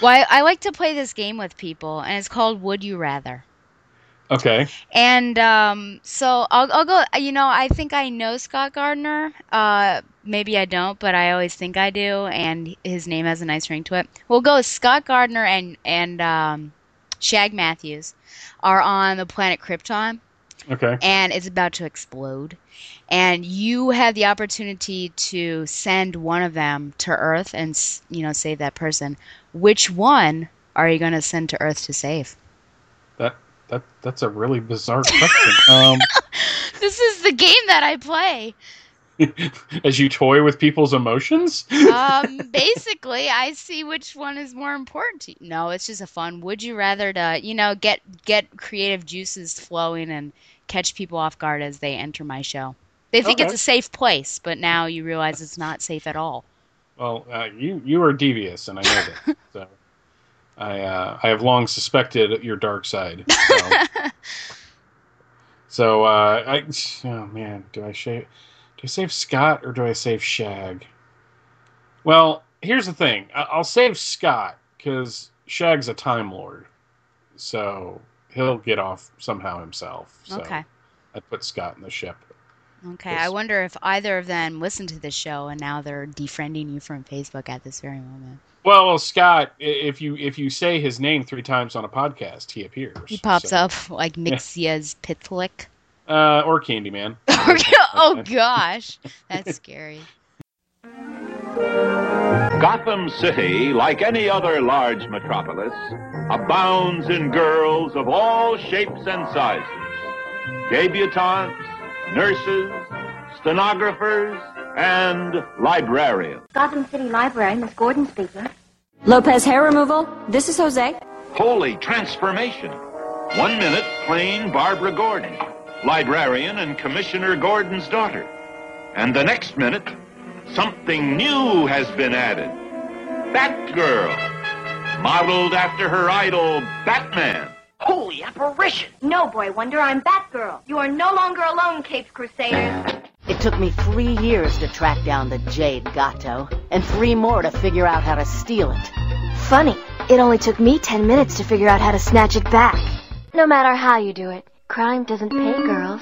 Well, I, I like to play this game with people, and it's called Would You Rather. Okay. And um, so I'll, I'll go. You know, I think I know Scott Gardner. Uh, maybe I don't, but I always think I do. And his name has a nice ring to it. We'll go Scott Gardner and and um, Shag Matthews are on the planet Krypton, Okay. and it's about to explode. And you have the opportunity to send one of them to Earth and you know save that person. Which one are you going to send to Earth to save? That that that's a really bizarre question. um, This is the game that I play. as you toy with people's emotions. um, basically, I see which one is more important to you. No, it's just a fun. Would you rather to, you know, get get creative juices flowing and catch people off guard as they enter my show? They think Okay. it's a safe place, but now you realize it's not safe at all. Well, uh, you you are devious, and I know that. so, I uh, I have long suspected your dark side. So, so uh, I oh man, do I shave? Do I save Scott or do I save Shag? Well, here's the thing. I- I'll save Scott because Shag's a Time Lord, so he'll get off somehow himself. So Okay. I put Scott in the ship. Okay. I wonder if either of them listened to this show and now they're defriending you from Facebook at this very moment. Well, well, Scott, if you if you say his name three times on a podcast, he appears. He pops So- up like Mxyzptlk. uh, or Candyman. oh gosh, that's scary. Gotham City, like any other large metropolis, abounds in girls of all shapes and sizes. Debutantes, nurses, stenographers, and librarians. Gotham City Library, Miss Gordon speaking. Lopez hair removal. This is Jose. Holy transformation. One minute, plain Barbara Gordon, librarian and Commissioner Gordon's daughter. And the next minute, something new has been added. Batgirl, modeled after her idol, Batman. Holy apparition! No, Boy Wonder, I'm Batgirl. You are no longer alone, Capes Crusaders. It took me three years to track down the Jade Gato, and three more to figure out how to steal it. Funny, it only took me 10 minutes to figure out how to snatch it back. No matter how you do it, crime doesn't pay girls.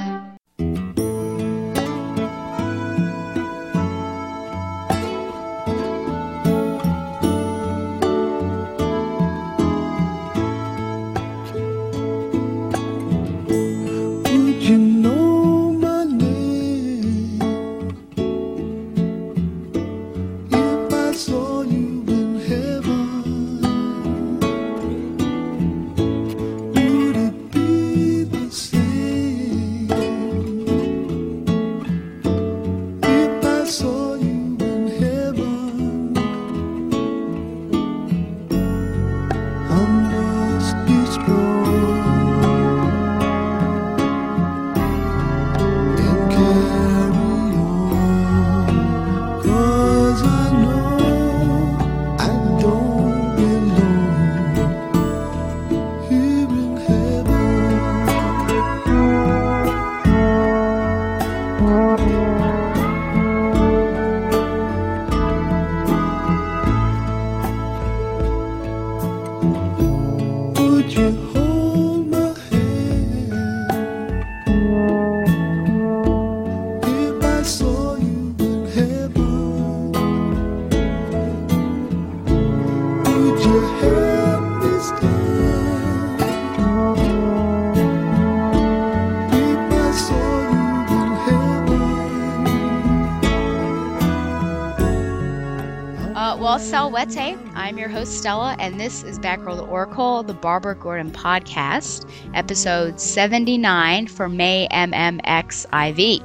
Uh. I'm your host, Stella, and this is Batgirl to Oracle, the Barbara Gordon podcast, episode 79 for May MMXIV.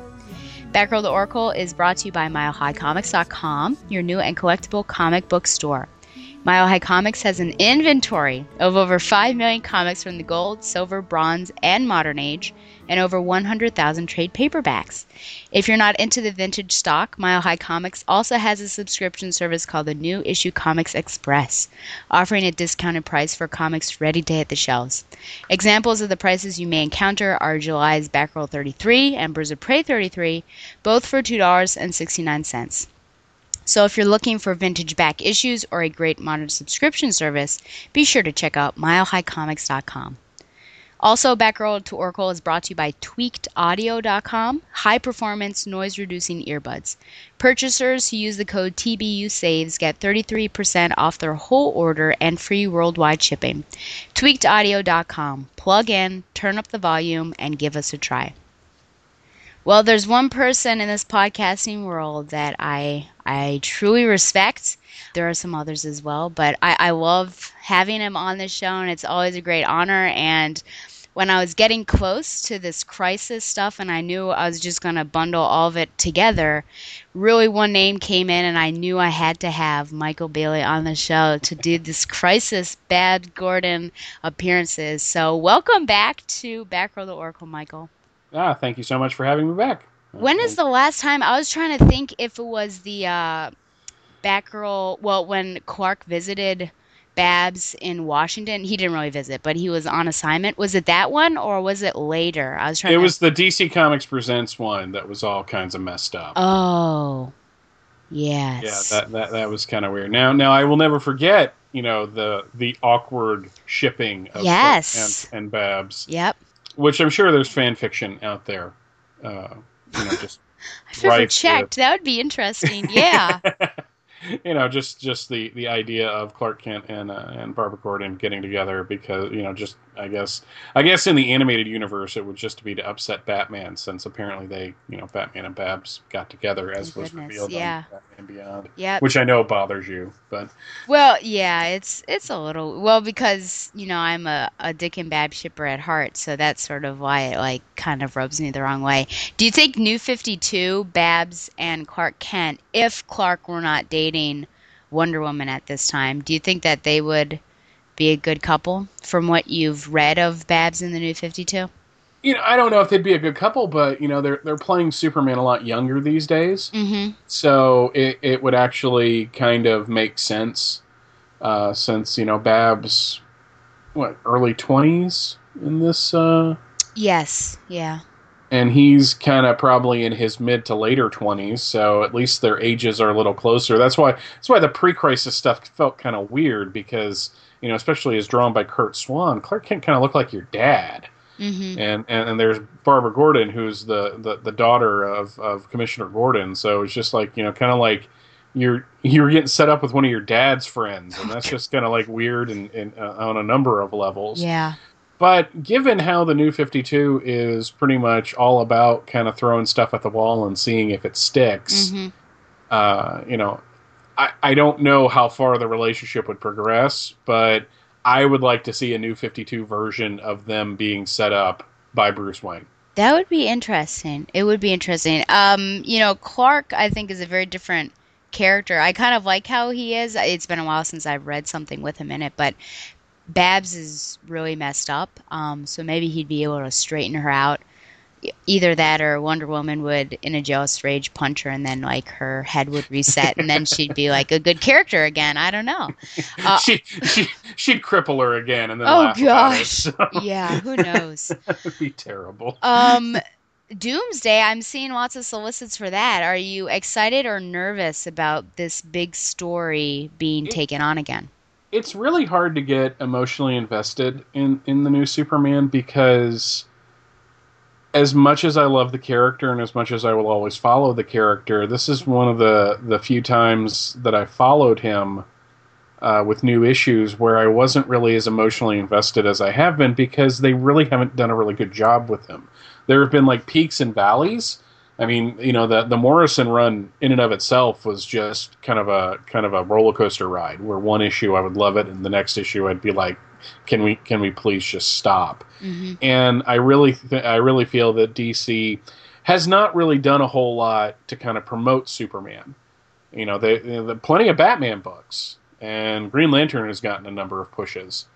Batgirl to Oracle is brought to you by MileHighComics.com, your new and collectible comic book store. Mile High Comics has an inventory of over 5 million comics from the gold, silver, bronze, and modern age, and over 100,000 trade paperbacks. If you're not into the vintage stock, Mile High Comics also has a subscription service called the New Issue Comics Express, offering a discounted price for comics ready to hit the shelves. Examples of the prices you may encounter are July's Batgirl 33 and Birds of Prey 33, both for $2.69. So if you're looking for vintage back issues or a great modern subscription service, be sure to check out milehighcomics.com. Also, Batgirl to Oracle is brought to you by tweakedaudio.com, high performance noise reducing earbuds. Purchasers who use the code TBUSaves get 33% off their whole order and free worldwide shipping. Tweakedaudio.com. Plug in, turn up the volume, and give us a try. Well, there's one person in this podcasting world that I I truly respect. There are some others as well, but I, I love having him on the show, and it's always a great honor. And when I was getting close to this crisis stuff, and I knew I was just going to bundle all of it together, really one name came in, and I knew I had to have Michael Bailey on the show to do this crisis Bad Gordon appearances. So, welcome back to Batgirl to Oracle, Michael. Ah, thank you so much for having me back. When is the last time? I was trying to think if it was the uh, Batgirl. Well, when Clark visited Babs in Washington, he didn't really visit, but he was on assignment. Was it that one, or was it later? I was trying. It to... was the DC Comics Presents one that was all kinds of messed up. Oh, yes. Yeah, that that, that was kind of weird. Now, now I will never forget. You know the the awkward shipping of Yes. Kent and Babs, Yep. which I'm sure there's fan fiction out there. Uh, you know, just I've never checked. That would be interesting. Yeah. you know, just just the the idea of Clark Kent and uh, and Barbara Gordon getting together because you know, just I guess I guess in the animated universe it would just be to upset Batman since apparently they you know Batman and Babs got together as Thank was goodness, revealed yeah. Batman Beyond, yeah, which I know bothers you, but Well, yeah, it's it's a little well because you know I'm a, a Dick and Bab shipper at heart, so that's sort of why it like kind of rubs me the wrong way. Do you think New Fifty Two, Babs and Clark Kent, if Clark were not dating Wonder Woman at this time, do you think that they would be a good couple from what you've read of Babs in the New Fifty Two? you know I don't know if they'd be a good couple, but you know they're they're playing Superman a lot younger these days. Mm-hmm. So it, it would actually kind of make sense uh, since, you know, Babs, what, early 20s in this, uh, Yes. Yeah. And he's kind of probably in his mid to later 20s, so at least their ages are a little closer. That's why that's why the pre-crisis stuff felt kind of weird because, you know, especially as drawn by Curt Swan, Clark Kent kind of looked like your dad. Mm-hmm. And, and and there's Barbara Gordon, who's the, the, the daughter of, of Commissioner Gordon. So it's just like you know, kind of like you're you're getting set up with one of your dad's friends, and that's just kind of like weird and, and uh, on a number of levels. Yeah. But given how the new 52 is pretty much all about kind of throwing stuff at the wall and seeing if it sticks, Mm-hmm. uh, you know, I, I don't know how far the relationship would progress, but I would like to see a new 52 version of them being set up by Bruce Wayne. That would be interesting. It would be interesting. Um, you know, Clark, I think, is a very different character. I kind of like how he is. It's been a while since I've read something with him in it, but Babs is really messed up. Um, so maybe he'd be able to straighten her out. Either that or Wonder Woman would, in a jealous rage, punch her, and then like her head would reset, and then she'd be like a good character again. I don't know. Uh, she, she, she'd cripple her again and then oh laugh about it, gosh, so yeah, who knows? That'd be terrible. Um, Doomsday, I'm seeing lots of solicits for that. Are you excited or nervous about this big story being It- taken on again? It's really hard to get emotionally invested in in the new Superman because as much as I love the character and as much as I will always follow the character, this is one of the the few times that I followed him uh, with new issues where I wasn't really as emotionally invested as I have been because they really haven't done a really good job with him. There have been like peaks and valleys. I mean, you know, the the Morrison run in and of itself was just kind of a kind of a roller coaster ride. Where one issue I would love it, and the next issue I'd be like, "Can we can we please just stop?" Mm-hmm. And I really th- I really feel that DC has not really done a whole lot to kind of promote Superman. You know, they, they, plenty of Batman books, and Green Lantern has gotten a number of pushes.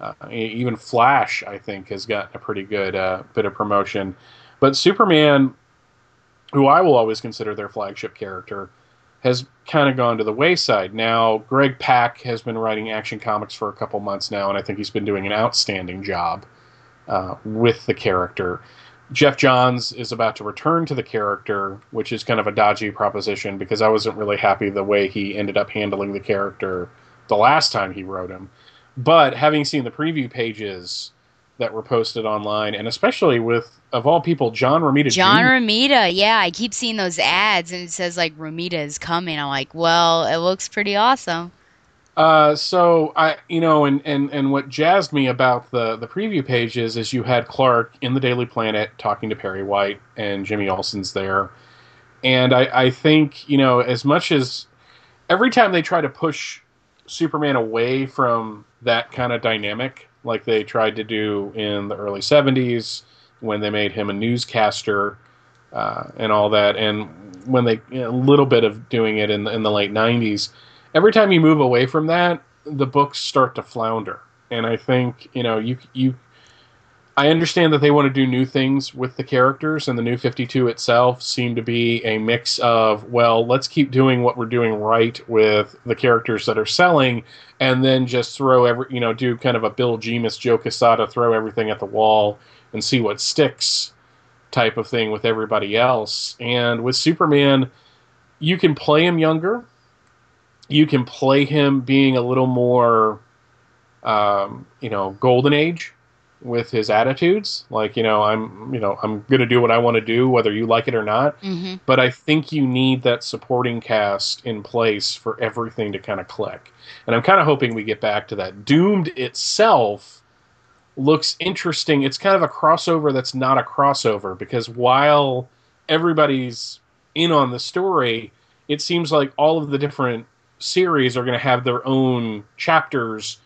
Uh, even Flash, I think, has gotten a pretty good uh, bit of promotion. But Superman, who I will always consider their flagship character, has kind of gone to the wayside. Now, Greg Pak has been writing Action Comics for a couple months now, and I think he's been doing an outstanding job uh, with the character. Geoff Johns is about to return to the character, which is kind of a dodgy proposition because I wasn't really happy the way he ended up handling the character the last time he wrote him. But having seen the preview pages that were posted online, and especially with, of all people, John Romita John Jr. Romita, yeah, I keep seeing those ads and it says like Romita is coming. I'm like, well, it looks pretty awesome. Uh, so I, you know, and, and, and what jazzed me about the, the preview pages is you had Clark in the Daily Planet talking to Perry White and Jimmy Olsen's there. And I, I think, you know, as much as every time they try to push Superman away from that kind of dynamic, like they tried to do in the early 70s when they made him a newscaster uh, and all that, and when they, you know, a little bit of doing it in the, in the late 90s every time you move away from that, the books start to flounder. And I think you know you you. I understand that they want to do new things with the characters, and the new 52 itself seemed to be a mix of, well, let's keep doing what we're doing right with the characters that are selling, and then just throw every, you know, do kind of a Bill Jemas, Joe Quesada, throw everything at the wall and see what sticks type of thing with everybody else. And with Superman, you can play him younger, you can play him being a little more, um, you know, golden age with his attitudes. Like, you know, I'm, you know, I'm going to do what I want to do, whether you like it or not. hmm But I think you need that supporting cast in place for everything to kind of click. And I'm kind of hoping we get back to that. Doomed itself looks interesting. It's kind of a crossover that's not a crossover because while everybody's in on the story, it seems like all of the different series are going to have their own chapters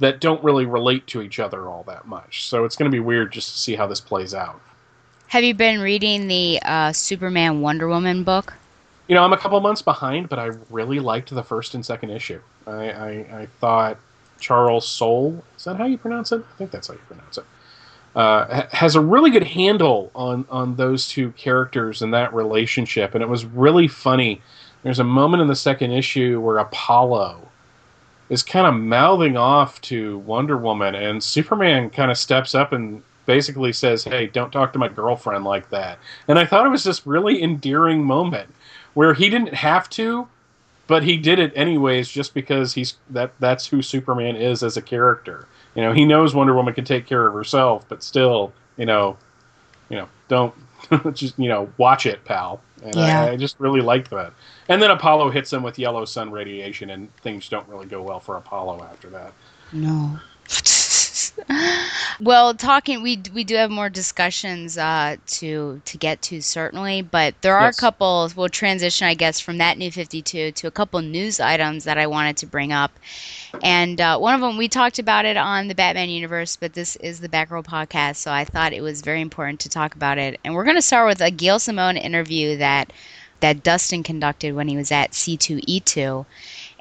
that don't really relate to each other all that much. So it's going to be weird just to see how this plays out. Have you been reading the uh, Superman Wonder Woman book? You know, I'm a couple months behind, but I really liked the first and second issue. I, I, I thought Charles Soule, is that how you pronounce it? I think that's how you pronounce it. Uh, has a really good handle on on those two characters and that relationship, and it was really funny. There's a moment in the second issue where Apollo is kind of mouthing off to Wonder Woman, and Superman kind of steps up and basically says, "Hey, don't talk to my girlfriend like that." And I thought it was this really endearing moment where he didn't have to, but he did it anyways, just because he's that that's who Superman is as a character. You know, he knows Wonder Woman can take care of herself, but still, you know, you know, don't just you know watch it, pal. And Yeah. I, I just really liked that. And then Apollo hits him with yellow sun radiation, and things don't really go well for Apollo after that. No. well, talking we we do have more discussions uh, to to get to certainly, but there are Yes. a couple. We'll transition, I guess, from that new Fifty Two to a couple news items that I wanted to bring up, and uh, one of them we talked about it on the Batman universe, but this is the Batgirl podcast, so I thought it was very important to talk about it. And we're going to start with a Gail Simone interview that that Dustin conducted when he was at C2E2.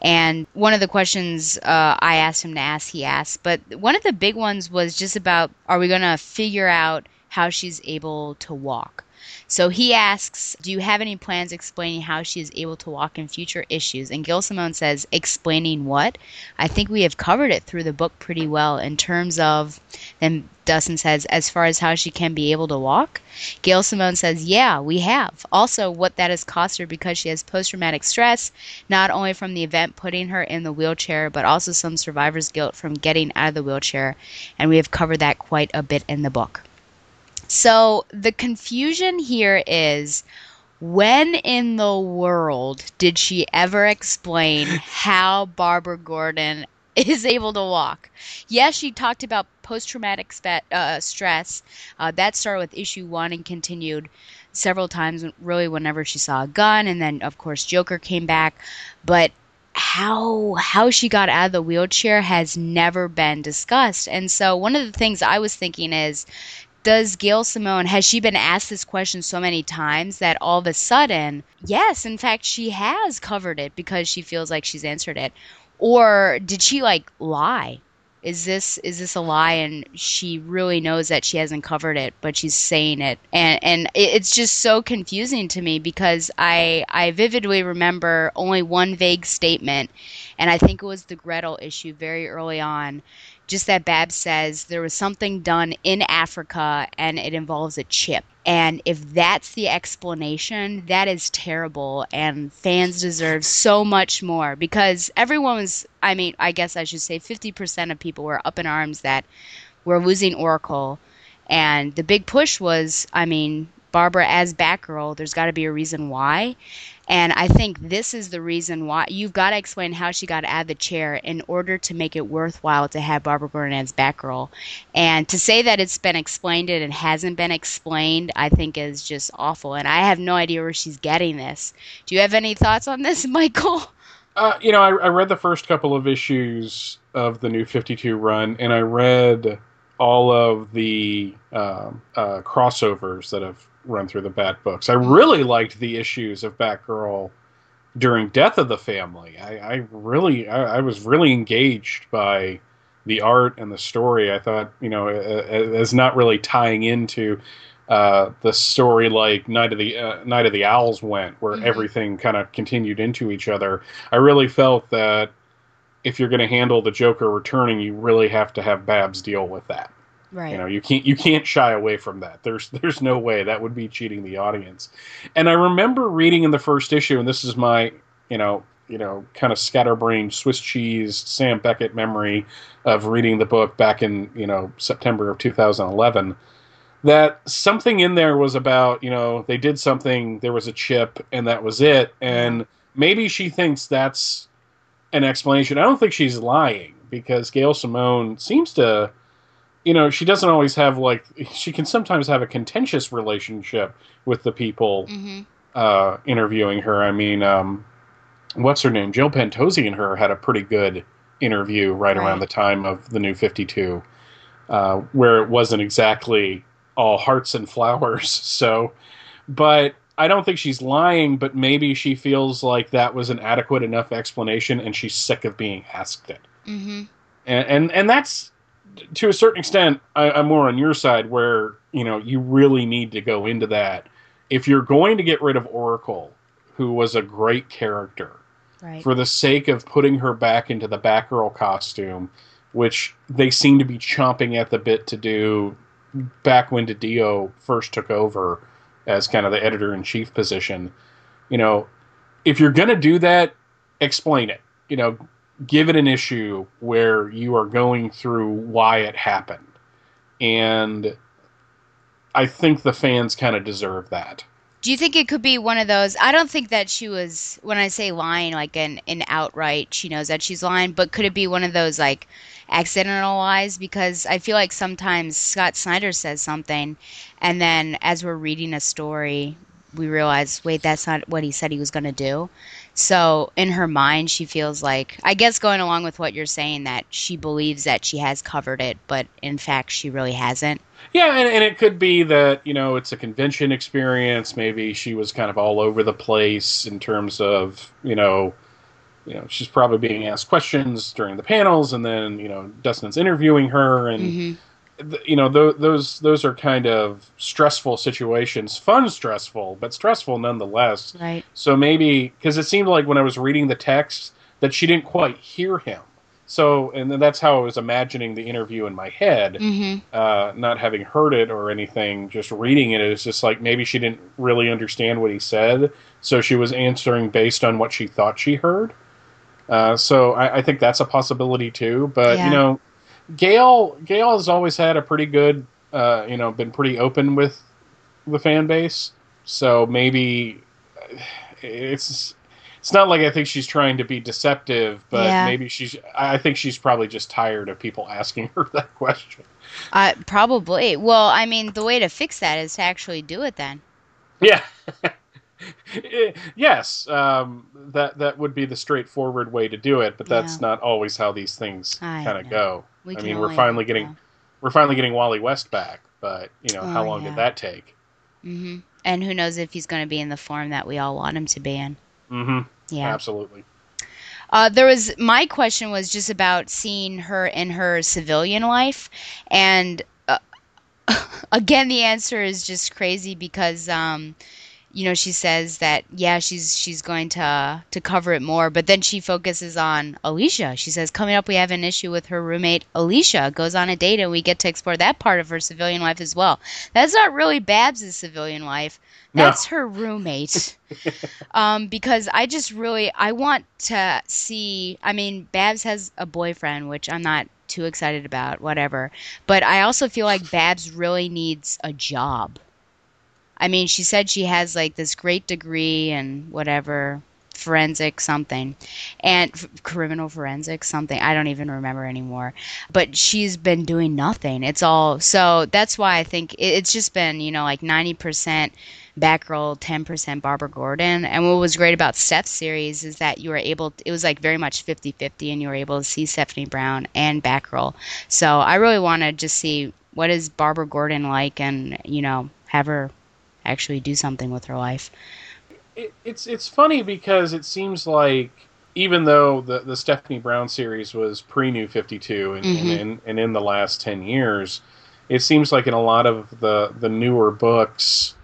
And one of the questions uh, I asked him to ask, he asked. But one of the big ones was just about are we going to figure out how she's able to walk? So he asks, Do you have any plans explaining how she is able to walk in future issues? And Gail Simone says, Explaining what? I think we have covered it through the book pretty well in terms of, then Dustin says, as far as how she can be able to walk. Gail Simone says, Yeah, we have. Also, what that has cost her because she has post traumatic stress, not only from the event putting her in the wheelchair, but also some survivor's guilt from getting out of the wheelchair. And we have covered that quite a bit in the book. So the confusion here is when in the world did she ever explain how Barbara Gordon is able to walk? Yes, she talked about post traumatic uh, stress. Uh, that started with issue one and continued several times, really, whenever she saw a gun. And then, of course, Joker came back. But how how she got out of the wheelchair has never been discussed. And so one of the things I was thinking is does Gail Simone has she been asked this question so many times that all of a sudden, yes, in fact she has covered it because she feels like she's answered it. Or did she like lie? is this is this a lie and she really knows that she hasn't covered it but she's saying it and and it's just so confusing to me because i i vividly remember only one vague statement and i think it was the gretel issue very early on just that Babs says there was something done in Africa and it involves a chip. And if that's the explanation, that is terrible. And fans deserve so much more because everyone was, I mean, I guess I should say 50% of people were up in arms that we're losing Oracle. And the big push was, I mean, Barbara as Batgirl, there's got to be a reason why. And I think this is the reason why you've got to explain how she got out of the chair in order to make it worthwhile to have Barbara Gordon as Batgirl. And to say that it's been explained and it hasn't been explained, I think is just awful. And I have no idea where she's getting this. Do you have any thoughts on this, Michael? Uh, you know, I, I read the first couple of issues of the new 52 run, and I read all of the um uh, crossovers that have run through the Bat books. I really liked the issues of Batgirl during Death of the Family. I, I really, I, I was really engaged by the art and the story. I thought, you know, as not really tying into uh, the story like Night of the uh, Night of the Owls went, where Mhm. everything kind of continued into each other. I really felt that if you're going to handle the Joker returning, you really have to have Babs deal with that. Right. You know, you can't you can't shy away from that. There's there's no way that would be cheating the audience. And I remember reading in the first issue, and this is my you know you know kind of scatterbrained Swiss cheese Sam Beckett memory of reading the book back in you know September of 2011. That something in there was about you know they did something, there was a chip, and that was it. And maybe she thinks that's an explanation. I don't think she's lying because Gail Simone seems to you know, she doesn't always have like she can sometimes have a contentious relationship with the people hmm uh, interviewing her. I mean, um, what's her name? Jill Pantozzi and her had a pretty good interview right, around the time of the new Fifty Two, uh, where it wasn't exactly all hearts and flowers. So, but I don't think she's lying. But maybe she feels like that was an adequate enough explanation, and she's sick of being asked it hmm and and, and that's to a certain extent I, i'm more on your side where you know you really need to go into that if you're going to get rid of oracle who was a great character Right. for the sake of putting her back into the batgirl costume which they seem to be chomping at the bit to do back when DiDio first took over as kind of the editor in chief position you know if you're going to do that explain it you know give it an issue where you are going through why it happened. And I think the fans kind of deserve that. Do you think it could be one of those? I don't think that she was, when I say lying, like an, an outright, she knows that she's lying, but could it be one of those like accidental lies? Because I feel like sometimes Scott Snyder says something, and then as we're reading a story, we realize, wait, that's not what he said he was going to do. So in her mind, she feels like, I guess going along with what you're saying, that she believes that she has covered it, but in fact, she really hasn't. Yeah, and, and it could be that, you know, it's a convention experience. Maybe she was kind of all over the place in terms of, you know, you know, she's probably being asked questions during the panels, and then, you know, Dustin's interviewing her, and hmm th- you know th- those those are kind of stressful situations. Fun stressful but stressful nonetheless. Right. so maybe because it seemed like when i was reading the text that she didn't quite hear him. So and then that's how i was imagining the interview in my head hmm uh, not having heard it or anything just reading it it's just like maybe she didn't really understand what he said. So she was answering based on what she thought she heard. Uh, so I, I think that's a possibility too but Yeah. you know Gail Gail has always had a pretty good, uh, you know, been pretty open with the fan base. So maybe it's it's not like I think she's trying to be deceptive, but Yeah. maybe she's. I think she's probably just tired of people asking her that question. Uh, probably. Well, I mean, the way to fix that is to actually do it then. Yeah. yes, um, that that would be the straightforward way to do it, but that's Yeah. not always how these things kind of go. We I mean, we're finally getting we're finally getting Wally West back, but you know, how Oh, long yeah. did that take? hmm And who knows if he's going to be in the form that we all want him to be in. Mm-hmm. Yeah. Absolutely. Uh, there was my question was just about seeing her in her civilian life, and uh, again, the answer is just crazy because um, you know she says that yeah she's she's going to to cover it more but then she focuses on alysia. She says coming up we have an issue with her roommate alysia. Goes on a date and we get to explore that part of her civilian life as well. That's not really babs' civilian life. No. that's her roommate. Um, because i just really i want to see i mean babs has a boyfriend which i'm not too excited about whatever. But i also feel like babs really needs a job I mean, she said she has like this great degree and whatever forensic something and f- criminal forensic something i don't even remember anymore but she's been doing nothing it's all so that's why i think it, it's just been you know like 90% Batgirl, 10% Barbara Gordon. And what was great about Steph's series is that you were able, it was like very much 50 50, and you were able to see Stephanie Brown and Batgirl. So I really want to just see what is Barbara Gordon like and, you know, have her actually do something with her life. it, it's it's funny because it seems like even though the the Stephanie Brown series was pre New Fifty Two and, Mhm. and, in, and in the last ten years, it seems like in a lot of the the newer books,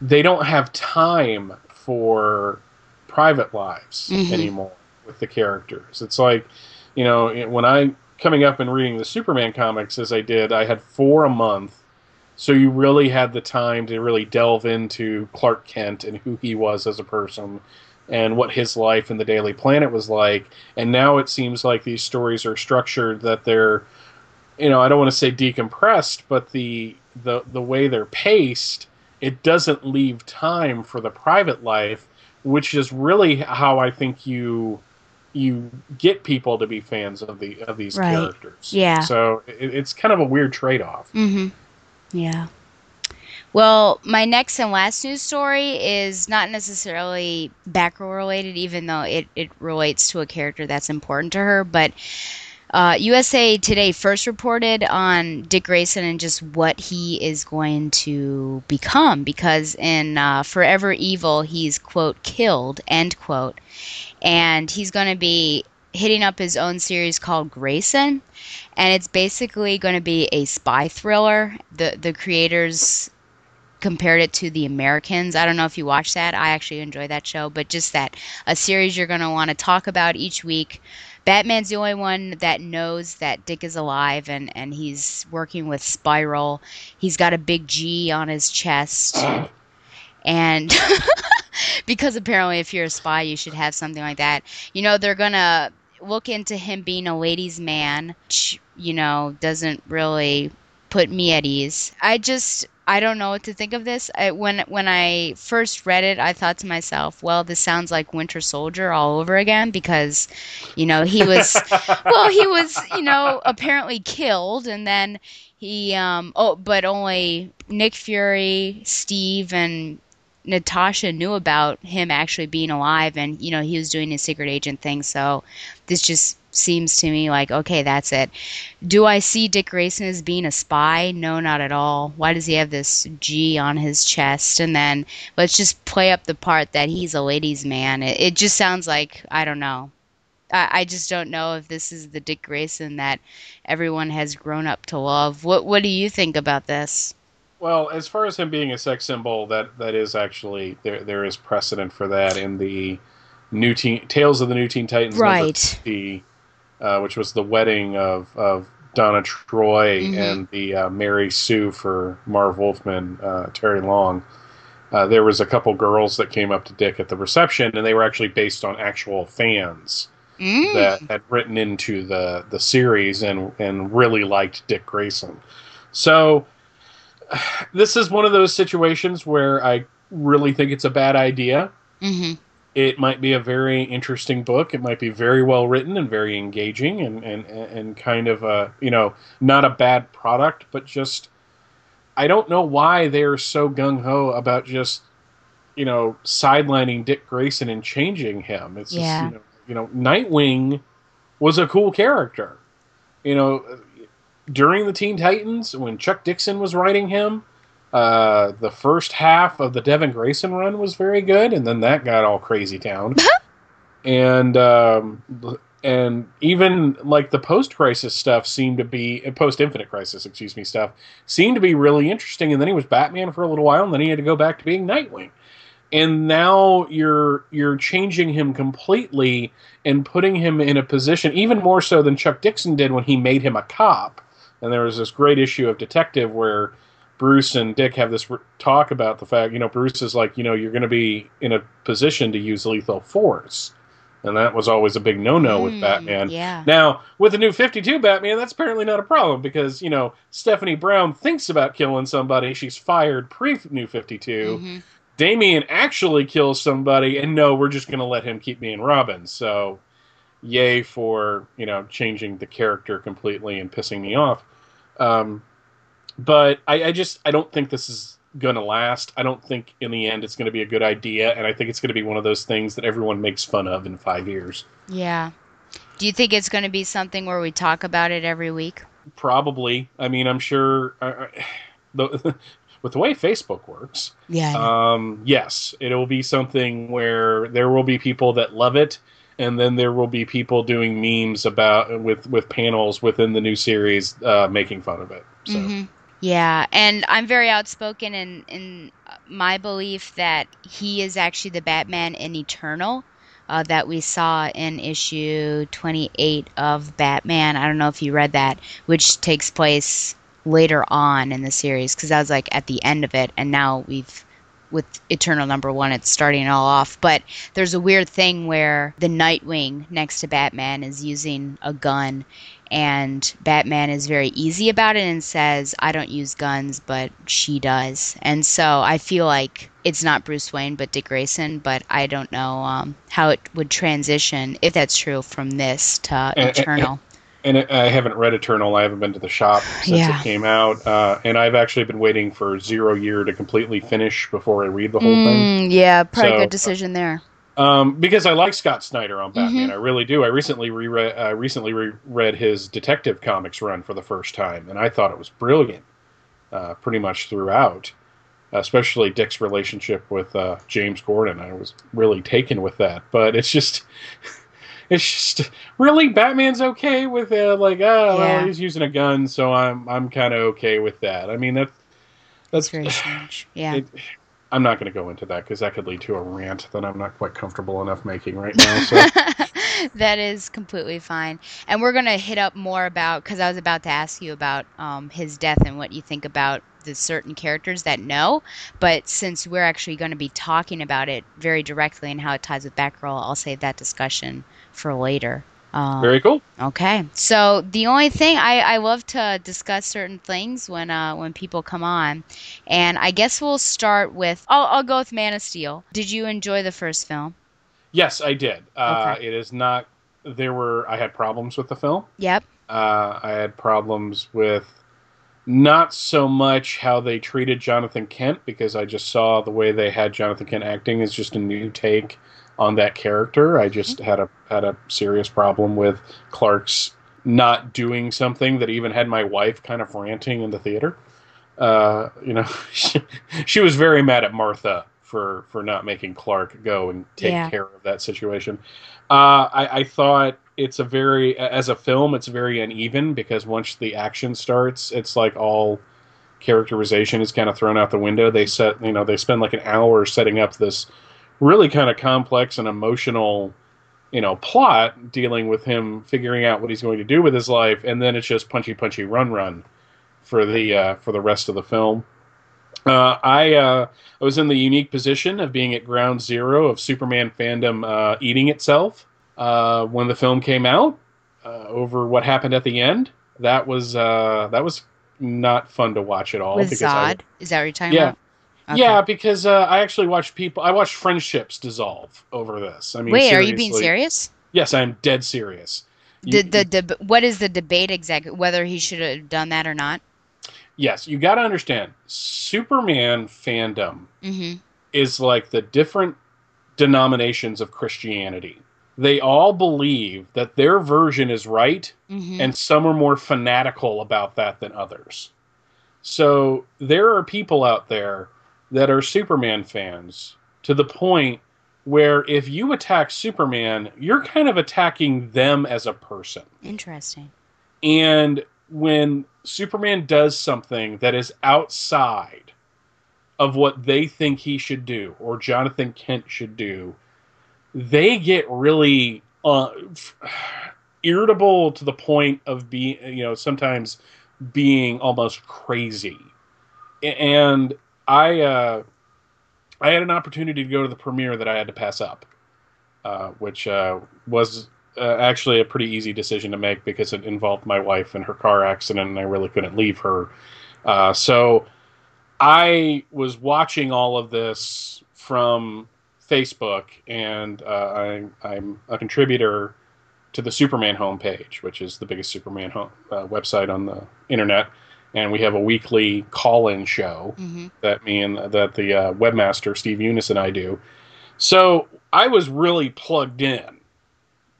they don't have time for private lives Mhm. anymore with the characters. It's like you know when I coming up and reading the Superman comics as I did, I had four a month. So you really had the time to really delve into Clark Kent and who he was as a person and what his life in the Daily Planet was like. And now it seems like these stories are structured that they're you know, I don't want to say decompressed, but the the the way they're paced, it doesn't leave time for the private life, which is really how I think you you get people to be fans of the of these Right. characters. Yeah. So it, it's kind of a weird trade off. Mm-hmm. Yeah. Well, my next and last news story is not necessarily Batgirl related, even though it, it relates to a character that's important to her. But uh, USA Today first reported on Dick Grayson and just what he is going to become, because in uh, Forever Evil, he's, quote, killed, end quote. And he's going to be hitting up his own series called Grayson and it's basically going to be a spy thriller. The the creators compared it to The Americans. I don't know if you watched that. I actually enjoy that show, but just that a series you're going to want to talk about each week. Batman's the only one that knows that Dick is alive and, and he's working with Spyral. He's got a big G on his chest. And because apparently if you're a spy, you should have something like that. You know, they're going to look into him being a ladies' man, which, you know, doesn't really put me at ease. I just I don't know what to think of this. I, when when I first read it, I thought to myself, well, this sounds like Winter Soldier all over again because, you know, he was well, he was, you know, apparently killed and then he um oh, but only Nick Fury, Steve and Natasha knew about him actually being alive and you know he was doing his secret agent thing so this just seems to me like okay that's it. Do i see dick grayson as being a spy? No not at all. Why does he have this g on his chest? And then let's just play up the part that he's a ladies man. It, it just sounds like i don't know. I, I just don't know if this is the dick grayson that everyone has grown up to love. What what do you think about this? Well, as far as him being a sex symbol, that that is actually there. There is precedent for that in the new teen Tales of the New Teen Titans, Right. 50, uh, which was the wedding of of Donna Troy Mhm. and the uh, Mary Sue for Marv Wolfman, uh, Terry Long. Uh, there was a couple girls that came up to Dick at the reception, and they were actually based on actual fans Mm. that had written into the the series and and really liked Dick Grayson. So this is one of those situations where I really think it's a bad idea. hmm It might be a very interesting book. It might be very well written and very engaging and and and kind of a you know not a bad product, but just I don't know why they're so gung ho about just you know sidelining Dick Grayson and changing him. It's Yeah. just, you know, you know Nightwing was a cool character. You know, during the Teen Titans when Chuck Dixon was writing him, uh, the first half of the Devin Grayson run was very good, and then that got all crazy town. and um, and even like the post crisis stuff seemed to be post infinite crisis excuse me stuff seemed to be really interesting and then he was batman for a little while and then he had to go back to being nightwing and now you're you're changing him completely and putting him in a position even more so than chuck dixon did when he made him a cop and there was this great issue of detective where bruce and dick have this talk about the fact you know bruce is like you know you're going to be in a position to use lethal force and that was always a big no-no with Mm, batman Yeah. now, with the new 52 Batman, that's apparently not a problem because, you know, Stephanie Brown thinks about killing somebody. She's fired pre new 52. Mhm. Damian actually kills somebody, and no, we're just going to let him keep being Robin. So, yay for, you know, changing the character completely and pissing me off. Um, but I, I just, I don't think this is going to last. I don't think in the end it's going to be a good idea, and I think it's going to be one of those things that everyone makes fun of in five years. Yeah. Do you think it's going to be something where we talk about it every week? Probably. I mean, I'm sure. Uh, uh, the, with the way Facebook works, Yeah. um, yes, it'll be something where there will be people that love it, and then there will be people doing memes about with with panels within the new series uh, making fun of it. So Mhm. Yeah, and I'm very outspoken in in my belief that he is actually the Batman in Eternal uh, that we saw in issue 28 of Batman. I don't know if you read that, which takes place later on in the series because that was like at the end of it, and now we've with Eternal number one, it's starting all off. But there's a weird thing where the Nightwing next to Batman is using a gun, and Batman is very easy about it and says, I don't use guns, but she does. And so I feel like it's not Bruce Wayne, but Dick Grayson, but I don't know um, how it would transition, if that's true, from this to And- and- Eternal. and it, I haven't read Eternal. I haven't been to the shop since Yeah. it came out, uh, and I've actually been waiting for Zero Year to completely finish before I read the whole thing. Mm, yeah, probably So, good decision there. Um, because I like Scott Snyder on Batman, Mhm. I really do. I recently reread, I recently reread his Detective Comics run for the first time, and I thought it was brilliant, uh, pretty much throughout. Especially Dick's relationship with uh, James Gordon, I was really taken with that. But it's just, it's just really Batman's okay with it. Like, oh, Yeah. well, he's using a gun, so I'm I'm kind of okay with that. I mean, that's that's It's very strange. Yeah. it, I'm not going to go into that because that could lead to a rant that I'm not quite comfortable enough making right now. So that is completely fine. And we're going to hit up more about, because I was about to ask you about um, his death and what you think about the certain characters that know. But since we're actually going to be talking about it very directly and how it ties with Batgirl, I'll save that discussion for later. Um, very cool. Okay. So the only thing I, I love to discuss certain things when uh, when people come on, and I guess we'll start with I'll, I'll go with Man of Steel. Did you enjoy the first film? Yes, I did. Uh, Okay. It is not. There were. I had problems with the film. Yep. Uh, I had problems with not so much how they treated Jonathan Kent because I just saw the way they had Jonathan Kent acting as just a new take on that character. I just had a had a serious problem with Clark's not doing something that even had my wife kind of ranting in the theater. Uh, you know, she, she was very mad at Martha for for not making Clark go and take Yeah. care of that situation. Uh, I, I thought it's a very as a film it's very uneven because once the action starts, it's like all characterization is kind of thrown out the window. They set you know they spend like an hour setting up this really kind of complex and emotional you know plot dealing with him figuring out what he's going to do with his life and then it's just punchy punchy run run for the uh, for the rest of the film uh, I uh, I was in the unique position of being at ground zero of Superman fandom uh, eating itself uh, when the film came out uh, over what happened at the end. That was uh, that was not fun to watch at all. With because I- Zod? Is that what you're talking Yeah. about? Okay. yeah, because uh, I actually watched people. I watched friendships dissolve over this. I mean, Wait, are you being serious? Yes, I'm dead serious. You- The, the, the, what is the debate exactly? Whether he should have done that or not? yes, you got to understand. Superman fandom hmm is like the different denominations of Christianity. They all believe that their version is right, hmm and some are more fanatical about that than others. So there are people out there that are Superman fans to the point where if you attack Superman, you're kind of attacking them as a person. Interesting. And when Superman does something that is outside of what they think he should do or Jonathan Kent should do, they get really uh, irritable to the point of being, you know, sometimes being almost crazy. And I, uh, I had an opportunity to go to the premiere that I had to pass up, uh, which uh, was uh, actually a pretty easy decision to make because it involved my wife and her car accident, and I really couldn't leave her. Uh, so I was watching all of this from Facebook, and uh, I, I'm a contributor to the Superman homepage, which is the biggest Superman home, website on the internet. And we have a weekly call-in show hmm that me and that the uh, webmaster Steve Younis and I do. So I was really plugged in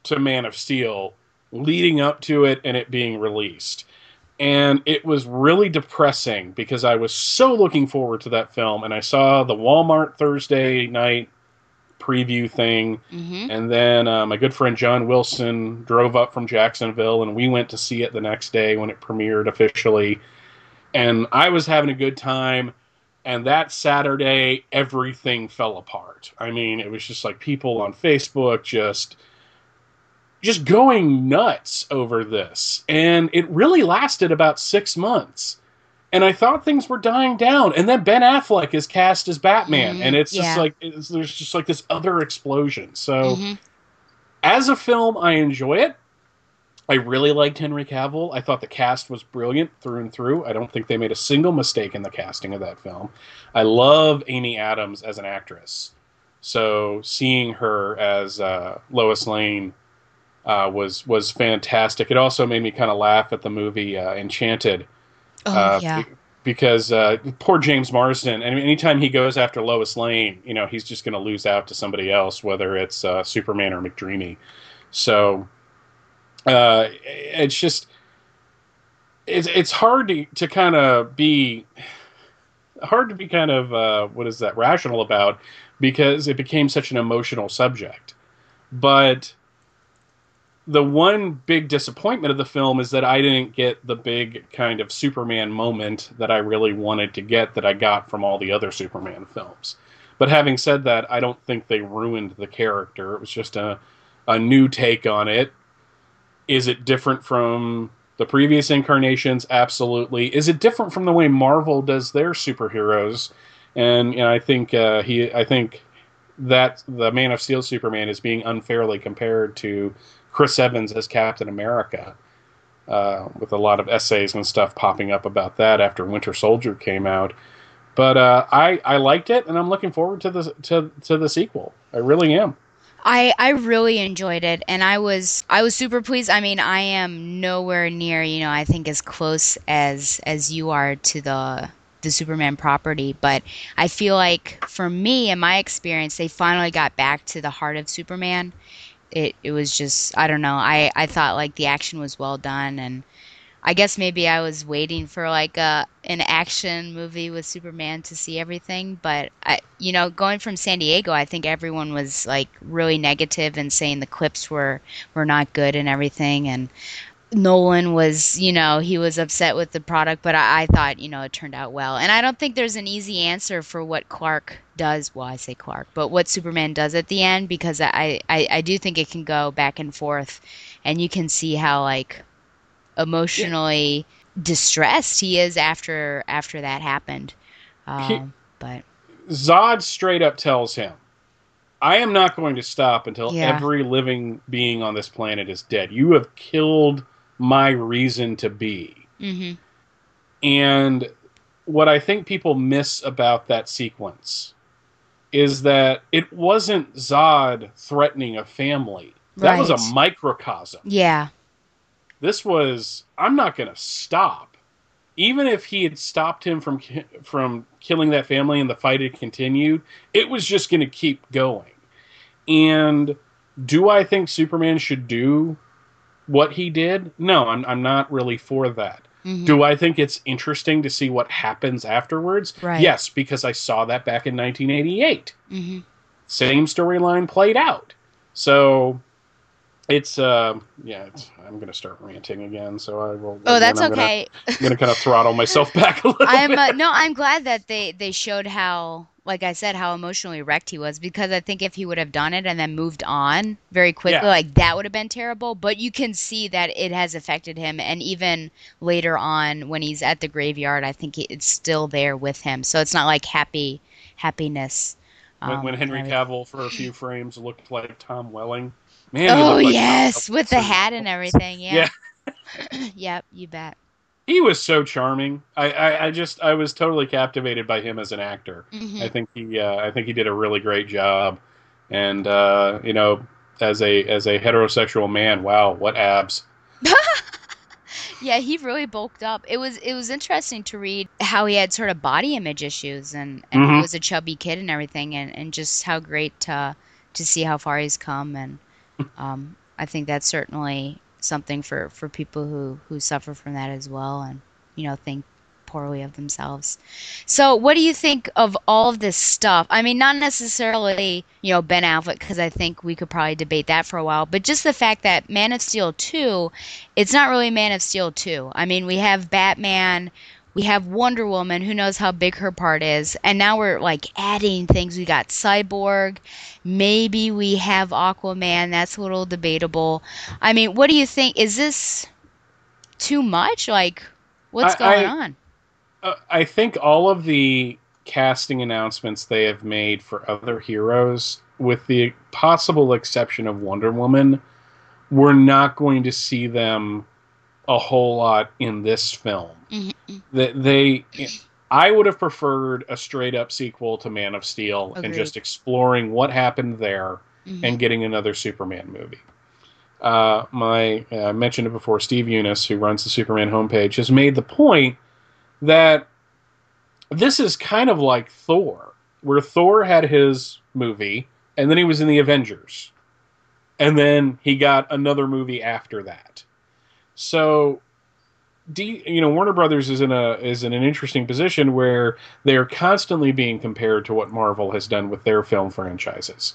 to Man of Steel leading up to it and it being released. And it was really depressing because I was so looking forward to that film and I saw the Walmart Thursday night preview thing hmm and then uh, my good friend John Wilson drove up from Jacksonville, and we went to see it the next day when it premiered officially. And I was having a good time. And that Saturday, everything fell apart. I mean, it was just like people on Facebook just just going nuts over this. And it really lasted about six months. And I thought things were dying down. And then Ben Affleck is cast as Batman. Mhm, And it's yeah. just like, it's, there's just like this other explosion. So hmm as a film, I enjoy it. I really liked Henry Cavill. I thought the cast was brilliant through and through. I don't think they made a single mistake in the casting of that film. I love Amy Adams as an actress. So seeing her as uh, Lois Lane uh, was was fantastic. It also made me kind of laugh at the movie uh, Enchanted Oh uh, yeah. be- because uh, poor James Marsden, and anytime he goes after Lois Lane, you know, he's just going to lose out to somebody else, whether it's uh, Superman or McDreamy. So uh, it's just it's it's hard to to kind of be hard to be kind of uh, what is that rational about because it became such an emotional subject, but the one big disappointment of the film is that I didn't get the big kind of Superman moment that I really wanted to get that I got from all the other Superman films. But having said that, I don't think they ruined the character. It was just a a new take on it. Is it different from the previous incarnations? Absolutely. Is it different from the way Marvel does their superheroes? And you know, I think uh, he, I think that the Man of Steel Superman is being unfairly compared to Chris Evans as Captain America, uh, with a lot of essays and stuff popping up about that after Winter Soldier came out. But uh, I I liked it, and I'm looking forward to the to to the sequel. I really am. I I really enjoyed it, and I was I was super pleased. I mean, I am nowhere near you know I think as close as as you are to the the Superman property, but I feel like for me in my experience, they finally got back to the heart of Superman. It it was just I don't know. I I thought like the action was well done, and I guess maybe I was waiting for like a an action movie with Superman to see everything, but I you know, going from San Diego, I think everyone was like really negative and saying the clips were were not good and everything and Nolan was, you know, he was upset with the product, but I, I thought, you know, it turned out well. And I don't think there's an easy answer for what Clark does. Well, I say Clark, but what Superman does at the end, because I, I, I do think it can go back and forth, and you can see how like emotionally distressed he is after after that happened. Um, but Zod straight up tells him, I am not going to stop until Yeah. every living being on this planet is dead. You have killed my reason to be. hmm And what I think people miss about that sequence is that it wasn't Zod threatening a family. That was a microcosm. yeah, This was I'm not going to stop. Even if he had stopped him from ki- from killing that family and the fight had continued, it was just going to keep going. And do I think Superman should do what he did? No, I'm I'm not really for that. Mhm. Do I think it's interesting to see what happens afterwards? Right. Yes, because I saw that back in 1988. hmm same storyline played out. So it's uh yeah it's, i'm gonna start ranting again so i will Oh, that's I'm okay. gonna, i'm gonna kind of throttle myself back a little I'm bit. uh, no, I'm glad that they they showed how, like I said, how emotionally wrecked he was because I think if he would have done it and then moved on very quickly, Yeah. like that would have been terrible. But you can see that it has affected him, and even later on when he's at the graveyard, I think it's still there with him. So it's not like happy happiness. when, um, when henry cavill for a few frames looked like tom welling man Oh like yes, with the hat and everything. Yeah. Yeah. yep, you bet. he was so charming I, I i just i was totally captivated by him as an actor Mhm. i think he uh, i think he did a really great job and uh you know as a as a heterosexual man wow what abs Yeah, he really bulked up. It was it was interesting to read how he had sort of body image issues and, and he Mhm. was a chubby kid and everything and, and just how great to to see how far he's come and um, I think that's certainly something for, for people who, who suffer from that as well and you know think poorly of themselves. So, what do you think of all of this stuff? I mean, not necessarily, you know, Ben Affleck, because I think we could probably debate that for a while, but just the fact that Man of Steel 2, it's not really Man of Steel 2. I mean, we have Batman, we have Wonder Woman, who knows how big her part is, and now we're like adding things. We got Cyborg, maybe we have Aquaman, that's a little debatable. I mean, what do you think? Is this too much? Like, what's I- going I- on? Uh, I think all of the casting announcements they have made for other heroes, with the possible exception of Wonder Woman, we're not going to see them a whole lot in this film. Mhm. That they, I would have preferred a straight up sequel to Man of Steel and just exploring what happened there Mhm. and getting another Superman movie. Uh, my uh, I mentioned it before. Steve Younis, who runs the Superman homepage, has made the point that this is kind of like Thor, where Thor had his movie, and then he was in the Avengers, and then he got another movie after that. So, D, you know, Warner Brothers is in a is in an interesting position where they are constantly being compared to what Marvel has done with their film franchises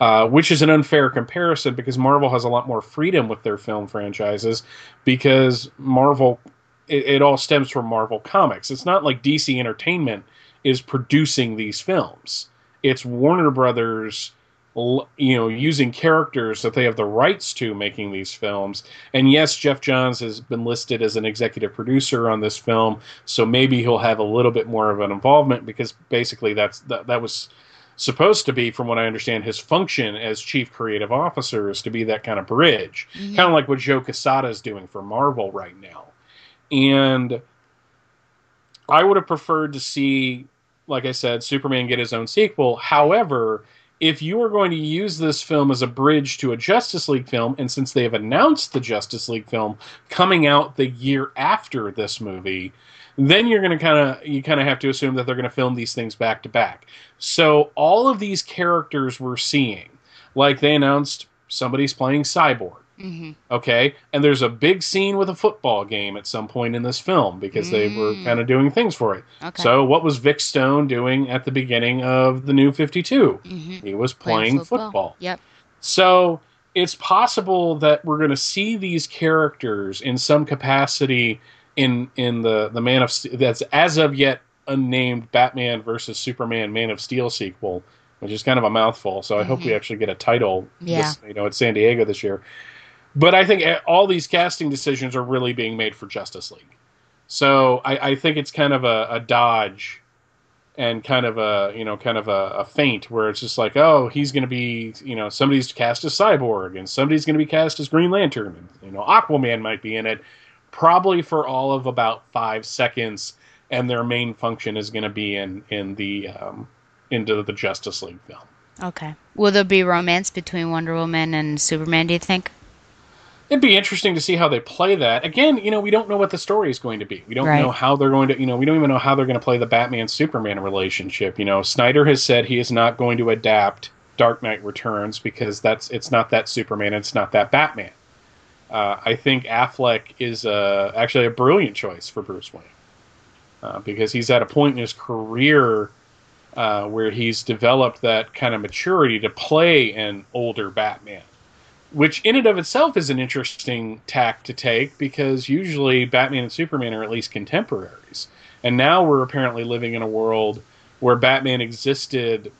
uh, which is an unfair comparison because Marvel has a lot more freedom with their film franchises because Marvel, it, it all stems from Marvel Comics. It's not like DC Entertainment is producing these films. It's Warner Brothers, you know, using characters that they have the rights to making these films. And yes, Geoff Johns has been listed as an executive producer on this film, so maybe he'll have a little bit more of an involvement because basically that's that, that was supposed to be, from what I understand, his function as chief creative officer is to be that kind of bridge, Mhm. kind of like what Joe Quesada is doing for Marvel right now. And I would have preferred to see, like I said, Superman get his own sequel. However, if you are going to use this film as a bridge to a Justice League film, and since they have announced the Justice League film coming out the year after this movie, then you're going to kind of you kind of have to assume that they're going to film these things back to back. So all of these characters we're seeing, like they announced somebody's playing Cyborg, Mhm. okay, and there's a big scene with a football game at some point in this film because they were Mm. kind of doing things for it. Okay. So what was Vic Stone doing at the beginning of the New 52? Mhm. He was playing, football. Yep. So it's possible that we're going to see these characters in some capacity in in the the Man of Steel that's as of yet unnamed Batman versus Superman Man of Steel sequel, which is kind of a mouthful. So I hope we Mhm. actually get a title. Yeah. This, you know, at San Diego this year. But I think all these casting decisions are really being made for Justice League. So I, I think it's kind of a, a dodge and kind of a you know kind of a, a feint where it's just like oh he's going to be you know somebody's cast as cyborg and somebody's going to be cast as green lantern and you know aquaman might be in it probably for all of about five seconds and their main function is going to be in in the um, into the justice league film Okay. Will there be romance between Wonder Woman and Superman, do you think? It'd be interesting to see how they play that. Again, you know, we don't know what the story is going to be. We don't Right. know how they're going to, you know, we don't even know how they're going to play the Batman Superman relationship. You know, Snyder has said he is not going to adapt Dark Knight Returns because that's it's not that Superman, it's not that Batman. Uh, I think Affleck is uh, actually a brilliant choice for Bruce Wayne uh, because he's at a point in his career. uh, where he's developed that kind of maturity to play an older Batman, which in and of itself is an interesting tack to take because usually Batman and Superman are at least contemporaries, and now we're apparently living in a world where Batman existed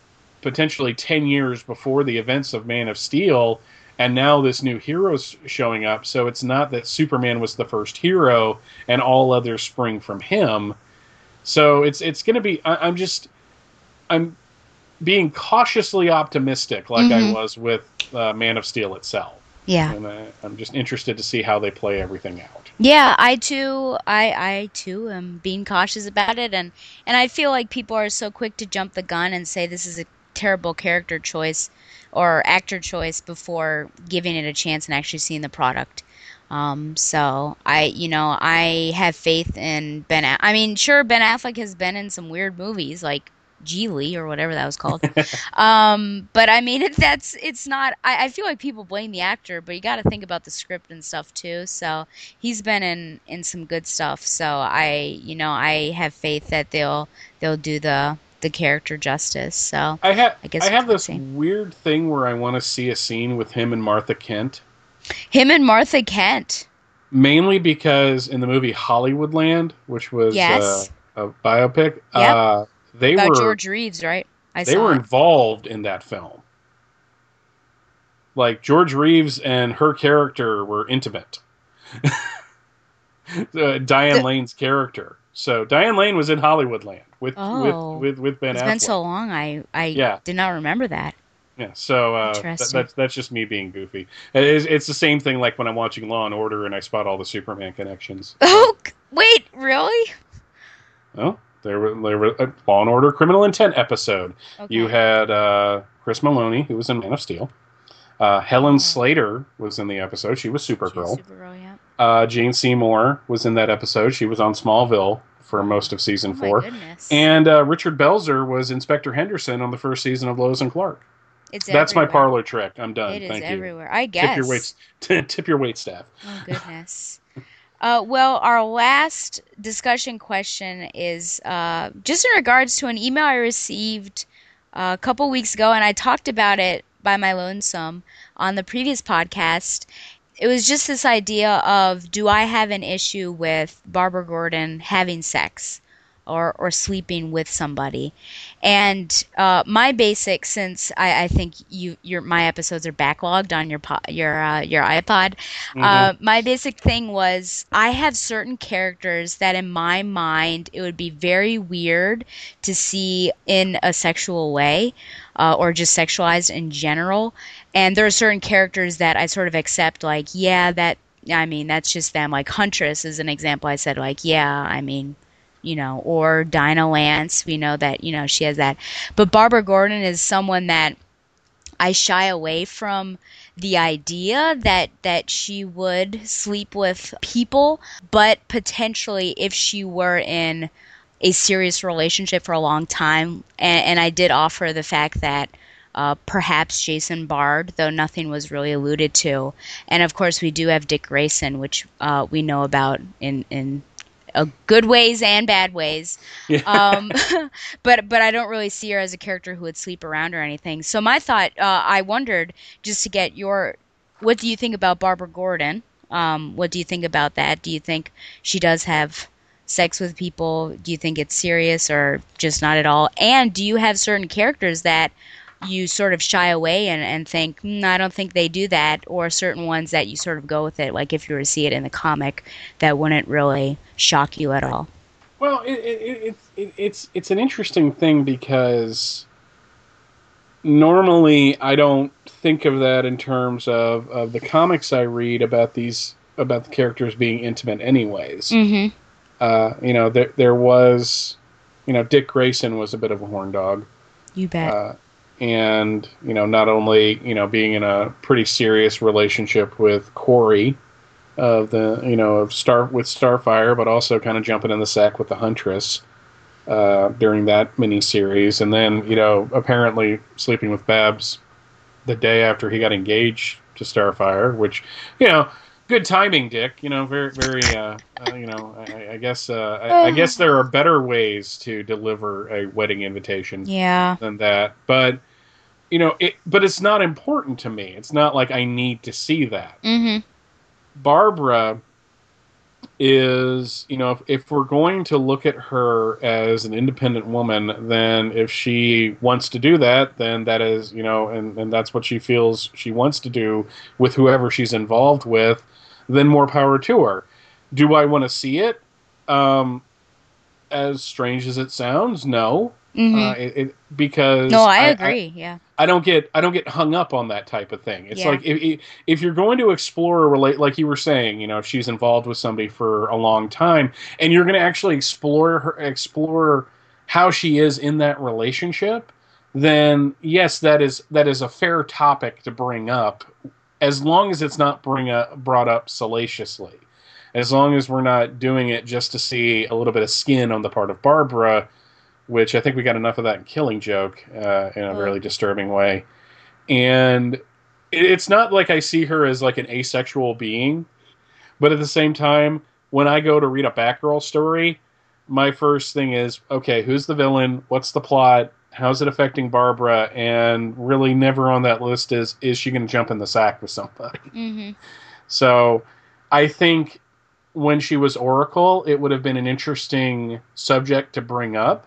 potentially 10 years before the events of Man of Steel and now this new hero's showing up. So it's not that Superman was the first hero and all others spring from him. So it's it's going to be I, am just I'm being cautiously optimistic like Mhm. I was with uh, Man of Steel itself Yeah. and I, I'm just interested to see how they play everything out Yeah, I too, I, I too am being cautious about it, and and I feel like people are so quick to jump the gun and say this is a terrible character choice or actor choice before giving it a chance and actually seeing the product. Um, so I, you know, I have faith in Ben. A- I mean, sure, Ben Affleck has been in some weird movies like Gigli or whatever that was called. um, but I mean, it, that's it's not. I, I feel like people blame the actor, but you got to think about the script and stuff too. So he's been in in some good stuff. So I, you know, I have faith that they'll they'll do the the character justice. So I have I guess I have this weird thing where I want to see a scene with him and Martha Kent him and Martha Kent. mainly because in the movie Hollywoodland, which was Yes. uh, a biopic, Yep. uh, they about were George Reeves, right? I they were it. involved in that film. Like George Reeves and her character were intimate. uh, Diane The- Lane's character. So Diane Lane was in Hollywoodland with Oh. with with with Ben It's Affleck. been so long. I I Yeah. did not remember that. Yeah, so uh, th- Interesting. that's that's just me being goofy. It is, it's the same thing like when I'm watching Law and Order and I spot all the Superman connections. Oh wait, really? Oh, there were there were a Law and Order Criminal Intent episode. You had uh, Chris Meloni, who was in Man of Steel. Uh, Helen Oh. Slater was in the episode. She was Supergirl. She's Supergirl, yeah. Uh, Jane Seymour was in that episode. She was on Smallville for most of season Oh four. goodness. And uh, Richard Belzer was Inspector Henderson on the first season of Lois and Clark. it's That's my parlor trick. I'm done. It is Thank you. everywhere. I guess. Tip your wait. tip your wait staff. Oh goodness. Uh, well, our last discussion question is uh, just in regards to an email I received uh, a couple weeks ago, and I talked about it by my lonesome on the previous podcast. It was just this idea of do I have an issue with Barbara Gordon having sex or, or sleeping with somebody? And uh, my basic, since I, I think you your my episodes are backlogged on your po- your uh, your iPod, uh, my basic thing was I have certain characters that in my mind it would be very weird to see in a sexual way uh, or just sexualized in general. And there are certain characters that I sort of accept, like, yeah, that, I mean, that's just them. Like Huntress is an example. I said, like, yeah, I mean, you know, or Dinah Lance, we know that, you know, she has that. But Barbara Gordon is someone that I shy away from the idea that that she would sleep with people, but potentially if she were in a serious relationship for a long time, and, and I did offer the fact that uh, perhaps Jason Bard, though nothing was really alluded to, and of course we do have Dick Grayson, which uh, we know about in in uh, good ways and bad ways. Um, but but I don't really see her as a character who would sleep around or anything. So my thought, uh, I wondered just to get your, what do you think about Barbara Gordon? Um, what do you think about that? Do you think she does have sex with people? Do you think it's serious or just not at all? And do you have certain characters that you sort of shy away and, and think, mm, I don't think they do that, or certain ones that you sort of go with it, like if you were to see it in the comic, that wouldn't really shock you at all? Well, it, it, it, it, it's it's an interesting thing because normally I don't think of that in terms of, of the comics I read about these about the characters being intimate, anyways. Mm-hmm. Uh, you know, there there was, you know, Dick Grayson was a bit of a horn dog. You bet. Uh, and you know, not only you know being in a pretty serious relationship with Kory of the you know of Star with Starfire, but also kind of jumping in the sack with the Huntress uh, during that miniseries, and then you know apparently sleeping with Babs the day after he got engaged to Starfire, which you know good timing, Dick. You know, very, very. Uh, uh, you know, I, I guess. Uh, I, I guess there are better ways to deliver a wedding invitation Yeah. than that. But you know, it. But it's not important to me. It's not like I need to see that. Mm-hmm. Barbara is, you know, if, if we're going to look at her as an independent woman, then if she wants to do that, then that is, you know, and, and that's what she feels she wants to do with whoever she's involved with, then more power to her. Do I want to see it? Um, as strange as it sounds, no. Mm-hmm. Uh, it, it, because no, I agree. yeah. I don't get I don't get hung up on that type of thing. It's Yeah. like if- if if you're going to explore a relate like you were saying, you know, if she's involved with somebody for a long time, and you're going to actually explore her explore how she is in that relationship, then yes, that is that is a fair topic to bring up, as long as it's not bring up, brought up salaciously. As long as we're not doing it just to see a little bit of skin on the part of Barbara, which I think we got enough of that in Killing Joke uh, in a Oh. really disturbing way. And it- it's not like I see her as like an asexual being, but at the same time, when I go to read a Batgirl story, my first thing is okay, who's the villain? What's the plot? How's it affecting Barbara? And really, never on that list is is she going to jump in the sack with somebody? Mm-hmm. So I think when she was Oracle, it would have been an interesting subject to bring up,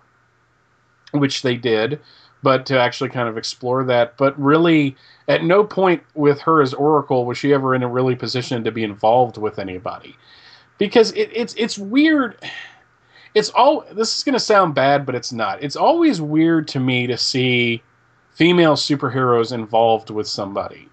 which they did, but to actually kind of explore that. But really, at no point with her as Oracle was she ever in a really position to be involved with anybody. Because it, it's it's weird. It's all this is going to sound bad, but it's not. It's always weird to me to see female superheroes involved with somebody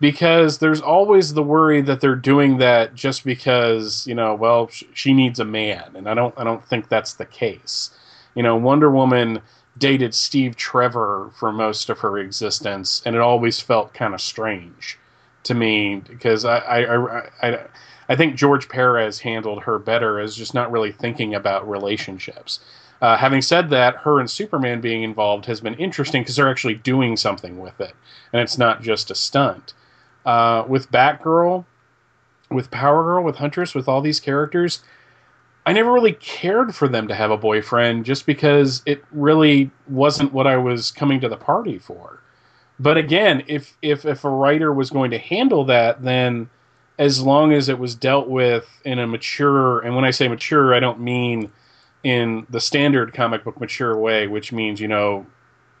because there's always the worry that they're doing that just because you know well sh- she needs a man and i don't i don't think that's the case you know wonder woman dated steve trevor for most of her existence and it always felt kind of strange to me because I, I I I I think George Perez handled her better as just not really thinking about relationships. Uh, having said that, her and Superman being involved has been interesting because they're actually doing something with it, and it's not just a stunt. Uh, with Batgirl, with Power Girl, with Huntress, with all these characters, I never really cared for them to have a boyfriend just because it really wasn't what I was coming to the party for. But again, if if if a writer was going to handle that, then as long as it was dealt with in a mature, and when I say mature, I don't mean in the standard comic book mature way, which means you know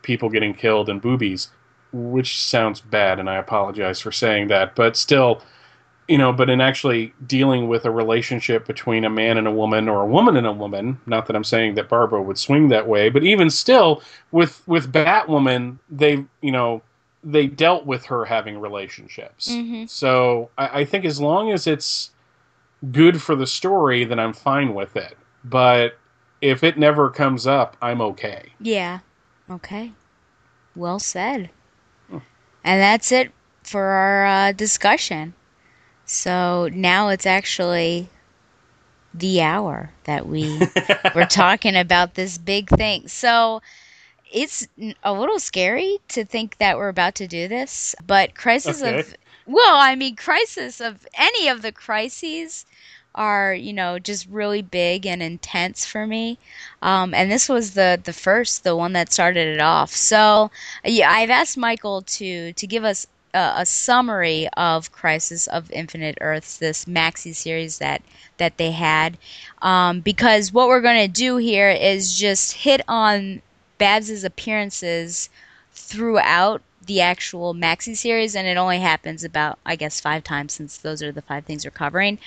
people getting killed and boobies, which sounds bad, and I apologize for saying that, but still, you know, but in actually dealing with a relationship between a man and a woman or a woman and a woman, not that I'm saying that Barbara would swing that way, but even still, with with Batwoman, they you know they dealt with her having relationships. Mhm. So I, I think as long as it's good for the story, then I'm fine with it. But if it never comes up, I'm okay. Yeah. Okay. Well said. Hmm. And that's it for our uh, discussion. So now it's actually the hour that we we're talking about this big thing. So it's a little scary to think that we're about to do this, but crisis Okay. of well, I mean crisis of any of the crises are, you know, just really big and intense for me. Um, and this was the the first, the one that started it off. So, yeah, I've asked Michael to to give us a, a summary of Crisis of Infinite Earths, this maxi series that that they had, um, because what we're going to do here is just hit on Babs's appearances throughout the actual maxi series, and it only happens about, I guess, five times since those are the five things we're covering.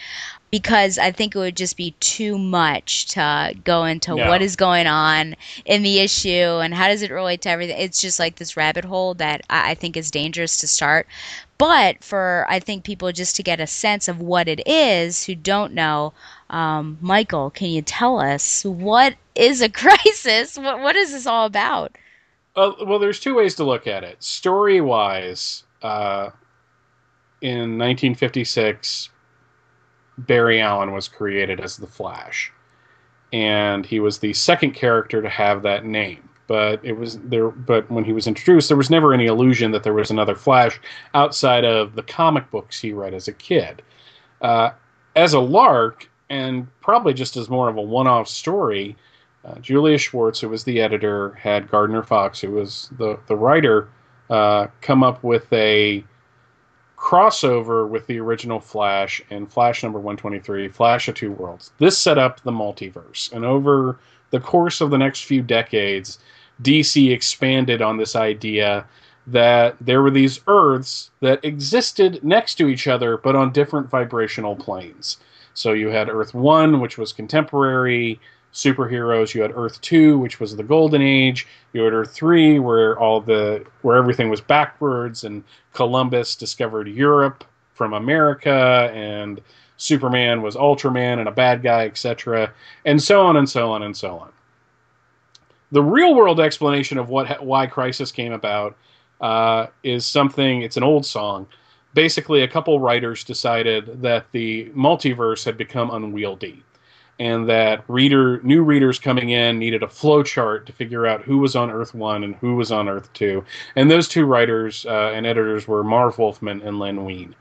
Because I think it would just be too much to go into Yeah. what is going on in the issue and how does it relate to everything. It's just like this rabbit hole that I, I think is dangerous to start. But for I think people just to get a sense of what it is who don't know, um, Michael, can you tell us what is a crisis? What what is this all about? Uh, well, there's two ways to look at it. Story wise, uh, in 1956, Barry Allen was created as the Flash, and he was the second character to have that name. but it was there. But when he was introduced, there was never any illusion that there was another Flash outside of the comic books he read as a kid. Uh, as a lark, and probably just as more of a one-off story, uh, Julius Schwartz, who was the editor, had Gardner Fox, who was the the writer, uh, come up with a crossover with the original Flash and Flash number 123, Flash of Two Worlds. This set up the multiverse, and over the course of the next few decades, DC expanded on this idea that there were these Earths that existed next to each other but on different vibrational planes. So you had Earth 1, which was contemporary superheroes. You had Earth 2, which was the golden age. You had Earth 3, where all the where everything was backwards and Columbus discovered Europe from America and Superman was Ultraman and a bad guy, etc. And so on and so on and so on. The real world explanation of what why Crisis came about uh, is something. It's an old song. Basically, a couple writers decided that the multiverse had become unwieldy, and that reader new readers coming in needed a flow chart to figure out who was on Earth One and who was on Earth Two. And those two writers uh, and editors were Marv Wolfman and Len Wein.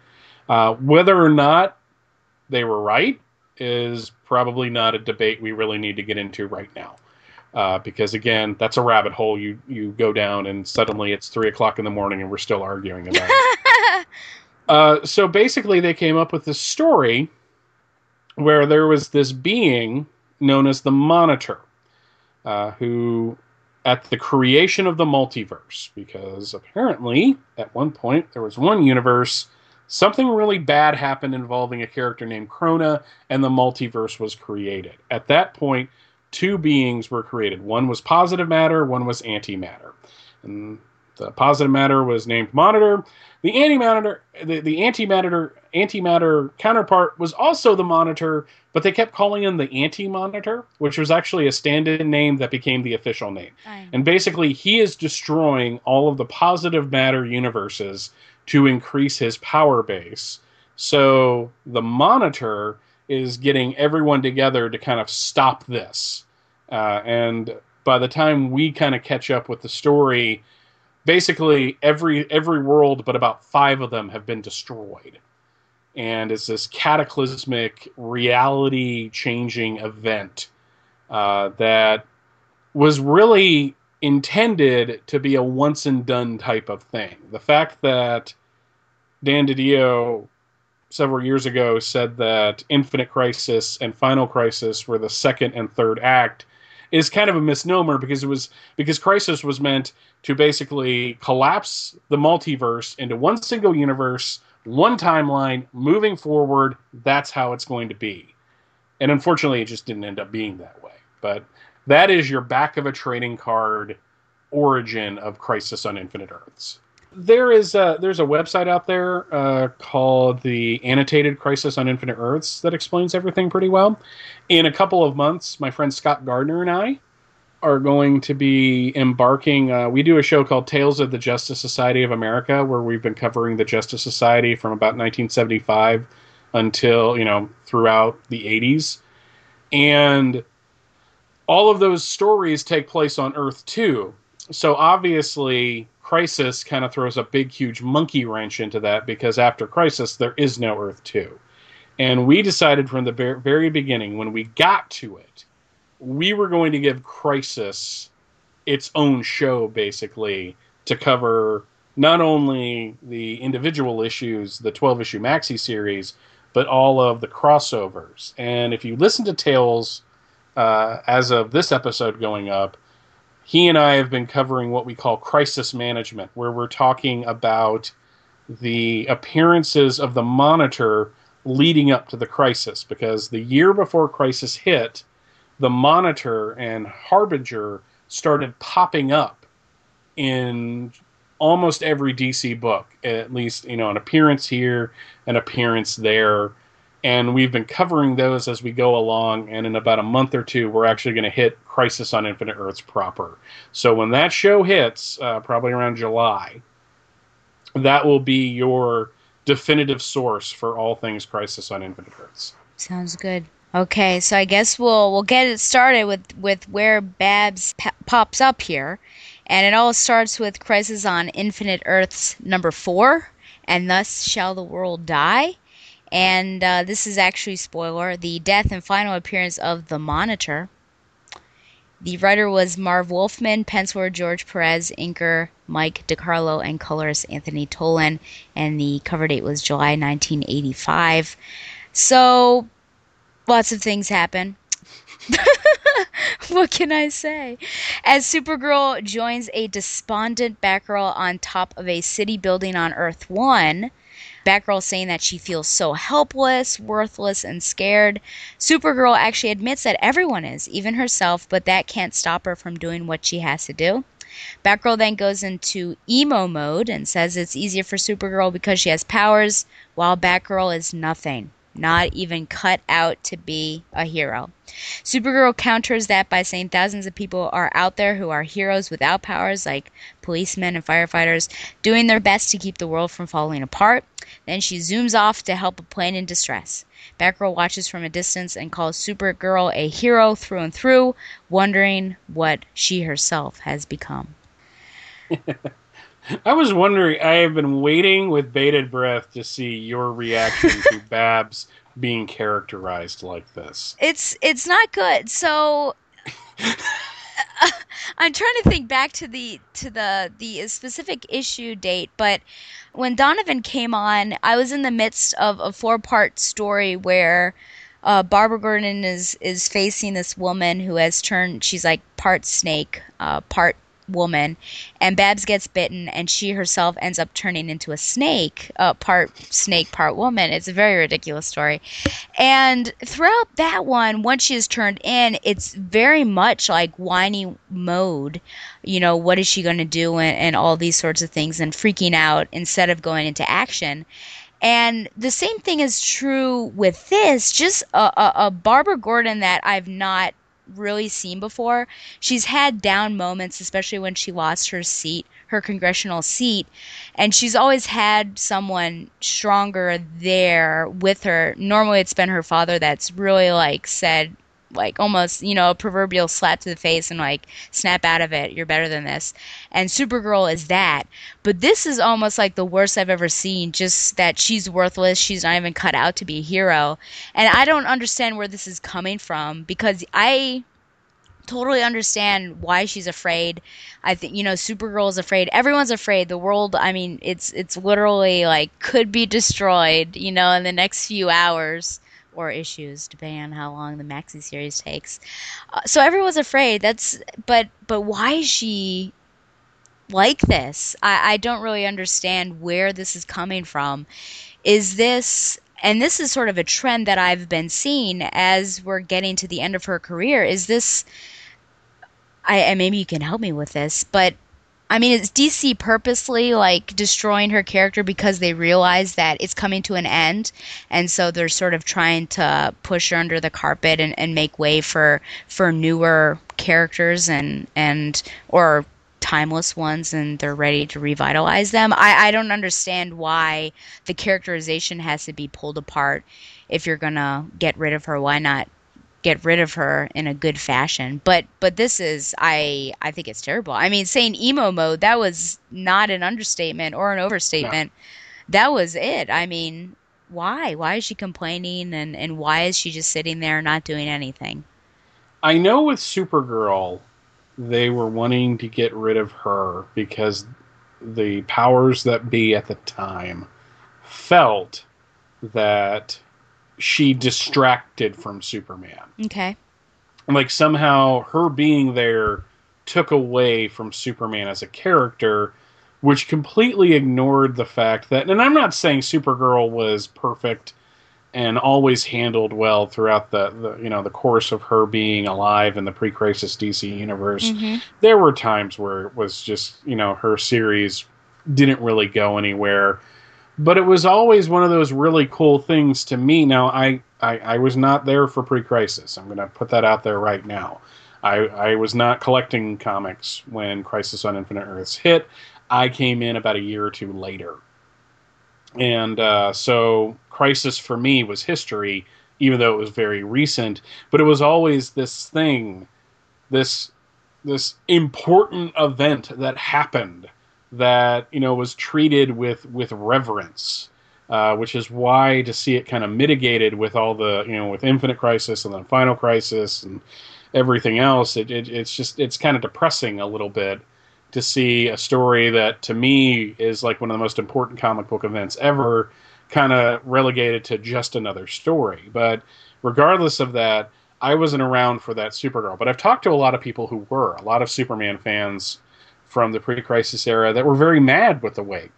Uh, whether or not they were right is probably not a debate we really need to get into right now. Uh, because again, that's a rabbit hole you you go down, and suddenly it's three o'clock in the morning, and we're still arguing about it. uh, so basically, they came up with this story where there was this being known as the Monitor, uh, who, at the creation of the multiverse, because apparently at one point there was one universe something really bad happened involving a character named Krona, and the multiverse was created. At that point, two beings were created. One was positive matter, one was antimatter. And the positive matter was named Monitor. The antimatter, the, the antimatter, antimatter counterpart was also the Monitor, but they kept calling him the Anti-Monitor, which was actually a stand-in name that became the official name. And basically, he is destroying all of the positive matter universes to increase his power base. So the monitor is getting everyone together to kind of stop this. Uh, and by the time we kind of catch up with the story, basically every every world but about five of them have been destroyed. And it's this cataclysmic, reality changing event uh, that was really intended to be a once and done type of thing. The fact that Dan DiDio several years ago said that Infinite Crisis and Final Crisis were the second and third act is kind of a misnomer because it was because Crisis was meant to basically collapse the multiverse into one single universe, one timeline, moving forward. That's how it's going to be. And unfortunately, it just didn't end up being that way. But that is your back of a trading card origin of Crisis on Infinite Earths. There is a, there's a website out there uh, called the Annotated Crisis on Infinite Earths that explains everything pretty well. In a couple of months, my friend Scott Gardner and I are going to be embarking. Uh, we do a show called Tales of the Justice Society of America, where we've been covering the Justice Society from about 1975 until you know throughout the 80s, and all of those stories take place on Earth 2. So obviously, Crisis kind of throws a big, huge monkey wrench into that because after Crisis, there is no Earth 2. And we decided from the very beginning, when we got to it, we were going to give Crisis its own show, basically, to cover not only the individual issues, the 12 issue maxi series, but all of the crossovers. And if you listen to Tales uh, as of this episode going up, he and I have been covering what we call crisis management, where we're talking about the appearances of the monitor leading up to the crisis. Because the year before crisis hit, the monitor and harbinger started popping up in almost every DC book, at least, you know, an appearance here, an appearance there and we've been covering those as we go along. And in about a month or two, we're actually going to hit Crisis on Infinite Earths proper. So when that show hits, uh, probably around July, that will be your definitive source for all things Crisis on Infinite Earths. Sounds good. Okay, so I guess we'll we'll get it started with with where Babs pops up here, and it all starts with Crisis on Infinite Earths number four, and thus shall the world die. And uh, this is actually spoiler: the death and final appearance of the Monitor. The writer was Marv Wolfman, penciler George Perez, inker Mike DeCarlo, and colorist Anthony Tollin. And the cover date was July 1985. So lots of things happen. what can I say? As Supergirl joins a despondent Batgirl on top of a city building on Earth 1, Batgirl saying that she feels so helpless, worthless, and scared. Supergirl actually admits that everyone is, even herself, but that can't stop her from doing what she has to do. Batgirl then goes into emo mode and says it's easier for Supergirl because she has powers, while Batgirl is nothing not even cut out to be a hero. Supergirl counters that by saying thousands of people are out there who are heroes without powers, like policemen and firefighters, doing their best to keep the world from falling apart. Then she zooms off to help a plane in distress. Batgirl watches from a distance and calls Supergirl a hero through and through, wondering what she herself has become. I was wondering. I have been waiting with bated breath to see your reaction to Babs being characterized like this. It's it's not good. So I'm trying to think back to the to the the specific issue date, but when Donovan came on, I was in the midst of a four part story where uh, Barbara Gordon is is facing this woman who has turned. She's like part snake, uh, part woman, and Babs gets bitten, and she herself ends up turning into a snake, uh, part snake, part woman. It's a very ridiculous story. And throughout that one, once she is turned in, it's very much like whiny mode. You know, what is she going to do, and, and all these sorts of things, and freaking out instead of going into action. And the same thing is true with this, just a, a, a Barbara Gordon that I've not really seen before. She's had down moments, especially when she lost her seat, her congressional seat, and she's always had someone stronger there with her. Normally, it's been her father that's really like said, like almost you know a proverbial slap to the face and like snap out of it. You're better than this. And supergirl is that. But this is almost like the worst i've ever seen. Just that she's worthless. She's not even cut out to be a hero. And i don't understand where this is coming from because i totally understand why she's afraid. I think you know Supergirl is afraid. Everyone's afraid. The world, I mean, it's it's literally like could be destroyed, you know, in the next few hours or issues, depending on how long the maxi series takes. Uh, so everyone's afraid. That's but but why is she like this? I, I don't really understand where this is coming from. Is this and this is sort of a trend that I've been seeing as we're getting to the end of her career. Is this I and maybe you can help me with this, but I mean, is DC purposely like destroying her character because they realize that it's coming to an end, and so they're sort of trying to push her under the carpet and, and make way for for newer characters and and or timeless ones, and they're ready to revitalize them. I, I don't understand why the characterization has to be pulled apart. If you're gonna get rid of her, why not get rid of her in a good fashion. But but this is I I think it's terrible. I mean, saying emo mode that was not an understatement or an overstatement. No. That was it. I mean, why? Why is she complaining and and why is she just sitting there not doing anything? I know with Supergirl they were wanting to get rid of her because the powers that be at the time felt that she distracted from Superman. Okay. Like somehow her being there took away from Superman as a character, which completely ignored the fact that and I'm not saying Supergirl was perfect and always handled well throughout the, the you know the course of her being alive in the pre-crisis DC universe. Mm-hmm. There were times where it was just, you know, her series didn't really go anywhere but it was always one of those really cool things to me. Now, I, I, I was not there for pre Crisis. I'm going to put that out there right now. I, I was not collecting comics when Crisis on Infinite Earths hit. I came in about a year or two later. And uh, so Crisis for me was history even though it was very recent. But it was always this thing, this this important event that happened that you know was treated with with reverence. Uh, which is why to see it kind of mitigated with all the you know with Infinite Crisis and then Final Crisis and everything else, it, it, it's just it's kind of depressing a little bit to see a story that to me is like one of the most important comic book events ever kind of relegated to just another story. But regardless of that, I wasn't around for that Supergirl. But I've talked to a lot of people who were, a lot of Superman fans from the pre crisis era that were very mad with the way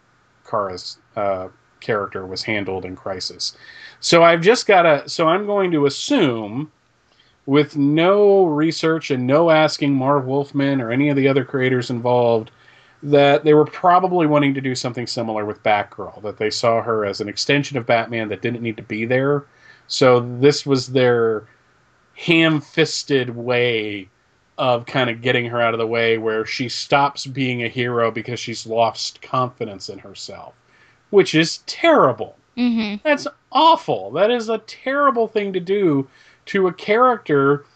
Kara's uh, character was handled in Crisis. So I've just got to, so I'm going to assume with no research and no asking Marv Wolfman or any of the other creators involved that they were probably wanting to do something similar with Batgirl, that they saw her as an extension of Batman that didn't need to be there. So this was their ham fisted way of kind of getting her out of the way where she stops being a hero because she's lost confidence in herself, which is terrible. Mm-hmm. That's awful. That is a terrible thing to do to a character.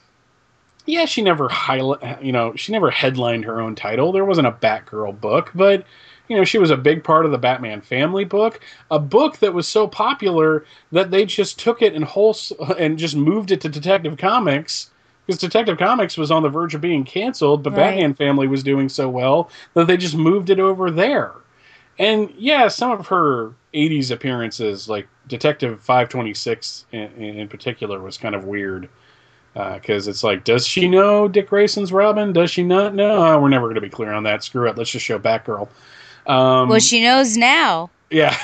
Yeah, she never highlight, you know, she never headlined her own title. There wasn't a Batgirl book, but you know, she was a big part of the Batman family book, a book that was so popular that they just took it and whole and just moved it to Detective Comics because Detective Comics was on the verge of being canceled, but Right. Batman family was doing so well that they just moved it over there. And yeah, some of her 80s appearances, like Detective 526 in, in particular, was kind of weird. Because it's like, does she know Dick Grayson's Robin? Does she not know? Oh, we're never going to be clear on that. Screw it. Let's just show Batgirl. Um, well, she knows now. yeah.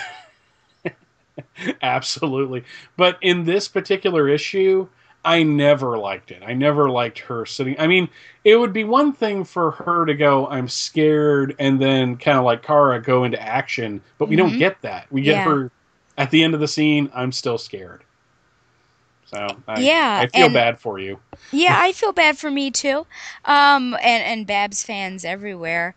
Absolutely. But in this particular issue, I never liked it. I never liked her sitting. I mean, it would be one thing for her to go, I'm scared, and then kind of like Kara go into action, but we don't Mhm. get that. We get Yeah. her at the end of the scene, I'm still scared. So I, Yeah, I feel and- bad for you. Yeah, I feel bad for me too. Um, and and Babs fans everywhere.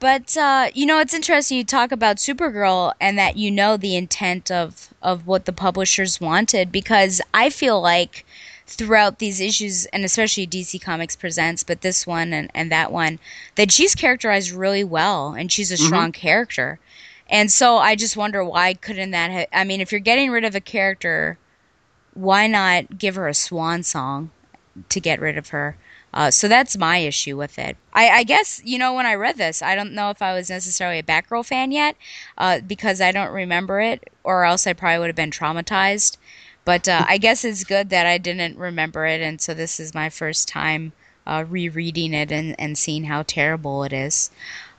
But uh, you know, it's interesting you talk about Supergirl and that you know the intent of of what the publishers wanted because I feel like throughout these issues and especially DC Comics presents, but this one and, and that one, that she's characterized really well and she's a Mhm. strong character. And so I just wonder why couldn't that ha- I mean, if you're getting rid of a character, why not give her a swan song to get rid of her? Uh, so that's my issue with it. I, I guess you know when I read this, I don't know if I was necessarily a Batgirl fan yet, uh, because I don't remember it, or else I probably would have been traumatized. But uh, I guess it's good that I didn't remember it, and so this is my first time uh, rereading it and, and seeing how terrible it is.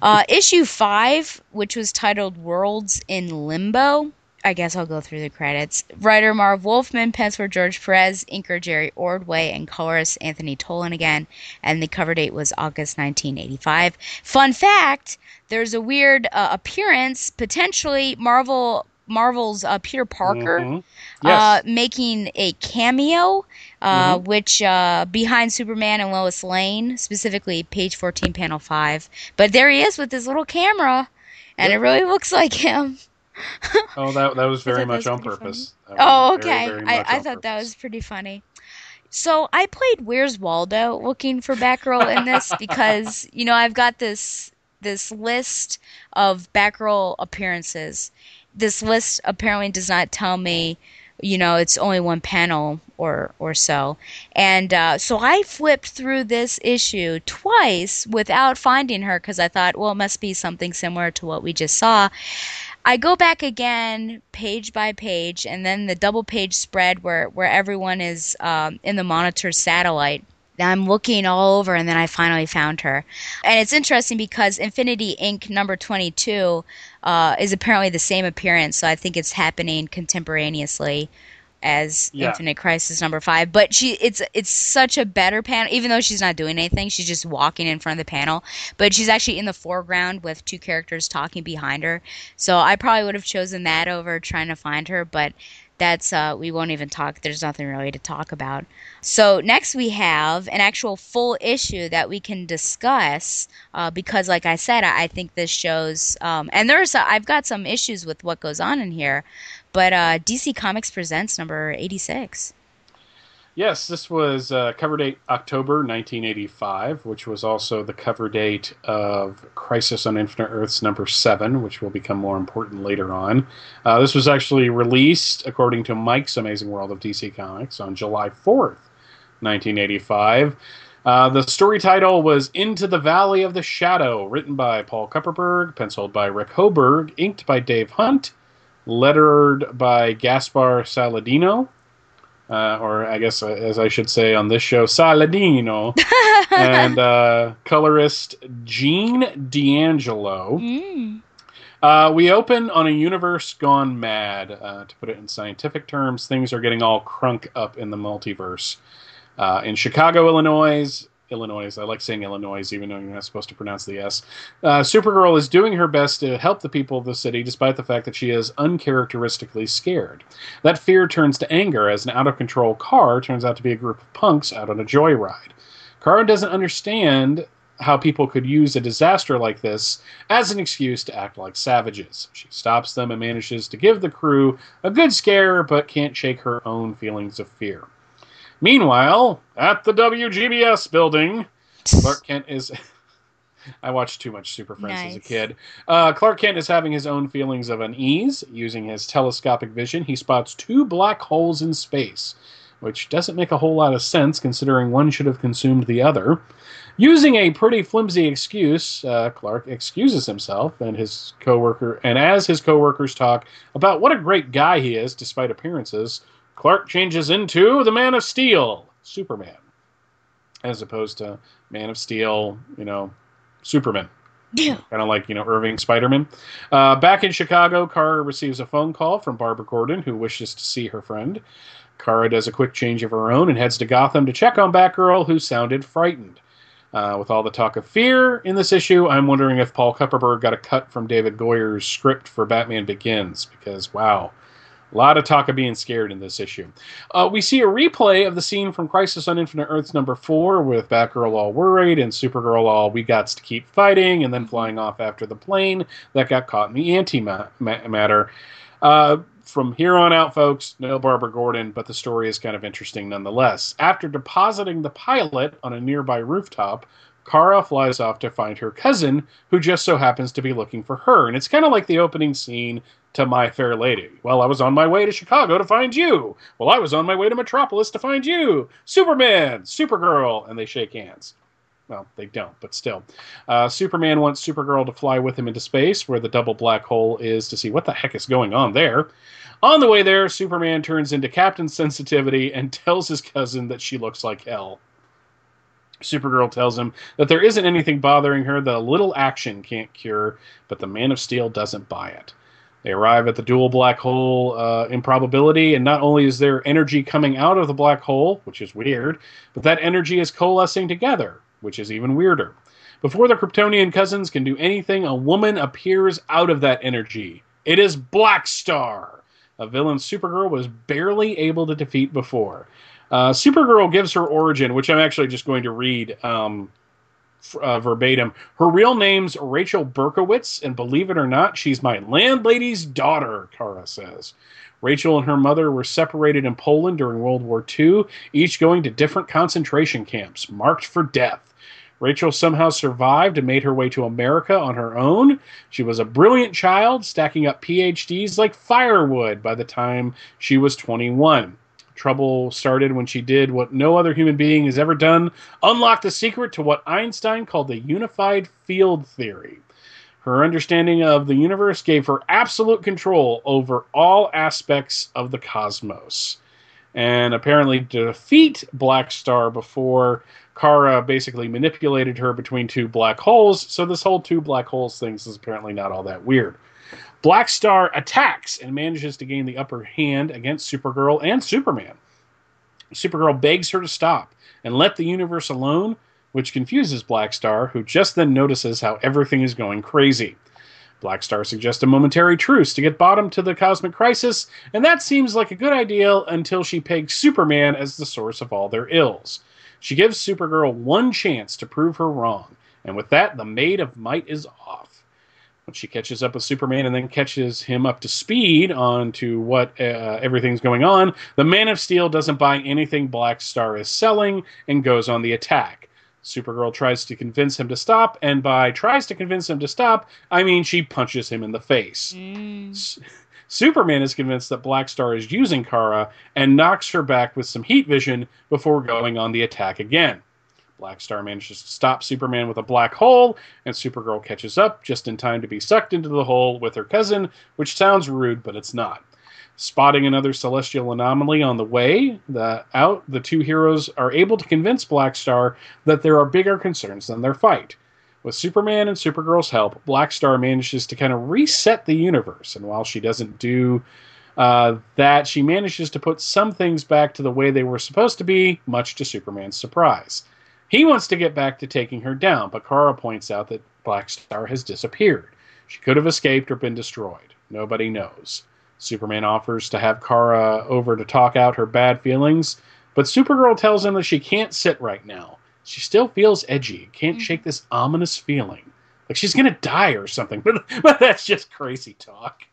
Uh, issue five, which was titled "Worlds in Limbo." I guess I'll go through the credits. Writer Marv Wolfman, penciler George Perez, inker Jerry Ordway, and colorist Anthony Tollin again. And the cover date was August 1985. Fun fact: There's a weird uh, appearance, potentially Marvel Marvel's uh, Peter Parker Mhm. Yes. uh, making a cameo, uh, Mhm. which uh, behind Superman and Lois Lane, specifically page 14, panel 5. But there he is with his little camera, and it really looks like him. oh, that, that was very much was on purpose. Oh, was very, okay. very I, I thought that was pretty funny. So I played Where's Waldo looking for Batgirl in this because you know I've got this this list of Batgirl appearances. This list apparently does not tell me, you know, it's only one panel or or so, and uh, so I flipped through this issue twice without finding her because I thought, well, it must be something similar to what we just saw. I go back again, page by page, and then the double page spread where where everyone is um, in the monitor satellite. I'm looking all over, and then I finally found her. And it's interesting because Infinity Inc. number 22 uh, is apparently the same appearance, so I think it's happening contemporaneously as Yeah. Infinite Crisis number five. But she, it's it's such a better panel, even though she's not doing anything. She's just walking in front of the panel, but she's actually in the foreground with two characters talking behind her. So I probably would have chosen that over trying to find her, but that's uh, we won't even talk. There's nothing really to talk about. So next we have an actual full issue that we can discuss uh, because, like I said, I, I think this shows, um, and there's I've got some issues with what goes on in here, but uh, DC Comics presents number 86. Yes, this was uh, cover date October 1985, which was also the cover date of Crisis on Infinite Earths number 7, which will become more important later on. Uh, this was actually released, according to Mike's Amazing World of DC Comics, on July 4th, 1985. Uh, the story title was Into the Valley of the Shadow, written by Paul Kupperberg, penciled by Rick Hoberg, inked by Dave Hunt, lettered by Gaspar Saladino, uh, or I guess uh, as I should say on this show, Saladino, and uh, colorist Gene D'Angelo. Mm. Uh, we open on a universe gone mad. Uh, to put it in scientific terms, things are getting all crunk up in the multiverse. Uh, in Chicago, Illinois, Illinois, I like saying Illinois, even though you're not supposed to pronounce the S. Uh, Supergirl is doing her best to help the people of the city, despite the fact that she is uncharacteristically scared. That fear turns to anger as an out of control car turns out to be a group of punks out on a joyride. Kara doesn't understand how people could use a disaster like this as an excuse to act like savages. She stops them and manages to give the crew a good scare, but can't shake her own feelings of fear. Meanwhile, at the WGBS building, Clark Kent is. I watched too much Super Friends as a kid. Uh, Clark Kent is having his own feelings of unease. Using his telescopic vision, he spots two black holes in space, which doesn't make a whole lot of sense considering one should have consumed the other. Using a pretty flimsy excuse, uh, Clark excuses himself and his coworker, and as his coworkers talk about what a great guy he is despite appearances, Clark changes into the Man of Steel, Superman, as opposed to Man of Steel, you know, Superman. Yeah. Kind of like, you know, Irving Spider-Man. Uh, back in Chicago, Kara receives a phone call from Barbara Gordon, who wishes to see her friend. Kara does a quick change of her own and heads to Gotham to check on Batgirl, who sounded frightened. Uh, with all the talk of fear in this issue, I'm wondering if Paul Kupperberg got a cut from David Goyer's script for Batman Begins, because, wow, a lot of talk of being scared in this issue. Uh, we see a replay of the scene from Crisis on Infinite Earths number four, with Batgirl all worried and Supergirl all we got to keep fighting, and then flying off after the plane that got caught in the antimatter. Uh, from here on out, folks, no Barbara Gordon, but the story is kind of interesting nonetheless. After depositing the pilot on a nearby rooftop, Kara flies off to find her cousin, who just so happens to be looking for her. And it's kind of like the opening scene to My Fair Lady. Well, I was on my way to Chicago to find you. Well, I was on my way to Metropolis to find you. Superman, Supergirl, and they shake hands. Well, they don't, but still. Uh, Superman wants Supergirl to fly with him into space, where the double black hole is, to see what the heck is going on there. On the way there, Superman turns into Captain Sensitivity and tells his cousin that she looks like hell. Supergirl tells him that there isn't anything bothering her that a little action can't cure, but the Man of Steel doesn't buy it. They arrive at the dual black hole uh, improbability, and not only is there energy coming out of the black hole, which is weird, but that energy is coalescing together, which is even weirder. Before the Kryptonian cousins can do anything, a woman appears out of that energy. It is Black Star, a villain Supergirl was barely able to defeat before. Uh, Supergirl gives her origin, which I'm actually just going to read um, uh, verbatim. Her real name's Rachel Berkowitz, and believe it or not, she's my landlady's daughter, Kara says. Rachel and her mother were separated in Poland during World War II, each going to different concentration camps, marked for death. Rachel somehow survived and made her way to America on her own. She was a brilliant child, stacking up PhDs like firewood by the time she was 21. Trouble started when she did what no other human being has ever done unlock the secret to what Einstein called the unified field theory. Her understanding of the universe gave her absolute control over all aspects of the cosmos. And apparently, defeat Black Star before Kara basically manipulated her between two black holes, so this whole two black holes thing is apparently not all that weird. Black Star attacks and manages to gain the upper hand against Supergirl and Superman. Supergirl begs her to stop and let the universe alone, which confuses Black Star, who just then notices how everything is going crazy. Black Star suggests a momentary truce to get bottom to the cosmic crisis, and that seems like a good idea until she pegs Superman as the source of all their ills. She gives Supergirl one chance to prove her wrong, and with that, the Maid of Might is off. When she catches up with Superman and then catches him up to speed on to what uh, everything's going on, the Man of Steel doesn't buy anything Black Star is selling and goes on the attack. Supergirl tries to convince him to stop, and by tries to convince him to stop, I mean she punches him in the face. S- Superman is convinced that Black Star is using Kara and knocks her back with some heat vision before going on the attack again. Black Star manages to stop Superman with a black hole, and Supergirl catches up just in time to be sucked into the hole with her cousin, which sounds rude, but it's not. Spotting another celestial anomaly on the way the, out, the two heroes are able to convince Black Star that there are bigger concerns than their fight. With Superman and Supergirl's help, Black Star manages to kind of reset the universe, and while she doesn't do uh, that, she manages to put some things back to the way they were supposed to be, much to Superman's surprise. He wants to get back to taking her down, but Kara points out that Black Star has disappeared. She could have escaped or been destroyed. Nobody knows. Superman offers to have Kara over to talk out her bad feelings, but Supergirl tells him that she can't sit right now. She still feels edgy, can't shake this ominous feeling. Like she's gonna die or something. But, but that's just crazy talk.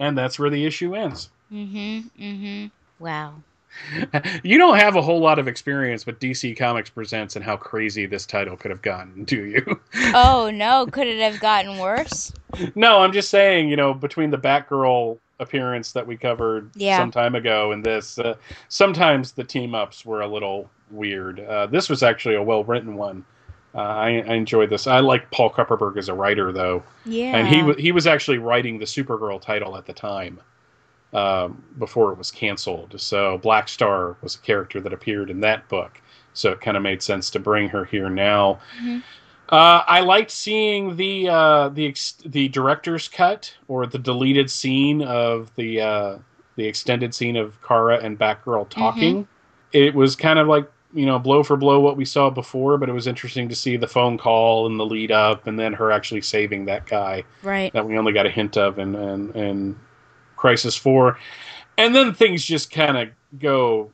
And that's where the issue ends. Mm-hmm. Mm-hmm. Wow. You don't have a whole lot of experience with DC Comics Presents and how crazy this title could have gotten, do you? Oh no, could it have gotten worse? no, I'm just saying, you know, between the Batgirl appearance that we covered Yeah. some time ago and this, uh, sometimes the team ups were a little weird. Uh, this was actually a well written one. Uh, I, I enjoyed this. I like Paul Kupperberg as a writer, though, Yeah. and he wa he was actually writing the Supergirl title at the time um, before it was canceled. So Black Star was a character that appeared in that book, so it kind of made sense to bring her here now. Mhm. Uh, I liked seeing the uh, the ex- the director's cut or the deleted scene of the uh, the extended scene of Kara and Batgirl talking. It was kind of like you know blow for blow what we saw before, but it was interesting to see the phone call and the lead up, and then her actually saving that guy right. that we only got a hint of in in, in Crisis Four, and then things just kind of go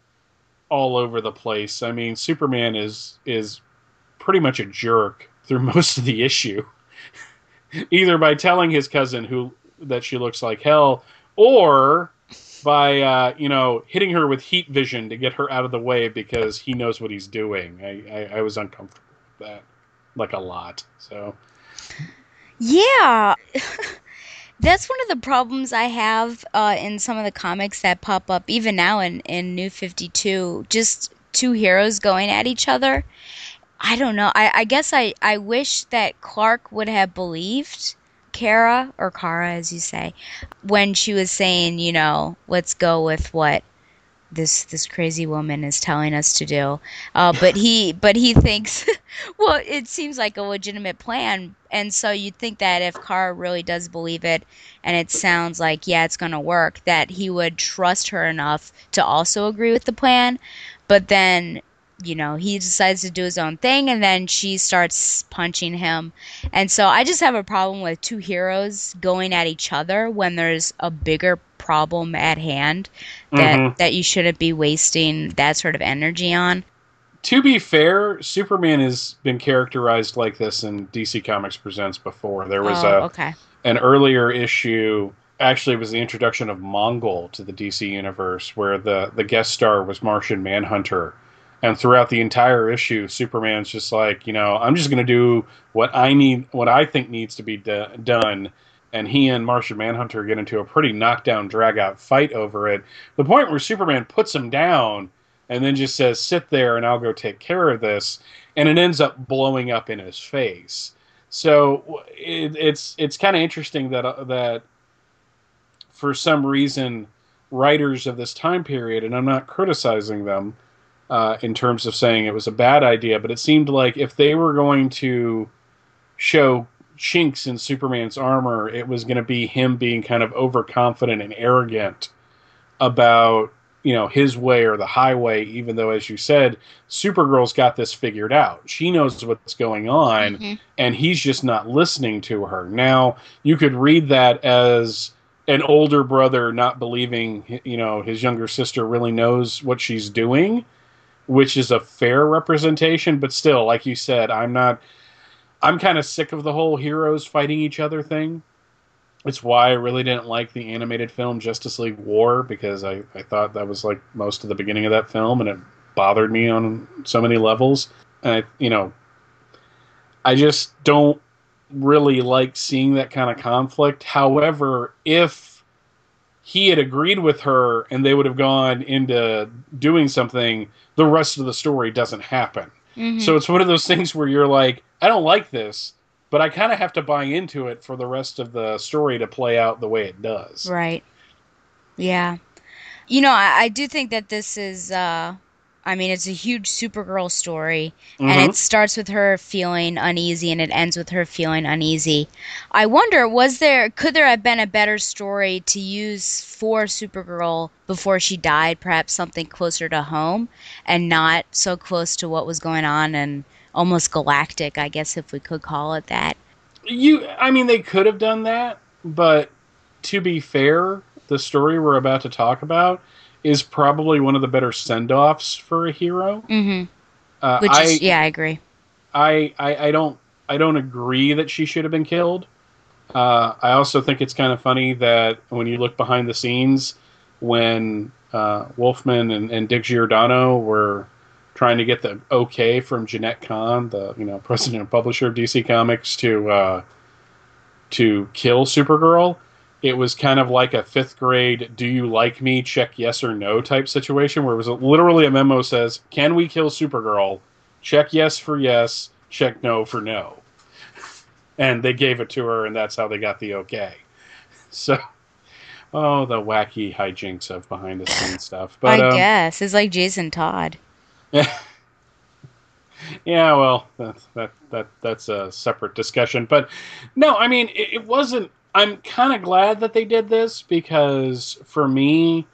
all over the place. I mean, Superman is is pretty much a jerk through most of the issue, either by telling his cousin who that she looks like hell, or by uh, you know hitting her with heat vision to get her out of the way because he knows what he's doing. I, I, I was uncomfortable with that, like a lot. So Yeah. That's one of the problems I have uh, in some of the comics that pop up, even now in, in New 52. Just two heroes going at each other. I don't know. I, I guess I, I wish that Clark would have believed Kara, or Kara as you say, when she was saying, you know, let's go with what this this crazy woman is telling us to do. Uh, but he but he thinks well, it seems like a legitimate plan, and so you'd think that if Kara really does believe it, and it sounds like yeah, it's going to work, that he would trust her enough to also agree with the plan. But then, you know, he decides to do his own thing, and then she starts punching him, and so I just have a problem with two heroes going at each other when there's a bigger problem at hand that Mhm. that you shouldn't be wasting that sort of energy on. to be fair, Superman has been characterized like this in DC Comics Presents before. There was oh, a okay. an earlier issue. Actually, it was the introduction of Mongul to the DC universe, where the the guest star was Martian Manhunter, and throughout the entire issue, Superman's just like, you know, I'm just going to do what I need, what I think needs to be do- done. And he and Martian Manhunter get into a pretty knockdown, drag out fight over it. The point where Superman puts him down and then just says, "Sit there, and I'll go take care of this," and it ends up blowing up in his face. So it, it's it's kind of interesting that uh, that for some reason writers of this time period, and I'm not criticizing them uh, in terms of saying it was a bad idea, but it seemed like if they were going to show chinks in Superman's armor, it was going to be him being kind of overconfident and arrogant about you know his way or the highway even though as you said supergirl's got this figured out she knows what's going on Mhm. and he's just not listening to her now you could read that as an older brother not believing you know his younger sister really knows what she's doing which is a fair representation but still like you said i'm not I'm kind of sick of the whole heroes fighting each other thing. It's why I really didn't like the animated film Justice League War because I, I thought that was like most of the beginning of that film and it bothered me on so many levels. And I, you know, I just don't really like seeing that kind of conflict. However, if he had agreed with her and they would have gone into doing something, the rest of the story doesn't happen. Mhm. So it's one of those things where you're like, I don't like this, but I kind of have to buy into it for the rest of the story to play out the way it does. Right. Yeah. You know, I, I do think that this is, uh, I mean, it's a huge Supergirl story, and Mhm. it starts with her feeling uneasy and it ends with her feeling uneasy. I wonder, was there, could there have been a better story to use for Supergirl before she died? Perhaps something closer to home and not so close to what was going on and almost galactic, I guess, if we could call it that. You, I mean, they could have done that, but to be fair, the story we're about to talk about is probably one of the better send-offs for a hero. hmm Uh, Which I, is, yeah, I agree. I, I, I don't I don't agree that she should have been killed. Uh, I also think it's kind of funny that when you look behind the scenes, when uh, Wolfman and, and Dick Giordano were trying to get the okay from Jenette Kahn, the you know president and publisher of DC Comics, to uh, to kill Supergirl, it was kind of like a fifth grade "Do you like me?" check yes or no type situation, where it was literally a memo says, "Can we kill Supergirl?" Check yes for yes, check no for no, and they gave it to her, and that's how they got the okay. So, oh, the wacky hijinks of behind the scenes stuff. But I um, guess. It's like Jason Todd. Yeah, yeah, well, that's that that that's a separate discussion. But no, I mean, it, it wasn't. I'm kind of glad that they did this because for me,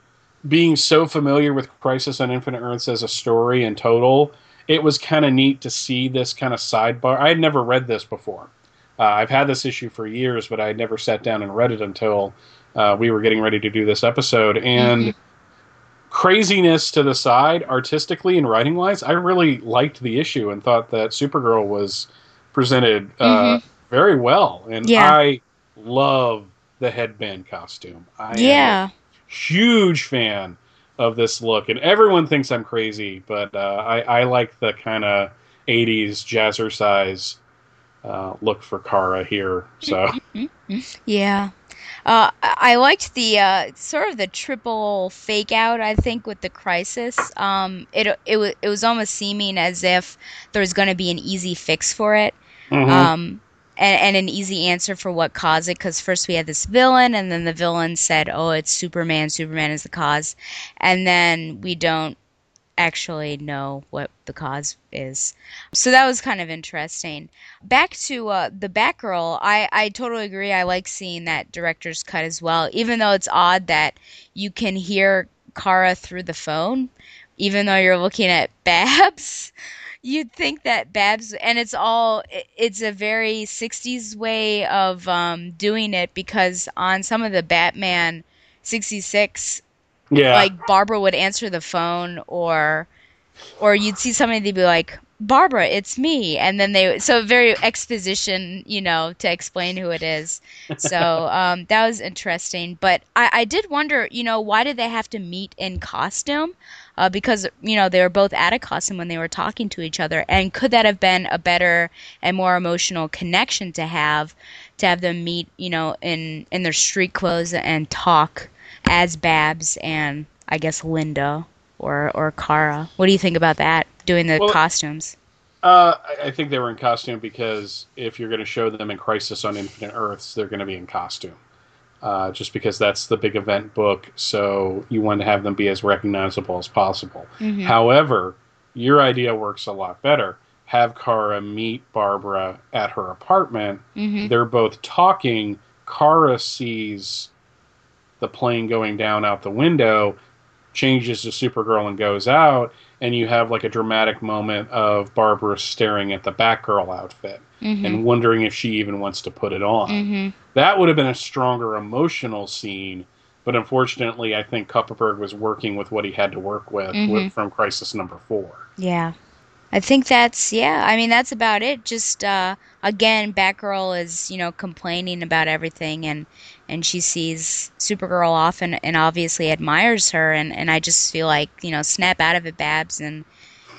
being so familiar with Crisis on Infinite Earths as a story in total, it was kind of neat to see this kind of sidebar. I had never read this before. Uh, I've had this issue for years, but I had never sat down and read it until uh, we were getting ready to do this episode. And craziness to the side, artistically and writing wise, I really liked the issue and thought that Supergirl was presented uh, Mhm. very well. And Yeah. I love the headband costume. I am a Yeah. huge fan of this look, and everyone thinks I'm crazy, but uh, I, I like the kind of '80s jazzercise uh, look for Kara here. So Yeah. Uh, I liked the uh, sort of the triple fake out. I think with the crisis, um, it it was it was almost seeming as if there was going to be an easy fix for it, Mhm. um, and, and an easy answer for what caused it. Because first we had this villain, and then the villain said, "Oh, it's Superman. Superman is the cause," and then we don't actually know what the cause is. So that was kind of interesting. Back to uh, the Batgirl, I, I totally agree. I like seeing that director's cut as well, even though it's odd that you can hear Kara through the phone, even though you're looking at Babs. You'd think that Babs, and it's all, it's a very 60s way of um, doing it because on some of the Batman 66 yeah, like Barbara would answer the phone or or you'd see somebody they'd be like Barbara it's me. And then they so very exposition you know to explain who it is. So um, that was interesting. But I, I did wonder you know why did they have to meet in costume? Uh, because you know they were both out of costume when they were talking to each other. And could that have been a better and more emotional connection to have to have them meet you know in in their street clothes and talk as Babs and I guess Linda or or Kara. What do you think about that? Doing the Well- costumes. Uh, I- think they were in costume because if you're going to show them in Crisis on Infinite Earths, they're going to be in costume. Uh, just because that's the big event book, so you want to have them be as recognizable as possible. Mhm. However, your idea works a lot better. Have Kara meet Barbara at her apartment. Mhm. They're both talking. Kara sees the plane going down out the window, changes to Supergirl and goes out, and you have like a dramatic moment of Barbara staring at the Batgirl outfit Mhm. and wondering if she even wants to put it on. Mhm. That would have been a stronger emotional scene, but unfortunately, I think Kupperberg was working with what he had to work with, Mhm. with from Crisis Number Four. Yeah. I think that's yeah. I mean that's about it. Just uh, again, Batgirl is you know complaining about everything, and and she sees Supergirl off, and, and obviously admires her, and and I just feel like you know snap out of it, Babs, and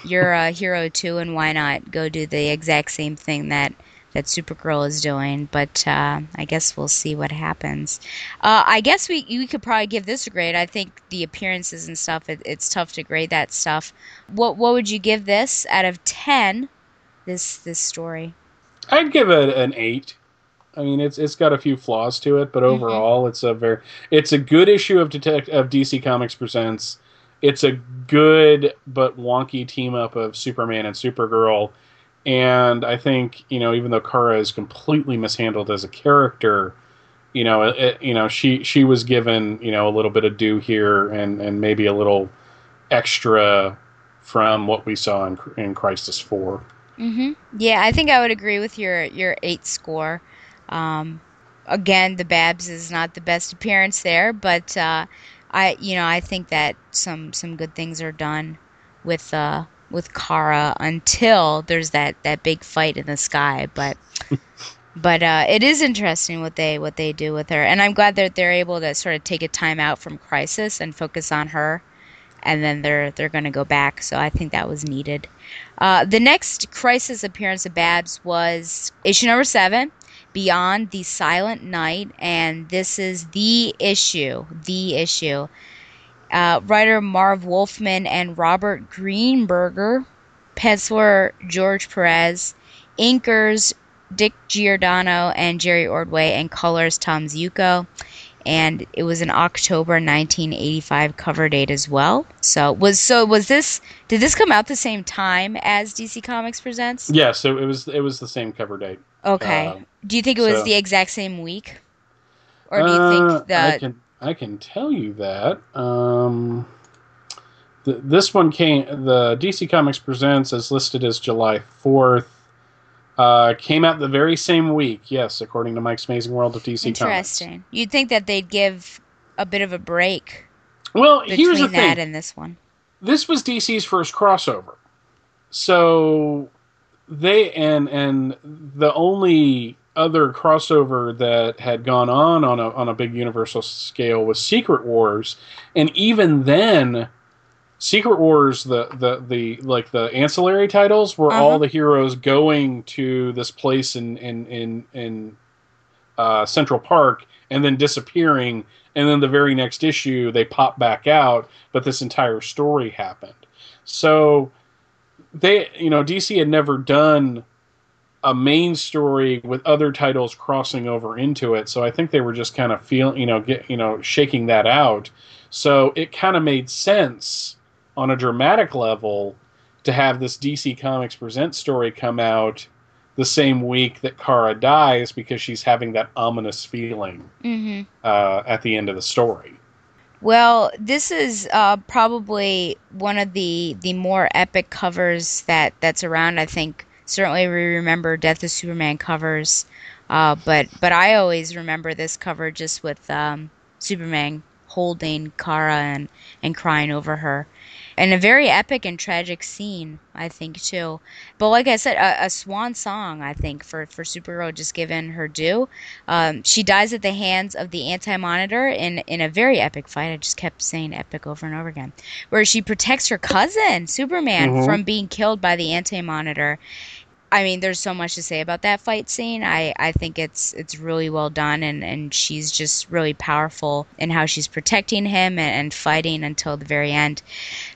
you're a hero too, and why not go do the exact same thing that that Supergirl is doing. But uh, I guess we'll see what happens. Uh, I guess we we could probably give this a grade. I think the appearances and stuff. It, it's tough to grade that stuff. What what would you give this out of ten? This this story. I'd give it an eight. I mean, it's it's got a few flaws to it, but overall, it's a very it's a good issue of Detect of DC Comics presents. It's a good but wonky team up of Superman and Supergirl, and I think you know even though Kara is completely mishandled as a character, you know it, you know she she was given you know a little bit of due here and and maybe a little extra from what we saw in in Crisis Four. hmm Yeah, I think I would agree with your your eight score. Um, again, the Babs is not the best appearance there, but uh, I you know I think that some some good things are done with uh, with Kara until there's that that big fight in the sky, but. But uh, it is interesting what they what they do with her, and I'm glad that they're able to sort of take a time out from Crisis and focus on her, and then they're they're going to go back. So I think that was needed. Uh, the next Crisis appearance of Babs was issue number seven, Beyond the Silent Night, and this is the issue, the issue. Uh, writer Marv Wolfman and Robert Greenberger, penciler George Perez, inkers Dick Giordano and Jerry Ordway, and colors Tom Ziuko. And it was an October 1985 cover date as well. So was so was this did this come out the same time as DC Comics presents? Yeah, so it was it was the same cover date. Okay. Um, do you think it was so- the exact same week, or do you Uh, think that? I can I can tell you that. Um, th- this one came. The DC Comics Presents is listed as July fourth. Uh, came out the very same week. Yes, according to Mike's Amazing World of DC Comics. interesting? You'd think that they'd give a bit of a break Well, between here's the that thing. and this one. this was DC's first crossover. So they and and the only other crossover that had gone on on a on a big universal scale was Secret Wars, and even then, Secret Wars the the the like the ancillary titles were Uh-huh. all the heroes going to this place in in in in uh, Central Park and then disappearing, and then the very next issue they pop back out, but this entire story happened. So they, you know, DC had never done a main story with other titles crossing over into it. So I think they were just kind of feeling, you know, get, you know, shaking that out. So it kind of made sense on a dramatic level to have this DC Comics Present story come out the same week that Kara dies because she's having that ominous feeling hmm uh, at the end of the story. Well, this is uh, probably one of the the more epic covers that that's around. I think certainly we remember Death of Superman covers, uh, but but I always remember this cover just with um, Superman holding Kara and and crying over her, and a very epic and tragic scene. I think too. But like I said, a, a swan song. I think for for Supergirl, just given her due. Um, she dies at the hands of the Anti Monitor in, in a very epic fight. I just kept saying epic over and over again. Where she protects her cousin, Superman, Mhm. from being killed by the Anti Monitor. I mean, there's so much to say about that fight scene. I, I think it's it's really well done, and, and she's just really powerful in how she's protecting him and, and fighting until the very end.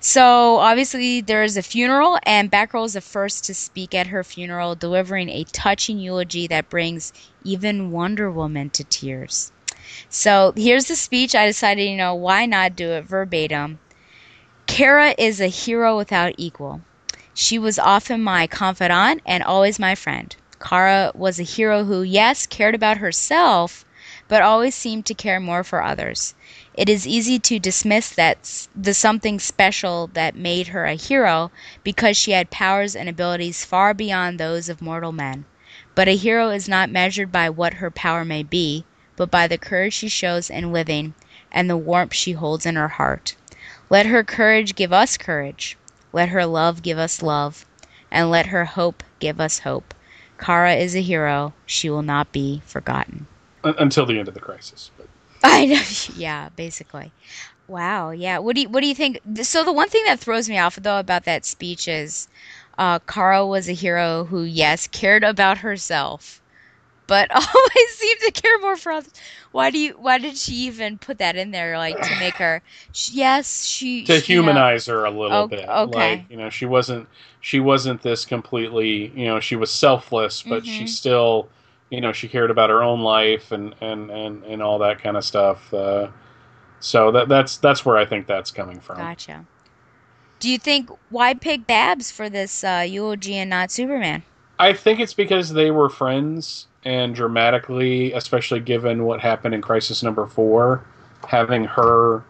So obviously there is a funeral, and Batgirl is the first to speak at her funeral, delivering a touching eulogy that brings even Wonder Woman to tears. So here's the speech. I decided, you know, why not do it verbatim? Kara is a hero without equal. She was often my confidant and always my friend. Kara was a hero who, yes, cared about herself, but always seemed to care more for others. It is easy to dismiss that the something special that made her a hero because she had powers and abilities far beyond those of mortal men. But a hero is not measured by what her power may be, but by the courage she shows in living and the warmth she holds in her heart. Let her courage give us courage. Let her love give us love. and let her hope give us hope. Kara is a hero. She will not be forgotten. Until the end of the crisis. But I know. Yeah, basically. Wow. Yeah. What do you What do you think? So the one thing that throws me off though about that speech is, uh, Kara was a hero who, yes, cared about herself, but always seem to care more for others. Why do you? Why did she even put that in there? Like to make her? She, yes, she to she, humanize her a little Oh, bit. okay. Like, you know, she wasn't she wasn't this completely, you know, she was selfless, but she Mhm. still, you know, she cared about her own life and and and, and all that kind of stuff. Uh, so that that's that's where I think that's coming from. Gotcha. Do you think why pick Babs for this uh, eulogy and not Superman? I think it's because they were friends and dramatically, especially given what happened in Crisis Number Four, having her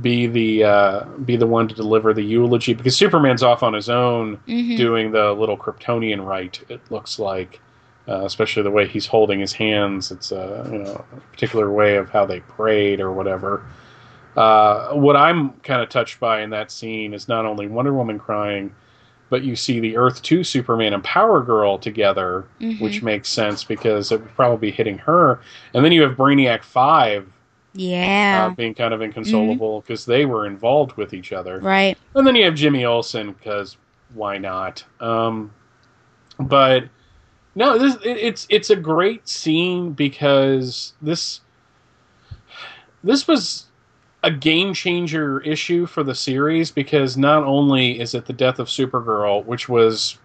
be the uh, be the one to deliver the eulogy because Superman's off on his own Mhm. doing the little Kryptonian rite. It looks like, uh, especially the way he's holding his hands. It's a you know a particular way of how they prayed or whatever. Uh, what I'm kind of touched by in that scene is not only Wonder Woman crying, but you see the Earth 2 Superman and Power Girl together, Mhm. which makes sense because it would probably be hitting her. And then you have Brainiac 5 Yeah. uh, being kind of inconsolable because they were involved with each other. right. And then you have Jimmy Olsen because why not? Um, but no, this it, it's it's a great scene because this this was a game changer issue for the series because not only is it the death of Supergirl, which was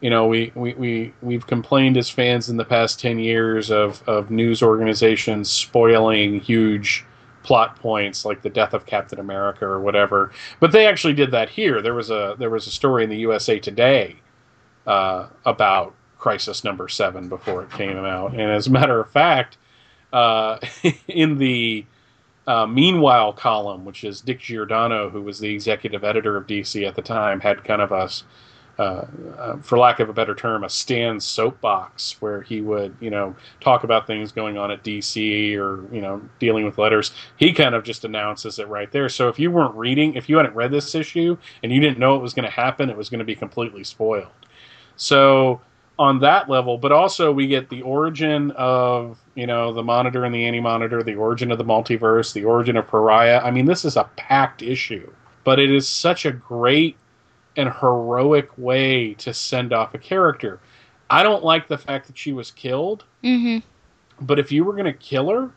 you know we, we, we we've complained as fans in the past 10 years of, of news organizations spoiling huge plot points like the death of Captain America or whatever. But they actually did that here. There was a there was a story in the USA Today uh, about Crisis Number Seven before it came out, and as a matter of fact, uh, in the uh, Meanwhile column, which is Dick Giordano, who was the executive editor of DC at the time, had kind of a uh, uh, for lack of a better term, a stand soapbox where he would, you know, talk about things going on at DC or, you know, dealing with letters. He kind of just announces it right there. So if you weren't reading, if you hadn't read this issue and you didn't know it was going to happen, it was going to be completely spoiled. So on that level, but also we get the origin of, you know, the monitor and the anti monitor, the origin of the multiverse, the origin of Pariah. I mean, this is a packed issue, but it is such a great and heroic way to send off a character. I don't like the fact that she was killed, Mm-hmm. but if you were going to kill her,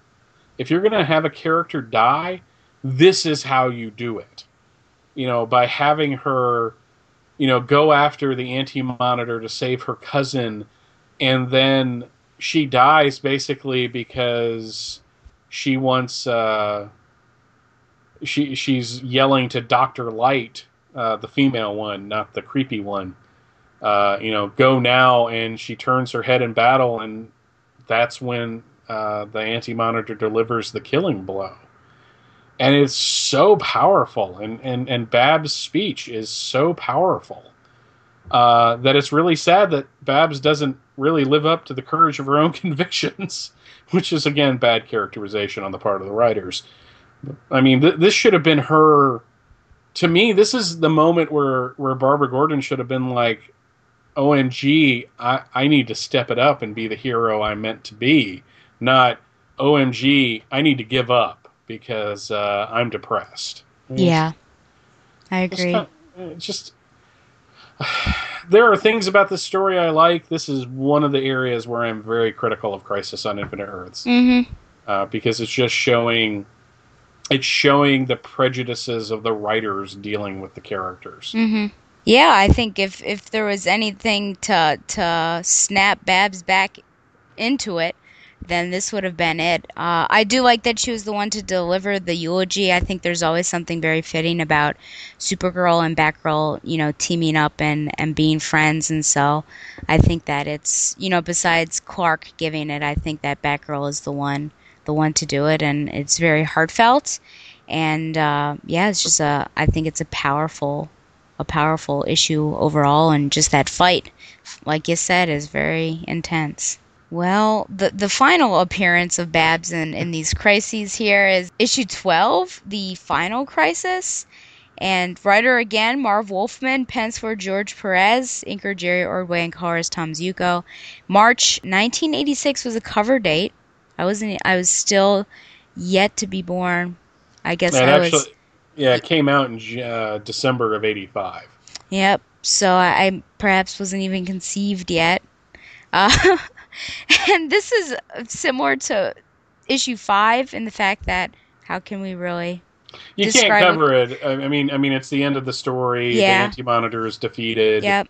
if you're going to have a character die, this is how you do it. You know, by having her, you know, go after the anti monitor to save her cousin, and then she dies basically because she wants, uh, she, she's yelling to Dr. Light uh, the female one, not the creepy one. Uh, you know, go now, and she turns her head in battle, and that's when uh, the anti monitor delivers the killing blow. And it's so powerful, and, and, and Babs' speech is so powerful uh, that it's really sad that Babs doesn't really live up to the courage of her own convictions, which is, again, bad characterization on the part of the writers. I mean, th- this should have been her to me, this is the moment where where Barbara Gordon should have been like, "OMG, I, I need to step it up and be the hero I'm meant to be," not "OMG, I need to give up because uh, I'm depressed." Yeah. I It's agree. not- just there are things about this story I like. This is one of the areas where I'm very critical of Crisis on Infinite Earths Mm-hmm. uh, because it's just showing it's showing the prejudices of the writers dealing with the characters. Mm-hmm. Yeah, I think if if there was anything to to snap Babs back into it, then this would have been it. Uh, I do like that she was the one to deliver the eulogy. I think there's always something very fitting about Supergirl and Batgirl, you know, teaming up and and being friends, and so I think that it's you know besides Clark giving it, I think that Batgirl is the one the one to do it, and it's very heartfelt. And uh, yeah, it's just a. I think it's a powerful a powerful issue overall, and just that fight, like you said, is very intense. Well, the the final appearance of Babs in, in these crises here is issue twelve, the final crisis, And writer again, Marv Wolfman, pens for George Perez, inker Jerry Ordway, and colorist Tom Ziuko. March 1986 was a cover date. I wasn't. I was still yet to be born. I guess And I was. actually, yeah, it came out in uh, December of '85. Yep. So I, I perhaps wasn't even conceived yet. Uh, and this is uh, similar to issue five in the fact that how can we really? You can't cover it. I I mean, I mean, it's the end of the story. Yeah. The Anti-Monitor is defeated. Yep.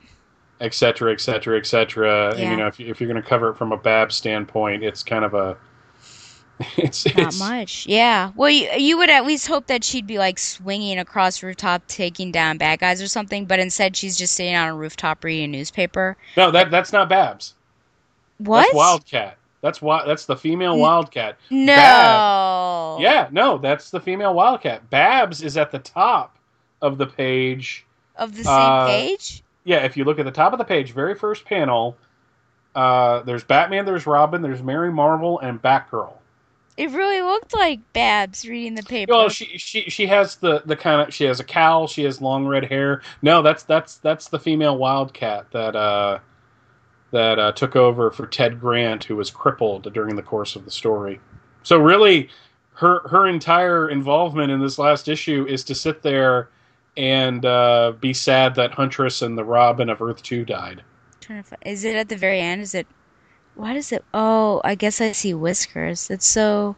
et cetera, et cetera, et cetera. And Yeah. you know, if, you, if you're going to cover it from a Bab standpoint, it's kind of a it's Not it's much. Yeah. Well, you, you would at least hope that she'd be like swinging across rooftop, taking down bad guys or something. But instead, she's just sitting on a rooftop reading a newspaper. no that that's not Babs. What? That's Wildcat. That's why that's the female Wildcat. No. Babs- Yeah, no, that's the female Wildcat. Babs is at the top of the page. Of the same Uh, page. Yeah, if you look at the top of the page, very first panel, uh, there's Batman, there's Robin, there's Mary Marvel, and Batgirl. It really looked like Babs reading the paper. Well, she she she has the the kind of she has a cowl, she has long red hair. No, that's that's that's the female Wildcat that uh that uh, took over for Ted Grant, who was crippled during the course of the story. So really, her her entire involvement in this last issue is to sit there and uh, be sad that Huntress and the Robin of Earth Two died. Is it at the very end? Is it? What is it? Oh, I guess I see whiskers. It's so.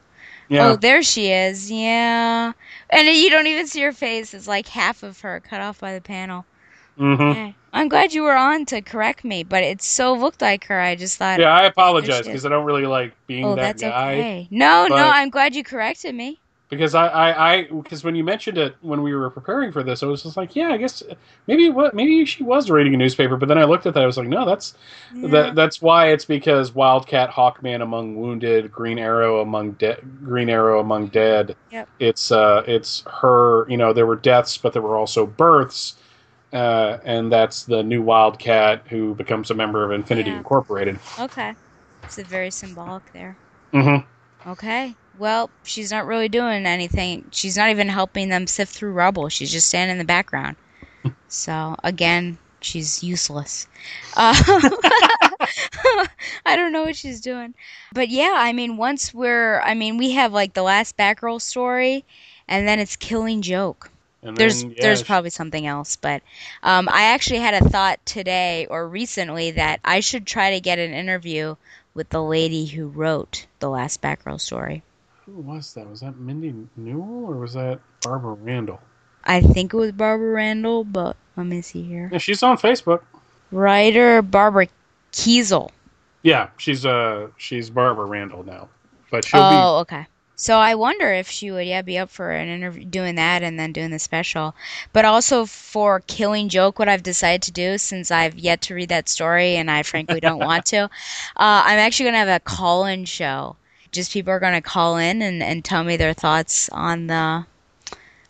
Yeah, Oh, there she is. Yeah, and you don't even see her face. It's like half of her cut off by the panel. Hmm Okay. I'm glad you were on to correct me, but it so looked like her. I just thought. yeah. I apologize There she is. because I don't really like being oh, that that's guy. okay. No, no, I'm glad you corrected me. because I, I, I, because when you mentioned it when we were preparing for this, I was just like, yeah, I guess maybe what, maybe she was reading a newspaper. But then I looked at that, I was like, no, that's Yeah. that, that's why it's because Wildcat, Hawkman among wounded, Green Arrow among dead, Green Arrow among dead. Yep. It's uh, it's her. You know, there were deaths, but there were also births. Uh, and that's the new Wildcat who becomes a member of Infinity Yeah. Incorporated. Okay. It's a very symbolic there. Mm-hmm. Okay. Well, she's not really doing anything. She's not even helping them sift through rubble. She's just standing in the background. so, again, she's useless. Uh, I don't know what she's doing. But yeah, I mean, once we're, I mean, we have like the last Batgirl story, and then it's Killing Joke. And There's then, yeah, there's she- probably something else, but um, I actually had a thought today or recently that I should try to get an interview with the lady who wrote the last Batgirl story. Who was that? Was that Mindy Newell or was that Barbara Randall? I think it was Barbara Randall, but let me see here. Yeah, she's on Facebook. Writer Barbara Kesel. Yeah, she's uh she's Barbara Randall now, but she'll be Oh, okay. So I wonder if she would, yeah, be up for an interview, doing that, and then doing the special. But also for Killing Joke, what I've decided to do, since I've yet to read that story, and I frankly don't want to, uh, I'm actually going to have a call-in show. Just people are going to call in and, and tell me their thoughts on the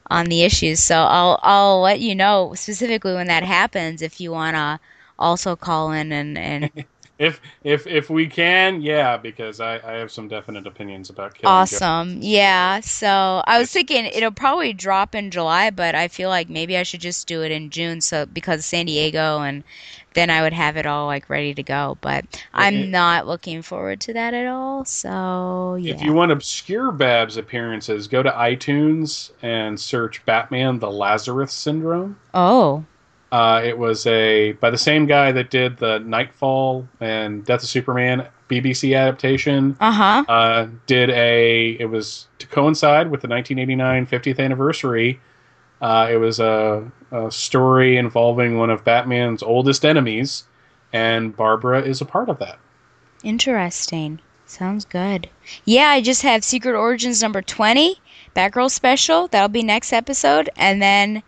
on the issues. So I'll I'll let you know specifically when that happens if you want to also call in and and if if if we can, yeah, because I I have some definite opinions about Killing Joke. Awesome. Yeah. So I was thinking it'll probably drop in July, but I feel like maybe I should just do it in June so because San Diego and then I would have it all like ready to go. But I'm it- not looking forward to that at all. So yeah. If you want obscure Babs appearances, go to iTunes and search Batman: The Lazarus Syndrome. oh. Uh, it was a by the same guy that did the Knightfall and Death of Superman BBC adaptation. Uh-huh. uh, did a it was to coincide with the 1989 50th anniversary uh, it was a, a story involving one of batman's oldest enemies and barbara is a part of that Interesting. Sounds good. Yeah, I just have Secret Origins number 20, Batgirl special. That'll be next episode and then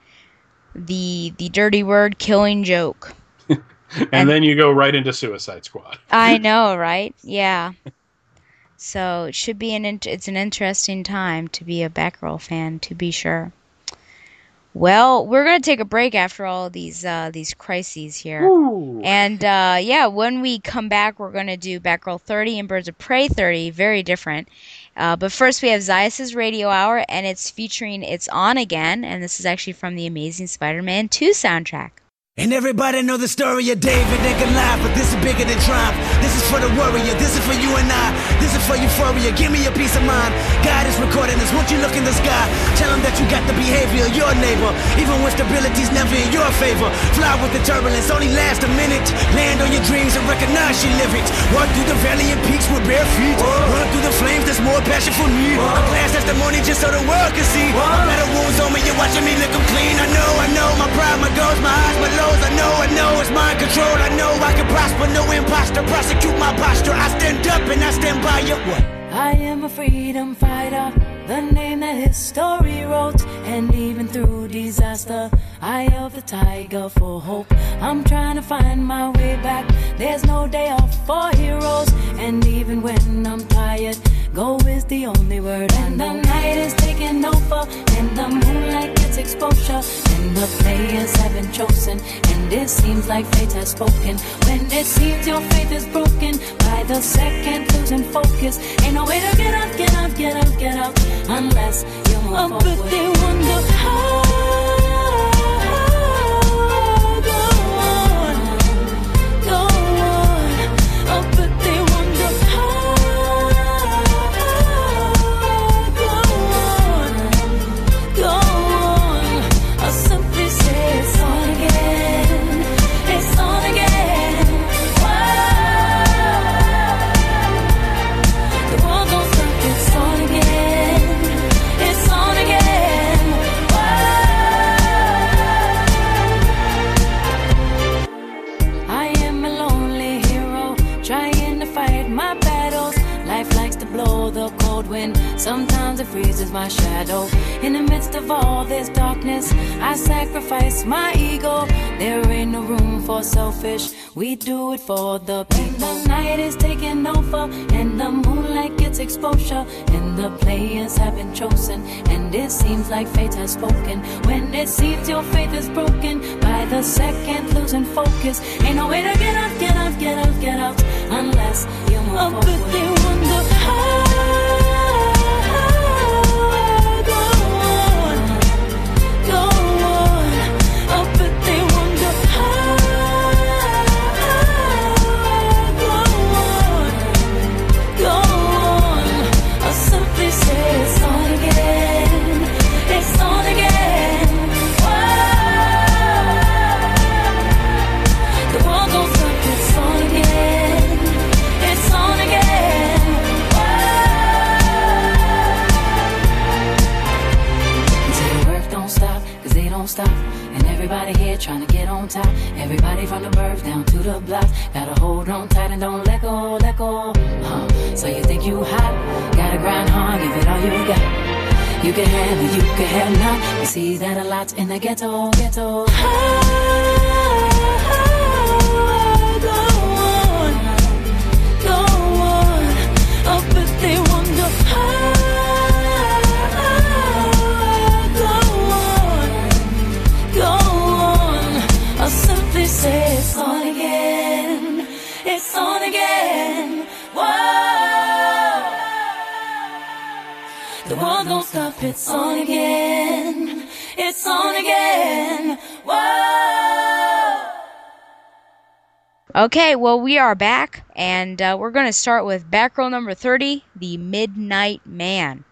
the the dirty word killing joke. and, And- then you go right into suicide squad I know, right? Yeah. So it should be an int- it's an interesting time to be a Batgirl fan, to be sure. Well, we're gonna take a break after all these uh, these crises here, Ooh. and uh, yeah, when we come back, we're gonna do Batgirl 30 and Birds of Prey 30, very different, Uh, but first, we have Zaius' Radio Hour, and it's featuring It's On Again, and this is actually from the Amazing Spider Man 2 soundtrack. And everybody know the story of David and Goliath, but this is bigger than triumph. This is for the warrior, this is for you and I. This is for euphoria, give me a peace of mind. God is recording this, won't you look in the sky? Tell him that you got the behavior of your neighbor, even when stability's never in your favor. Fly with the turbulence, only last a minute. Land on your dreams and recognize you live it. Walk through the valley and peaks with bare feet. Run through the flames, there's more passion for me. A glass testimony just so the world can see. Better wounds on me, you're watching me lick them clean. I know, I know, my pride, my goals, my highs, my lows. I know, I know, it's mind control. I know I can prosper, no imposter. Prosecute my posture. I stand up and I stand by you. What? I am a freedom fighter, the name that history wrote. And even through disaster, eye of the tiger for hope. I'm trying to find my way back. There's no day off for heroes. And even when I'm tired, go is the only word. And the night is taking over, and the moonlight gets exposure. And the players have been chosen, and it seems like fate has spoken. When it seems your faith is broken, by the second losing focus. Ain't no way to get up, get up, get up, get up, unless you move Oh, forward. but they wonder how. All this darkness, I sacrifice my ego. There ain't no room for selfish, we do it for the people. The night is taking over, and the moonlight gets exposure. And the players have been chosen, and it seems like fate has spoken. When it seems your faith is broken, by the second losing focus. Ain't no way to get up, get up, get up, get up, unless you move Oh, forward. but they wonder how. Everybody here trying to get on top. Everybody from the birth down to the blocks. Gotta hold on tight and don't let go, let go. Huh. So you think you hot? Gotta grind hard, give it all you got. You can have it, you can have not. You see that a lot in the ghetto, ghetto. Go It's on again. It's on again. Whoa. Okay, well, we are back, and uh, we're going to start with Batgirl number 30 The Midnight Man.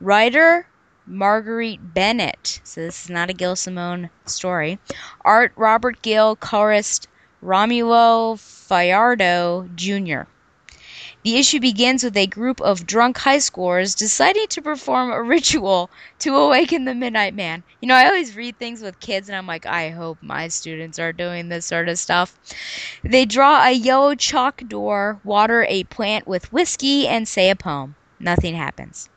Writer Marguerite Bennett. So, this is not a Gail Simone story. Art Robert Gill, colorist Romulo Fajardo Jr. The issue begins with a group of drunk high schoolers deciding to perform a ritual to awaken the Midnight Man. You know, I always read things with kids and I'm like, I hope my students are doing this sort of stuff. They draw a yellow chalk door, water a plant with whiskey, and say a poem. Nothing happens.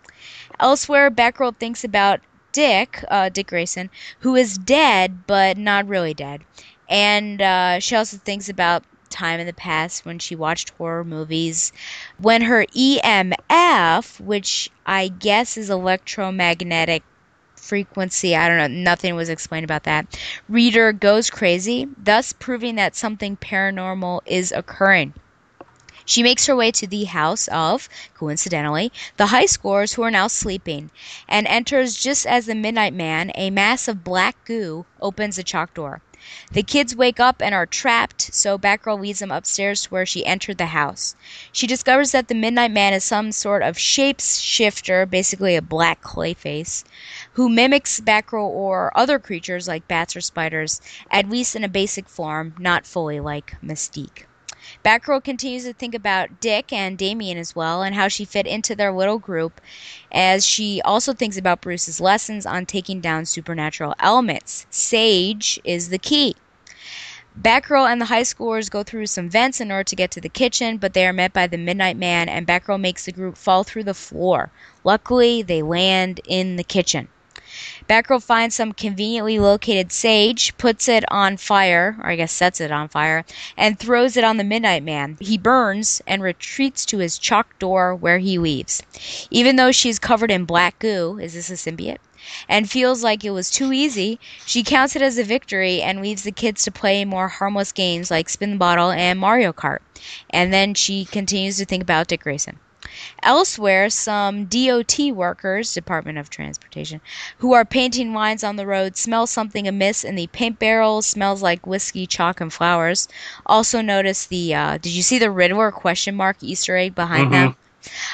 Elsewhere, Batgirl thinks about Dick, uh, Dick Grayson, who is dead but not really dead. And uh, she also thinks about time in the past when she watched horror movies, when her EMF, which I guess is electromagnetic frequency, I don't know, nothing was explained about that, reader goes crazy, thus proving that something paranormal is occurring. She makes her way to the house of, coincidentally, the high scorers who are now sleeping, and enters just as the Midnight Man, a mass of black goo, opens the chalk door. The kids wake up and are trapped, so Batgirl leads them upstairs to where she entered the house. She discovers that the Midnight Man is some sort of shapeshifter, basically a black clayface, who mimics Batgirl or other creatures like bats or spiders, at least in a basic form, not fully like Mystique. Batgirl continues to think about Dick and Damian as well and how she fit into their little group, as she also thinks about Bruce's lessons on taking down supernatural elements. Sage is the key. Batgirl and the high schoolers go through some vents in order to get to the kitchen, but they are met by the Midnight Man, and Batgirl makes the group fall through the floor. Luckily, they land in the kitchen. Batgirl finds some conveniently located sage, puts it on fire, or I guess sets it on fire, and throws it on the Midnight Man. He burns and retreats to his chalk door where he leaves. Even though she's covered in black goo, is this a symbiote? And feels like it was too easy, she counts it as a victory and leaves the kids to play more harmless games like Spin the Bottle and Mario Kart. And then she continues to think about Dick Grayson. Elsewhere, some DOT workers, Department of Transportation, who are painting lines on the road smell something amiss in the paint barrel smells like whiskey, chalk, and flowers. Also notice the, uh, did you see the Riddler question mark Easter egg behind Mhm. them?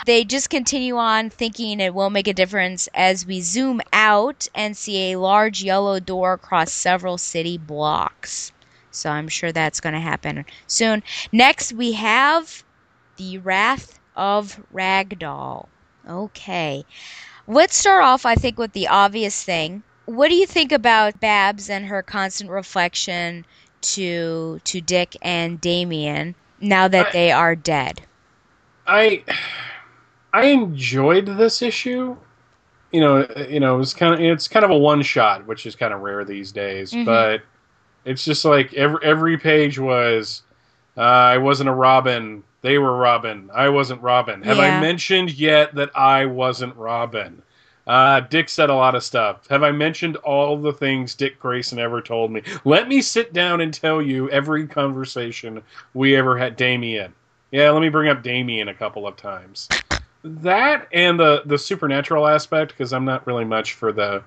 They just continue on thinking it will make a difference as we zoom out and see a large yellow door across several city blocks. So I'm sure that's going to happen soon. Next, we have the Wrath of Ragdoll. Okay. Let's start off, I think, with the obvious thing. What do you think about Babs and her constant reflection to to Dick and Damian now that I- they are dead? I I enjoyed this issue. You know, you know, it was kind of it's kind of a one shot, which is kind of rare these days. Mhm. But it's just like every every page was, uh, I wasn't a Robin. They were Robin. I wasn't Robin. Have Yeah. I mentioned yet that I wasn't Robin? Uh, Dick said a lot of stuff. Have I mentioned all the things Dick Grayson ever told me? Let me sit down and tell you every conversation we ever had. Damian. Yeah, let me bring up Damian a couple of times. That and the the supernatural aspect, because I'm not really much for the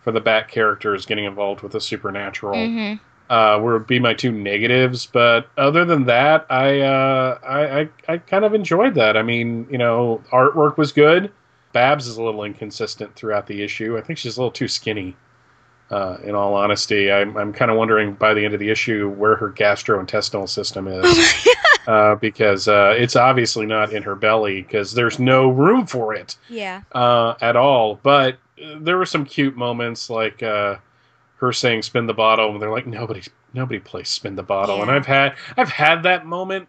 for the Bat characters getting involved with the supernatural. Mhm. Uh, would be my two negatives, but other than that, I, uh, I I I kind of enjoyed that. I mean, you know, artwork was good. Babs is a little inconsistent throughout the issue. I think she's a little too skinny. Uh, in all honesty, I'm I'm kind of wondering by the end of the issue where her gastrointestinal system is, uh, because uh, it's obviously not in her belly because there's no room for it Yeah. uh, at all. But uh, there were some cute moments like uh, her saying "spin the bottle," and they're like, "Nobody, nobody plays spin the bottle." And I've had I've had that moment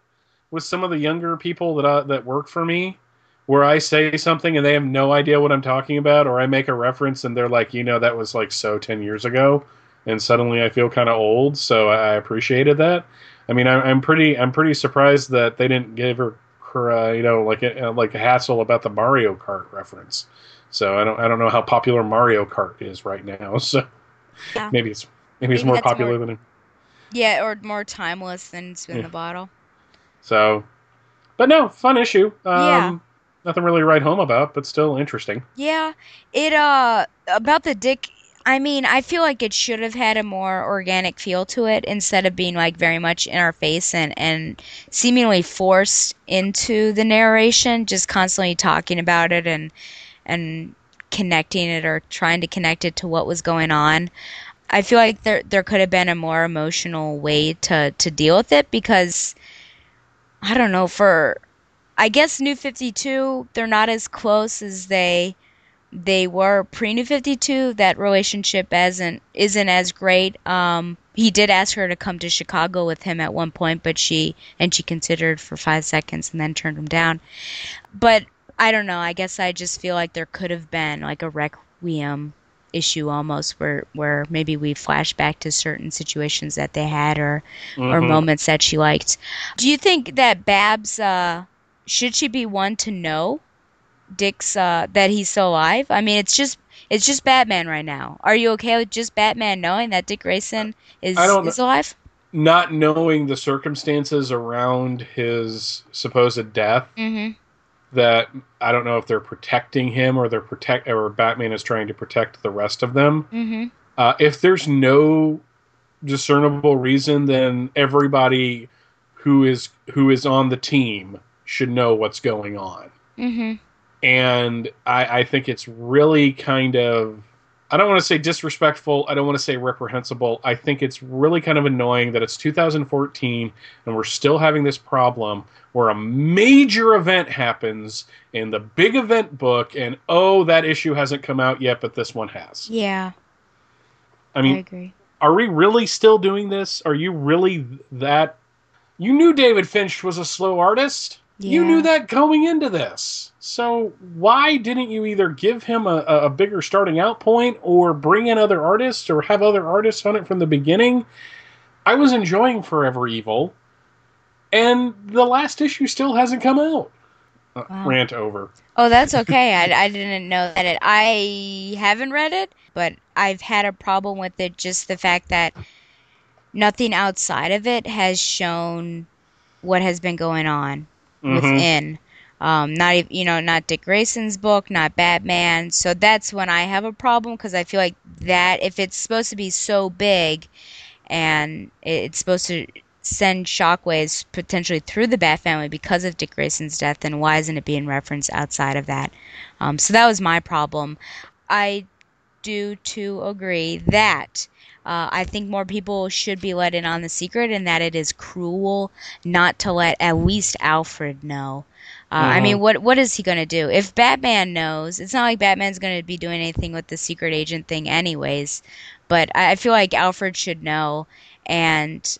with some of the younger people that uh, that work for me, where I say something and they have no idea what I'm talking about, or I make a reference and they're like, "You know, that was like so ten years ago," and suddenly I feel kind of old. So I appreciated that. I mean, I'm, I'm pretty I'm pretty surprised that they didn't give her, her uh, you know, like a, like a hassle about the Mario Kart reference. So I don't I don't know how popular Mario Kart is right now. So Yeah. maybe it's maybe it's more popular more- than Yeah, or more timeless than spin Yeah. the bottle. so. But no, fun issue. Um, Yeah. Nothing really to write home about, but still interesting. Yeah, it uh about the dick. I mean, I feel like it should have had a more organic feel to it instead of being like very much in our face and and seemingly forced into the narration, just constantly talking about it and and connecting it or trying to connect it to what was going on. I feel like there there could have been a more emotional way to to deal with it because I don't know for I guess New 52 they're not as close as they they were pre New 52 that relationship isn't isn't as great um he did ask her to come to Chicago with him at one point but she and she considered for 5 seconds and then turned him down but I don't know I guess I just feel like there could have been like a requiem issue almost where where maybe we flash back to certain situations that they had or or Mhm. moments that she liked. Do you think that Babs uh should she be one to know Dick's uh that he's still alive? I mean it's just it's just Batman right now. Are you okay with just Batman knowing that Dick Grayson is is alive? not knowing the circumstances around his supposed death Mm-hmm. That I don't know if they're protecting him or they're protect or Batman is trying to protect the rest of them. Mm-hmm. Uh, if there's no discernible reason, then everybody who is who is on the team should know what's going on. Mm-hmm. And I, I think it's really kind of I don't want to say disrespectful. I don't want to say reprehensible. I think it's really kind of annoying that it's 2014 and we're still having this problem where a major event happens in the big event book, and oh, that issue hasn't come out yet, but this one has. Yeah, I mean, I agree. are we really still doing this? Are you really that? You knew David Finch was a slow artist. You knew that going into this. So why didn't you either give him a, a bigger starting out point or bring in other artists or have other artists on it from the beginning? I was enjoying Forever Evil, and the last issue still hasn't come out. Uh, Wow. Rant over. Oh, that's okay. I, I didn't know that it. I haven't read it, but I've had a problem with it. Just the fact that nothing outside of it has shown what has been going on Mhm. within. Um, not you know, not Dick Grayson's book, not Batman. So that's when I have a problem because I feel like that if it's supposed to be so big, and it's supposed to send shockwaves potentially through the Bat family because of Dick Grayson's death, then why isn't it being referenced outside of that? Um, so that was my problem. I do to agree that uh, I think more people should be let in on the secret, and that it is cruel not to let at least Alfred know. Uh, I mean, what what is he going to do if Batman knows? It's not like Batman's going to be doing anything with the secret agent thing, anyways. But I, I feel like Alfred should know, and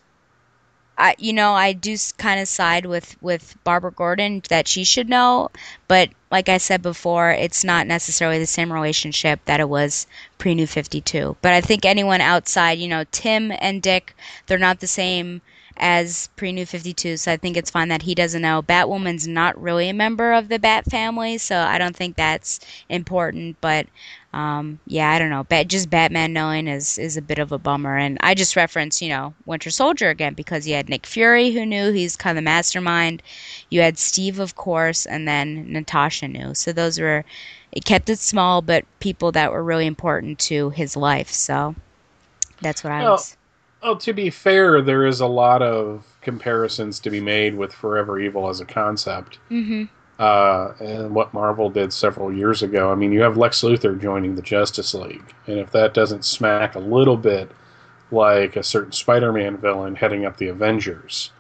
I, you know, I do kind of side with with Barbara Gordon that she should know, but like I said before, it's not necessarily the same relationship that it was pre New Fifty Two. But I think anyone outside, you know, Tim and Dick, they're not the same as pre New Fifty Two, so I think it's fine that he doesn't know. Batwoman's not really a member of the Bat family, so I don't think that's important. But um, yeah, I don't know. Bat, just Batman knowing is is a bit of a bummer. And I just reference, you know, Winter Soldier again because you had Nick Fury who knew he's kind of the mastermind. You had Steve, of course, and then Natasha knew. So those were it kept it small, but people that were really important to his life. So that's what I Well, was. Well, to be fair, there is a lot of comparisons to be made with Forever Evil as a concept. Mm-hmm. Uh, and what Marvel did several years ago. I mean, you have Lex Luthor joining the Justice League, and if that doesn't smack a little bit like a certain Spider-Man villain heading up the Avengers,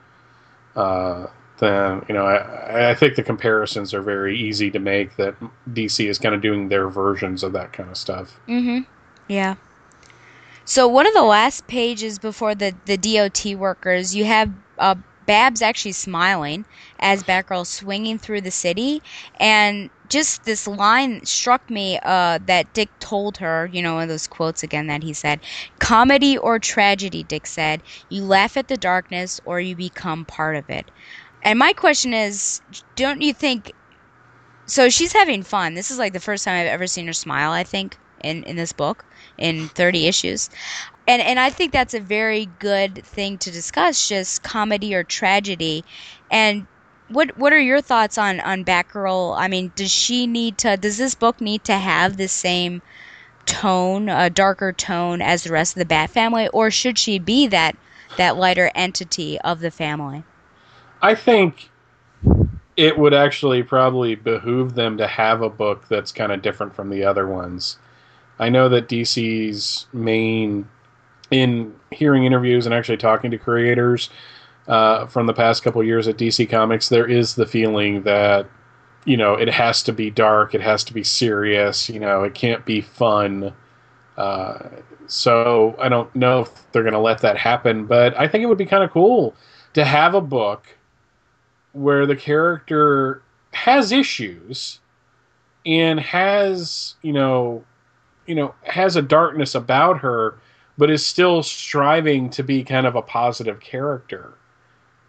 uh, then you know I, I think the comparisons are very easy to make. That DC is kind of doing their versions of that kind of stuff. Mm-hmm. Yeah. So one of the last pages before the the DOT workers, you have uh, Babs actually smiling as Batgirl swinging through the city, and just this line struck me uh, that Dick told her. You know, one of those quotes again that he said: "Comedy or tragedy," Dick said. "You laugh at the darkness, or you become part of it." And my question is, don't you think so she's having fun. This is like the first time I've ever seen her smile, I think, in, in this book, in 30 issues. And and I think that's a very good thing to discuss, just comedy or tragedy. And what what are your thoughts on, on Batgirl? I mean, does she need to does this book need to have the same tone, a darker tone as the rest of the Bat family, or should she be that that lighter entity of the family? I think it would actually probably behoove them to have a book that's kind of different from the other ones. I know that DC's main, in hearing interviews and actually talking to creators uh, from the past couple years at DC Comics, there is the feeling that you know it has to be dark, it has to be serious, you know, it can't be fun. Uh, so I don't know if they're going to let that happen, but I think it would be kind of cool to have a book where the character has issues and has you know you know has a darkness about her but is still striving to be kind of a positive character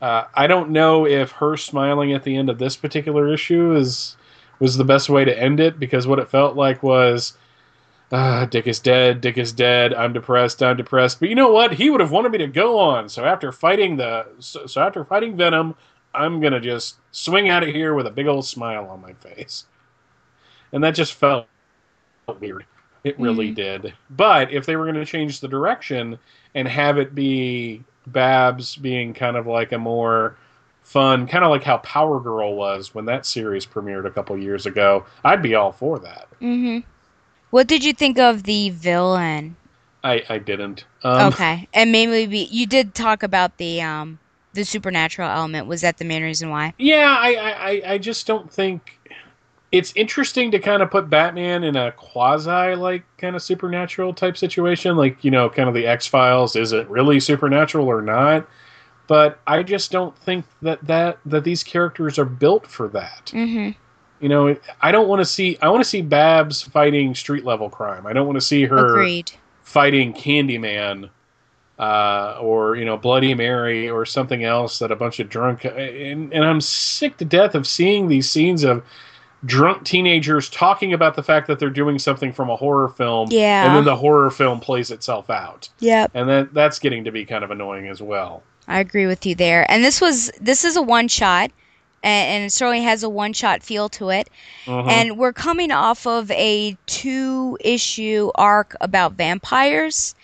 uh, i don't know if her smiling at the end of this particular issue is was the best way to end it because what it felt like was ah, Dick is dead. Dick is dead. I'm depressed. I'm depressed. But you know what? He would have wanted me to go on. So after fighting the, so, so after fighting Venom, I'm gonna just swing out of here with a big old smile on my face. And that just felt weird. It really Mhm. did. But if they were going to change the direction and have it be Babs being kind of like a more fun, kind of like how Power Girl was when that series premiered a couple years ago, I'd be all for that. Mm-hmm. What did you think of the villain? I, I didn't. Um, okay, and maybe we, you did talk about the um the supernatural element. Was that the main reason why? Yeah, I, I- I just don't think it's interesting to kind of put Batman in a quasi like kind of supernatural type situation, like you know, kind of the X Files. Is it really supernatural or not? But I just don't think that that that these characters are built for that. Mm-hmm. You know, I don't want to see. I want to see Babs fighting street level crime. I don't want to see her Agreed. fighting Candyman uh, or you know Bloody Mary or something else that a bunch of drunk and, and I'm sick to death of seeing these scenes of drunk teenagers talking about the fact that they're doing something from a horror film Yeah. and then the horror film plays itself out Yep. and that that's getting to be kind of annoying as well I agree with you there. And this was this is a one shot, and, and it certainly has a one shot feel to it. Mhm. And we're coming off of a two issue arc about vampires.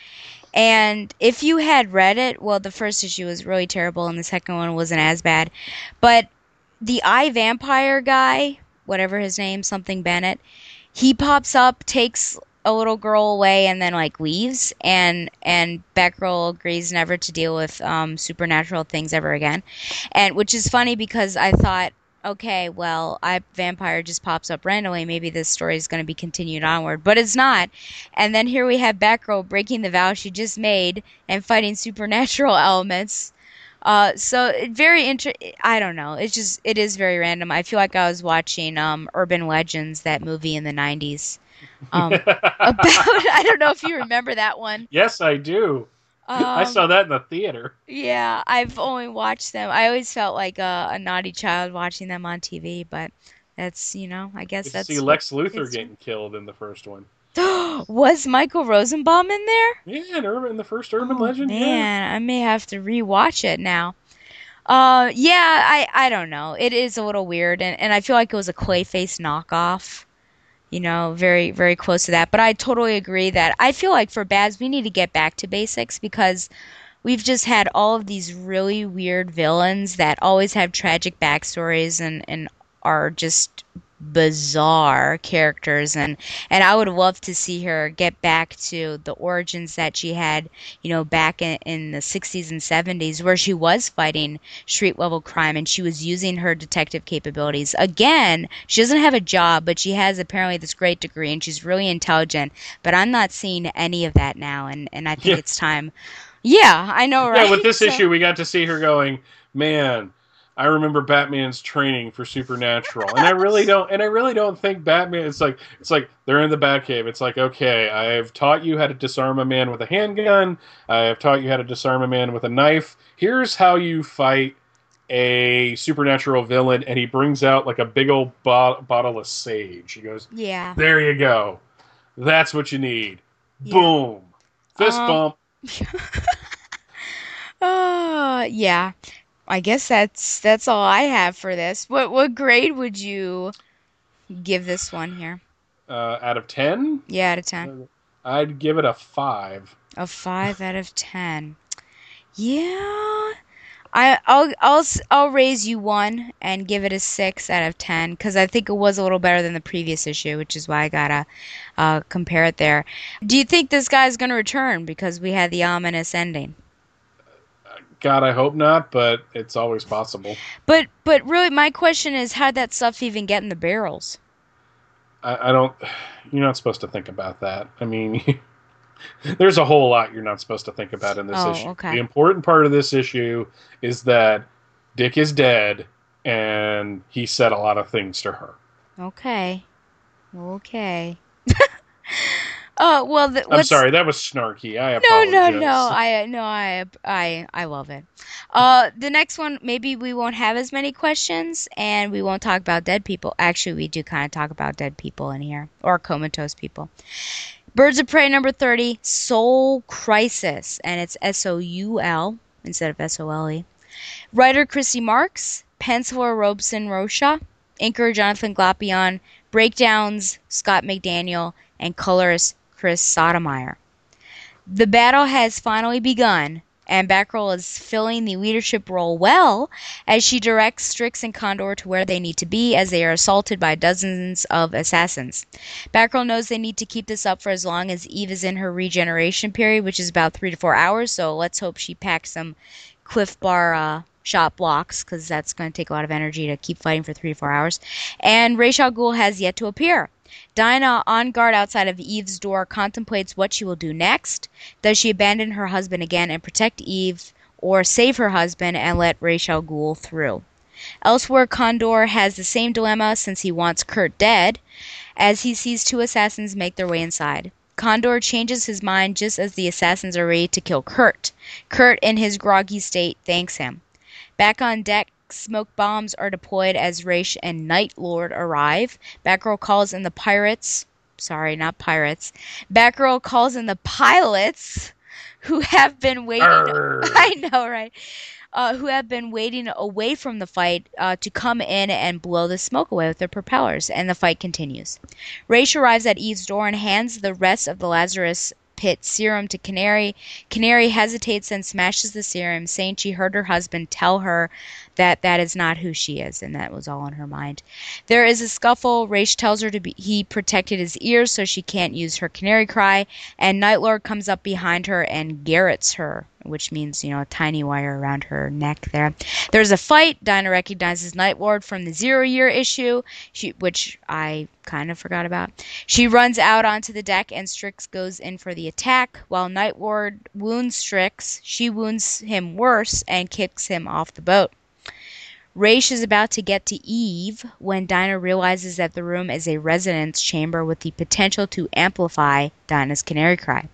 And if you had read it, well, the first issue was really terrible, and the second one wasn't as bad. But the I, Vampire guy, whatever his name, something Bennett, he pops up, takes a little girl away, and then like leaves. And and Batgirl agrees never to deal with um, supernatural things ever again. And which is funny because I thought, okay, well, I vampire just pops up randomly. Maybe this story is going to be continued onward, but it's not. And then here we have Batgirl breaking the vow she just made and fighting supernatural elements. Uh, so it very inter- I don't know. It's just it is very random. I feel like I was watching um, Urban Legends, that movie in the '90s. Um, about I don't know if you remember that one. yes I do I Um, saw that in the theater Yeah, I've only watched them. I always felt like a, a naughty child watching them on TV, but that's you know, I guess you that's see Lex Luthor getting killed in the first one Was Michael Rosenbaum in there? yeah in, Urban, in the first Urban Oh, Legend yeah Man, I may have to rewatch it now. Uh, yeah, I I don't know. It is a little weird, and and I feel like it was a Clayface knockoff. You know, very very close to that. But I totally agree that I feel like for Babs, we need to get back to basics because we've just had all of these really weird villains that always have tragic backstories and and are just bizarre characters and and I would love to see her get back to the origins that she had you know back in, in the 60s and 70s where she was fighting street level crime and she was using her detective capabilities again she doesn't have a job but she has apparently this great degree and she's really intelligent but I'm not seeing any of that now and and I think Yeah. it's time yeah I know right Yeah, with this So- issue, we got to see her going, man. I remember Batman's training for Supernatural, and I really don't. And I really don't think Batman. It's like it's like they're in the Batcave. It's like okay, I've taught you how to disarm a man with a handgun. I have taught you how to disarm a man with a knife. Here's how you fight a supernatural villain. And he brings out like a big old bo- bottle of sage. He goes, yeah "There you go. That's what you need. Boom, fist Um, bump." Uh, yeah. I guess that's that's all I have for this. What what grade would you give this one here? Uh, out of ten, Yeah, out of ten. I'd give it a five. A five out of ten. Yeah. I I'll I'll I'll raise you one and give it a six out of ten because I think it was a little better than the previous issue, which is why I gotta uh, compare it there. Do you think this guy's gonna return because we had the ominous ending? God, I hope not, but it's always possible. But but really, my question is, how'd that stuff even get in the barrels? I, I don't. You're not supposed to think about that. I mean, there's a whole lot you're not supposed to think about in this Oh, issue. okay. The important part of this issue is that Dick is dead, and he said a lot of things to her. Okay, okay. Oh well, the, I'm sorry, that was snarky. I No, apologize. no, no. I no, I I I love it. Uh, the next one, maybe we won't have as many questions, and we won't talk about dead people. Actually, we do kind of talk about dead people in here or comatose people. Birds of Prey number 30, Soul Crisis, and it's S O U L instead of S O L E. Writer Christy Marx, penciler Robson Rocha, inker Jonathan Glapion, breakdowns Scott McDaniel, and colorist Chris Sotomayor. The battle has finally begun, and Batgirl is filling the leadership role well as she directs Strix and Condor to where they need to be as they are assaulted by dozens of assassins. Batgirl knows they need to keep this up for as long as Eve is in her regeneration period, which is about three to four hours, so let's hope she packs some Clif Bar uh, shot blocks because that's going to take a lot of energy to keep fighting for three to four hours. And Ra's al Ghul has yet to appear. Dinah, on guard outside of Eve's door, contemplates what she will do next. Does she abandon her husband again and protect Eve, or save her husband and let Ra's al Ghul through? Elsewhere, Condor has the same dilemma since he wants Kurt dead, as he sees two assassins make their way inside. Condor changes his mind just as the assassins are ready to kill Kurt. Kurt, in his groggy state, thanks him. Back on deck, smoke bombs are deployed as Ra's and Night Lord arrive. Batgirl calls in the pirates. Sorry, not pirates. Batgirl calls in the pilots who have been waiting. Arr. I know, right? Uh, who have been waiting away from the fight uh, to come in and blow the smoke away with their propellers, and the fight continues. Ra's arrives at Eve's door and hands the rest of the Lazarus Pit serum to Canary. Canary hesitates and smashes the serum, saying she heard her husband tell her that that is not who she is, and that was all in her mind. There is a scuffle. Ra's tells her to be he protected his ears so she can't use her canary cry, and Nightlord comes up behind her and garrots her, which means you know a tiny wire around her neck. There, there's a fight. Dinah recognizes Nightlord from the zero year issue, she, which I kind of forgot about. She runs out onto the deck, and Strix goes in for the attack. While Nightlord wounds Strix, she wounds him worse and kicks him off the boat. Ra's is about to get to Eve when Dinah realizes that the room is a resonance chamber with the potential to amplify Dinah's canary cry.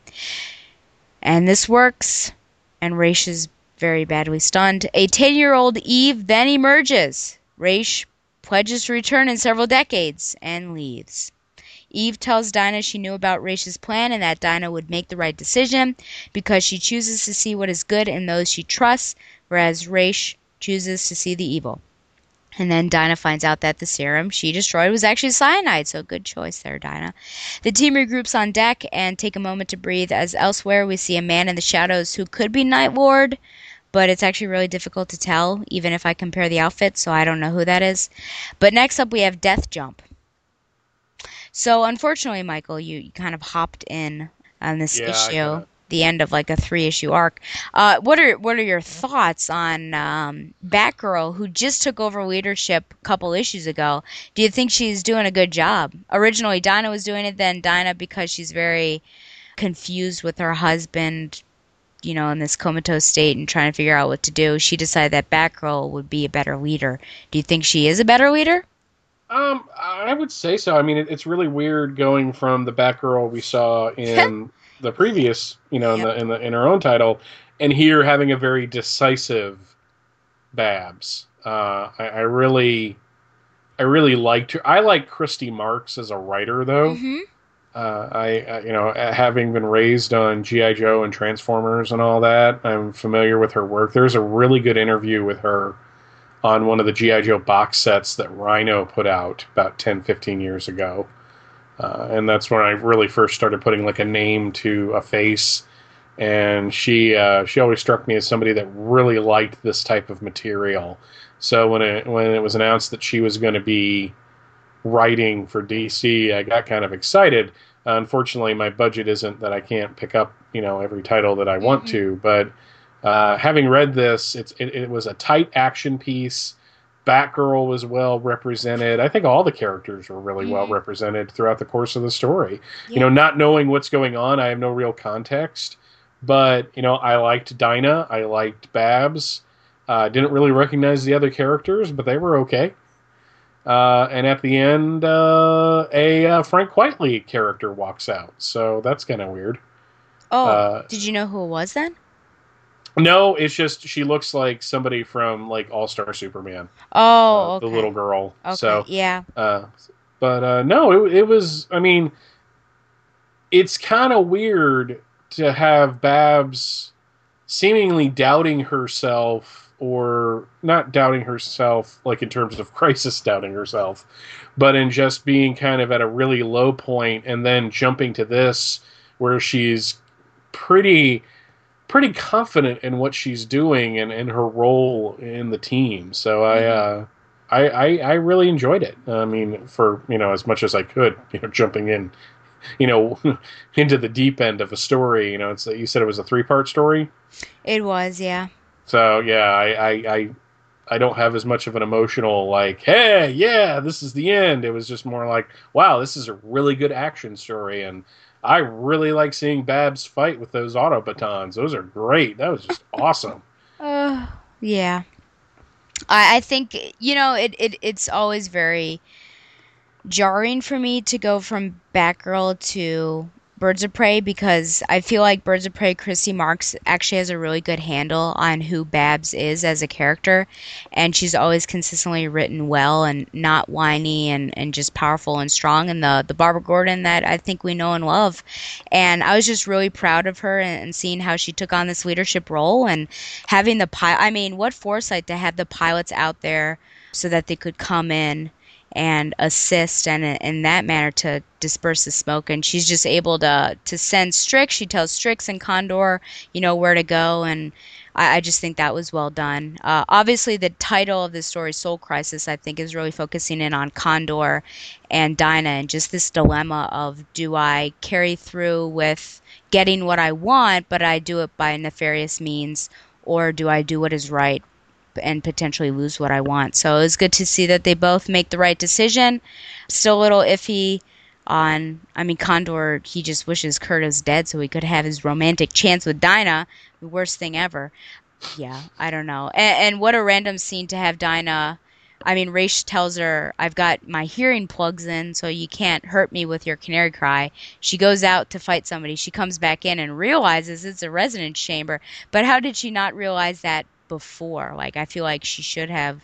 And this works, and Ra's is very badly stunned. A 10 year old Eve then emerges. Ra's pledges to return in several decades and leaves. Eve tells Dinah she knew about Ra's plan and that Dinah would make the right decision because she chooses to see what is good in those she trusts, whereas Ra's chooses to see the evil. And then Dinah finds out that the serum she destroyed was actually cyanide, so good choice there, Dinah. The team regroups on deck and take a moment to breathe, as elsewhere we see a man in the shadows who could be Night Ward, but it's actually really difficult to tell, even if I compare the outfits, so I don't know who that is. But next up we have Death Jump. So unfortunately, Michael, you, you kind of hopped in on this Yeah, issue the end of like a three issue arc. Uh, what are what are your thoughts on um, Batgirl, who just took over leadership a couple issues ago? Do you think she's doing a good job? Originally, Dinah was doing it. Then Dinah, because she's very confused with her husband, you know, in this comatose state and trying to figure out what to do, she decided that Batgirl would be a better leader. Do you think she is a better leader? Um, I would say so. I mean, it, it's really weird going from the Batgirl we saw in the previous, you know, in the in the in her own title, and here having a very decisive Babs. Uh, I, I really, I really liked her. I like Christy Marx as a writer, though. Mm-hmm. Uh, I, I, you know, having been raised on GI Joe and Transformers and all that, I'm familiar with her work. There's a really good interview with her on one of the GI Joe box sets that Rhino put out about 10, 15 years ago. Uh, and that's when I really first started putting like a name to a face. And she uh, she always struck me as somebody that really liked this type of material. So when it when it was announced that she was going to be writing for DC, I got kind of excited. Uh, unfortunately, my budget isn't that I can't pick up you know every title that I want to. But uh, having read this, it's it, it was a tight action piece. Batgirl was well represented. I think all the characters were really well Mhm. represented throughout the course of the story. Yeah. You know, not knowing what's going on, I have no real context. But you know, I liked Dinah. I liked Babs. Uh, didn't really recognize the other characters, but they were okay. Uh, and at the end, uh, a uh, Frank Quitely character walks out, so that's kind of weird. Oh, Uh, did you know who it was then? No, it's just she looks like somebody from like All Star Superman. Oh, uh, okay. the little girl. Okay, So, yeah. uh, but uh, no, it, it was. I mean, it's kind of weird to have Babs seemingly doubting herself or not doubting herself like in terms of crisis doubting herself but in just being kind of at a really low point and then jumping to this where she's pretty pretty confident in what she's doing and, and her role in the team so i uh I, I, I really enjoyed it. I mean, for you know, as much as I could, you know, jumping in, you know, into the deep end of a story. You know, it's you said it was a three part story. It was, yeah. So yeah, I, I, I I don't have as much of an emotional like, hey, yeah, this is the end. It was just more like, wow, this is a really good action story, and I really like seeing Babs fight with those auto batons. Those are great. That was just awesome. Uh, yeah. I, I think you know it, it. It's always very jarring for me to go from Batgirl to Birds of Prey because I feel like Birds of Prey, Christy Marx actually has a really good handle on who Babs is as a character, and she's always consistently written well and not whiny and, and just powerful and strong. And the the Barbara Gordon that I think we know and love, and I was just really proud of her and, and seeing how she took on this leadership role and having the pilot. I mean, what foresight to have the pilots out there so that they could come in and assist and in that manner to disperse the smoke. And she's just able to to send strix. She tells strix and condor you know where to go. And i, I just think that was well done. Uh, obviously the title of the story soul crisis i think is really focusing in on condor and dinah and just this dilemma of do i carry through with getting what i want but i do it by nefarious means or do i do what is right and potentially lose what I want. So it was good to see that they both make the right decision. Still a little iffy on, I mean, Condor, he just wishes Kurt is dead so he could have his romantic chance with Dinah. The worst thing ever. Yeah, I don't know. And, and what a random scene to have Dinah. I mean, Ra's tells her, I've got my hearing plugs in, so you can't hurt me with your canary cry. She goes out to fight somebody. She comes back in and realizes it's a resonance chamber. But how did she not realize that before. Like I feel like she should have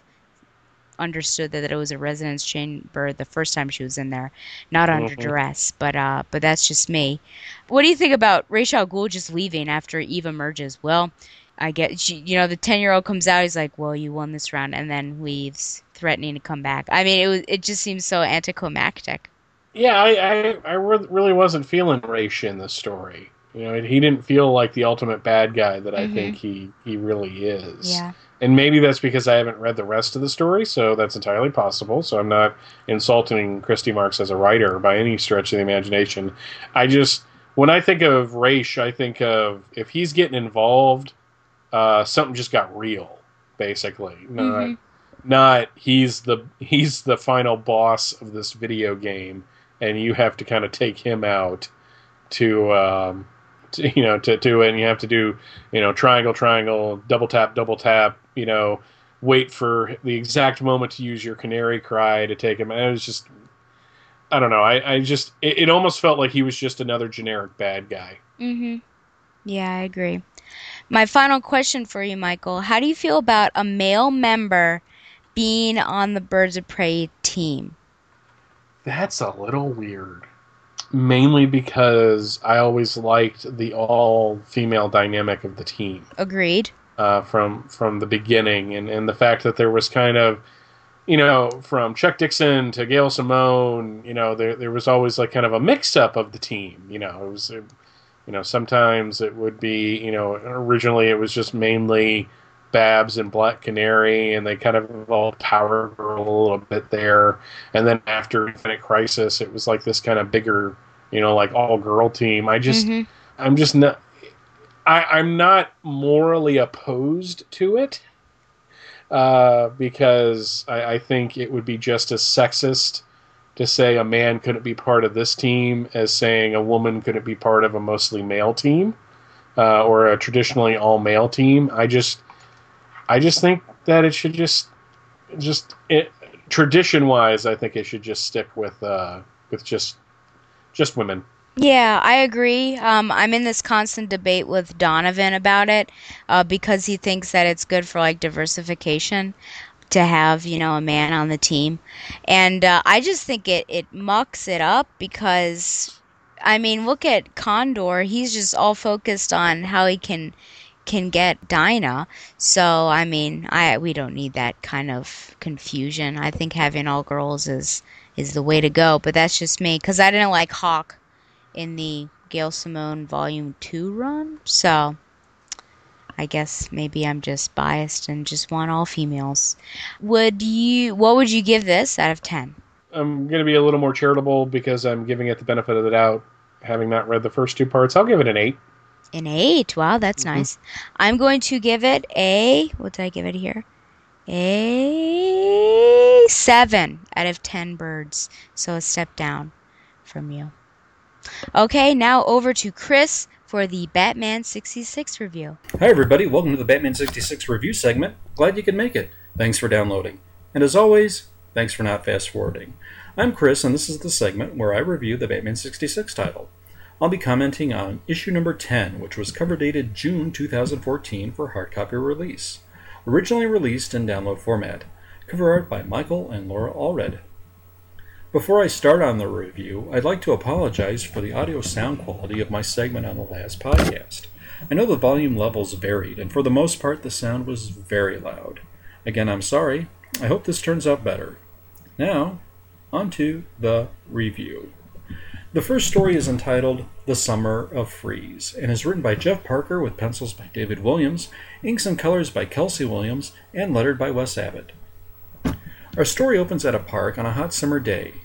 understood that, that it was a resonance chamber the first time she was in there, not under mm-hmm. duress. But uh, but that's just me. What do you think about Ra's al Ghul just leaving after Eve emerges? Well, I get she, you know the ten year old comes out. He's like, "Well, you won this round," and then leaves, threatening to come back. I mean, it was it just seems so anticlimactic. Yeah, I I, I really wasn't feeling Ra's in the story. You know, he didn't feel like the ultimate bad guy that I mm-hmm. think he he really is. Yeah. And maybe that's because I haven't read the rest of the story, so that's entirely possible. So I'm not insulting Christy Marx as a writer by any stretch of the imagination. I just when I think of Ra's, I think of if he's getting involved, uh, something just got real, basically. Not, mm-hmm. not he's the he's the final boss of this video game, and you have to kind of take him out to um, to, you know to do it and you have to do you know triangle triangle double tap double tap you know wait for the exact moment to use your canary cry to take him. And it was just i don't know i, I just it, it almost felt like he was just another generic bad guy. Mm-hmm. Yeah i agree. My final question for you michael how do you feel about a male member being on the birds of prey team? That's a little weird mainly because I always liked the all female dynamic of the team. Agreed. Uh, from from the beginning, and and the fact that there was kind of, you know, from Chuck Dixon to Gail Simone, you know, there there was always like kind of a mix up of the team. You know, it was, you know, sometimes it would be, you know, originally it was just mainly. Babs and Black Canary, and they kind of evolved Power Girl a little bit there. And then after Infinite Crisis, it was like this kind of bigger you know, like all girl team. I just, mm-hmm. I'm just not, I, I'm not morally opposed to it uh, because I, I think it would be just as sexist to say a man couldn't be part of this team as saying a woman couldn't be part of a mostly male team uh, or a traditionally all male team. I just, I just think that it should just, just it, tradition wise, I think it should just stick with uh, with just just women. Yeah, I agree. Um, I'm in this constant debate with Donovan about it uh, because he thinks that it's good for like diversification to have you know a man on the team, and uh, I just think it it mucks it up because I mean, look at Condor. He's just all focused on how he can can get Dinah. So I mean, I we don't need that kind of confusion. I think having all girls is is the way to go. But that's just me because I didn't like Hawk in the Gail Simone Volume Two run. So I guess maybe I'm just biased and just want all females. Would you? What would you give this out of ten? I'm going to be a little more charitable because I'm giving it the benefit of the doubt, having not read the first two parts. I'll give it an eight. An eight. Wow, that's mm-hmm. nice. I'm going to give it a. What did I give it here? A seven out of ten birds. So a step down from you. Okay, now over to Chris for the Batman 66 review. Hi, everybody. Welcome to the Batman 66 review segment. Glad you could make it. Thanks for downloading. And as always, thanks for not fast forwarding. I'm Chris, and this is the segment where I review the Batman 66 title. I'll be commenting on issue number 10, which was cover dated June 2014 for hardcopy release. Originally released in download format. Cover art by Michael and Laura Allred. Before I start on the review, I'd like to apologize for the audio sound quality of my segment on the last podcast. I know the volume levels varied, and for the most part, the sound was very loud. Again, I'm sorry. I hope this turns out better. Now, on to the review. The first story is entitled The Summer of Freeze and is written by Jeff Parker with pencils by David Williams, inks and colors by Kelsey Williams, and lettered by Wes Abbott. Our story opens at a park on a hot summer day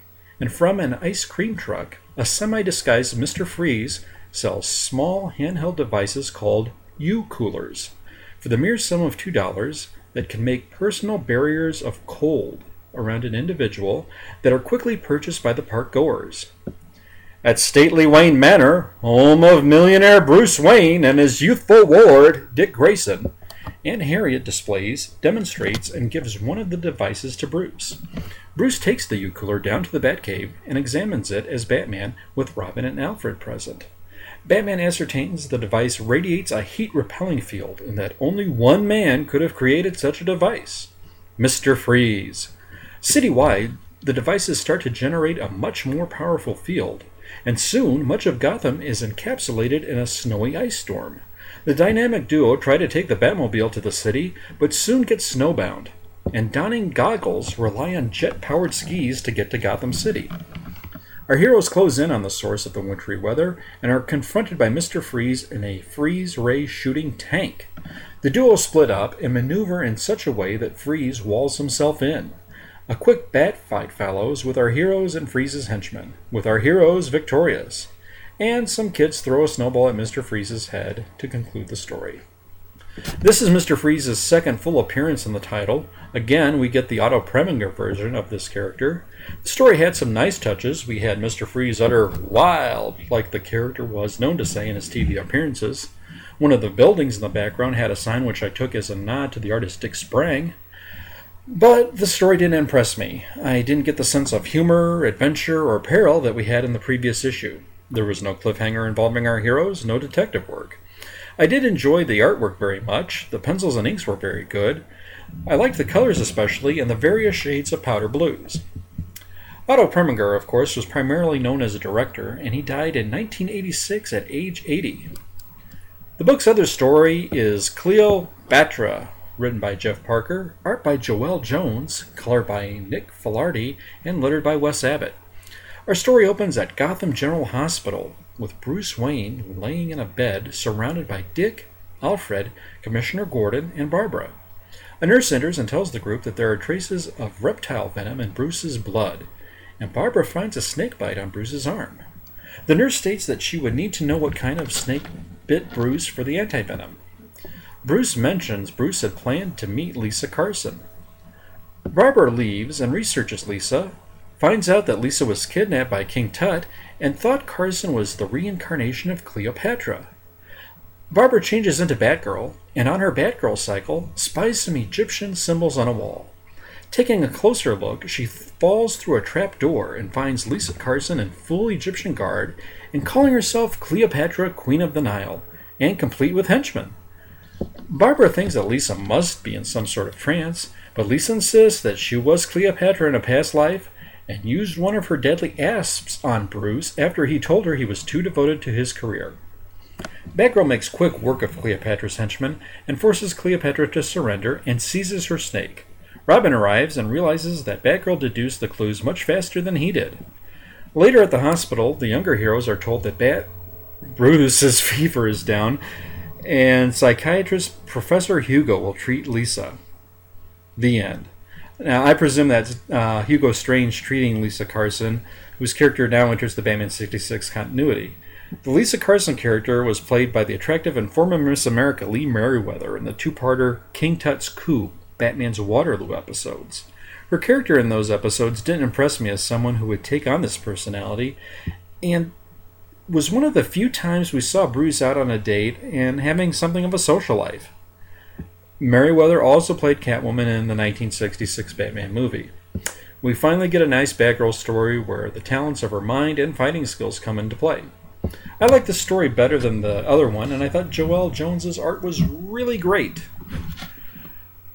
and from an ice cream truck, a semi disguised Mr. Freeze sells small handheld devices called U coolers for the mere sum of $2 that can make personal barriers of cold around an individual that are quickly purchased by the park goers. At stately Wayne Manor, home of millionaire Bruce Wayne and his youthful ward, Dick Grayson, Aunt Harriet displays, demonstrates, and gives one of the devices to Bruce. Bruce takes the U-Cooler down to the Batcave and examines it as Batman with Robin and Alfred present. Batman ascertains the device radiates a heat repelling field and that only one man could have created such a device Mr. Freeze. Citywide, the devices start to generate a much more powerful field, and soon much of Gotham is encapsulated in a snowy ice storm. The dynamic duo try to take the Batmobile to the city, but soon get snowbound, and donning goggles rely on jet powered skis to get to Gotham City. Our heroes close in on the source of the wintry weather and are confronted by Mr. Freeze in a freeze ray shooting tank. The duo split up and maneuver in such a way that Freeze walls himself in. A quick bat fight follows with our heroes and Freeze's henchmen, with our heroes victorious and some kids throw a snowball at Mr. Freeze's head to conclude the story. This is Mr. Freeze's second full appearance in the title. Again, we get the Otto Preminger version of this character. The story had some nice touches. We had Mr. Freeze utter wild, like the character was known to say in his TV appearances. One of the buildings in the background had a sign which I took as a nod to the artist Dick Sprang. But the story didn't impress me. I didn't get the sense of humor, adventure, or peril that we had in the previous issue. There was no cliffhanger involving our heroes, no detective work. I did enjoy the artwork very much. The pencils and inks were very good. I liked the colors especially and the various shades of powder blues. Otto Preminger, of course, was primarily known as a director, and he died in 1986 at age 80. The book's other story is Cleo Cleopatra, written by Jeff Parker, art by Joëlle Jones, color by Nick Filardi, and lettered by Wes Abbott. Our story opens at Gotham General Hospital with Bruce Wayne laying in a bed surrounded by Dick, Alfred, Commissioner Gordon, and Barbara. A nurse enters and tells the group that there are traces of reptile venom in Bruce's blood, and Barbara finds a snake bite on Bruce's arm. The nurse states that she would need to know what kind of snake bit Bruce for the antivenom. Bruce mentions Bruce had planned to meet Lisa Carson. Barbara leaves and researches Lisa, finds out that Lisa was kidnapped by King Tut and thought Carson was the reincarnation of Cleopatra. Barbara changes into Batgirl, and on her Batgirl cycle, spies some Egyptian symbols on a wall. Taking a closer look, she falls through a trap door and finds Lisa Carson in full Egyptian garb and calling herself Cleopatra, Queen of the Nile, and complete with henchmen. Barbara thinks that Lisa must be in some sort of trance, but Lisa insists that she was Cleopatra in a past life and used one of her deadly asps on Bruce after he told her he was too devoted to his career. Batgirl makes quick work of Cleopatra's henchmen and forces Cleopatra to surrender and seizes her snake. Robin arrives and realizes that Batgirl deduced the clues much faster than he did. Later at the hospital, the younger heroes are told that Bat Bruce's fever is down, and psychiatrist Professor Hugo will treat Lisa. The end. Now, I presume that's uh, Hugo Strange treating Lisa Carson, whose character now enters the Batman 66 continuity. The Lisa Carson character was played by the attractive and former Miss America Lee Meriwether in the two parter King Tut's Coup, Batman's Waterloo episodes. Her character in those episodes didn't impress me as someone who would take on this personality, and was one of the few times we saw Bruce out on a date and having something of a social life. Meriwether also played Catwoman in the 1966 Batman movie. We finally get a nice Batgirl story where the talents of her mind and fighting skills come into play. I like the story better than the other one, and I thought Joëlle Jones's art was really great.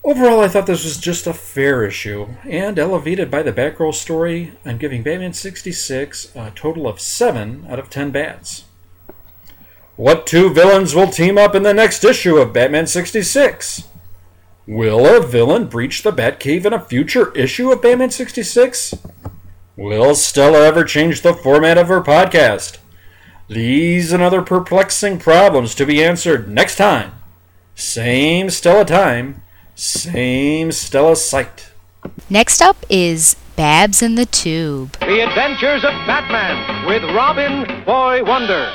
Overall, I thought this was just a fair issue, and elevated by the Batgirl story, I'm giving Batman 66 a total of 7 out of 10 bats. What two villains will team up in the next issue of Batman 66? Will a villain breach the Batcave in a future issue of Batman 66? Will Stella ever change the format of her podcast? These and other perplexing problems to be answered next time. Same Stella time same Stella site. Next up is Babs in the Tube. The Adventures of Batman with Robin Boy Wonder.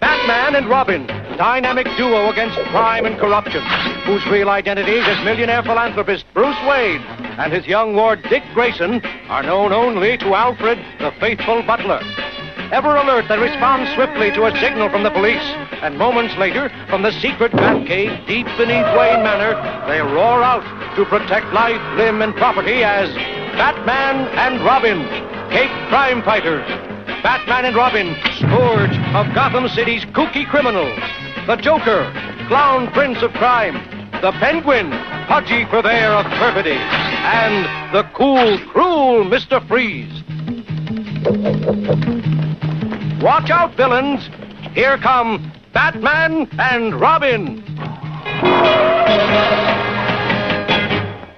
Batman and Robin, dynamic duo against crime and corruption, whose real identities as millionaire philanthropist Bruce Wayne and his young ward Dick Grayson are known only to Alfred, the faithful butler ever alert that responds swiftly to a signal from the police. And moments later, from the secret Batcave deep beneath Wayne Manor, they roar out to protect life, limb, and property as Batman and Robin, Cape Crime Fighters. Batman and Robin, scourge of Gotham City's kooky criminals. The Joker, clown prince of crime. The Penguin, pudgy purveyor of perfidy. And the cool, cruel Mr. Freeze. Watch out, villains! Here come Batman and Robin!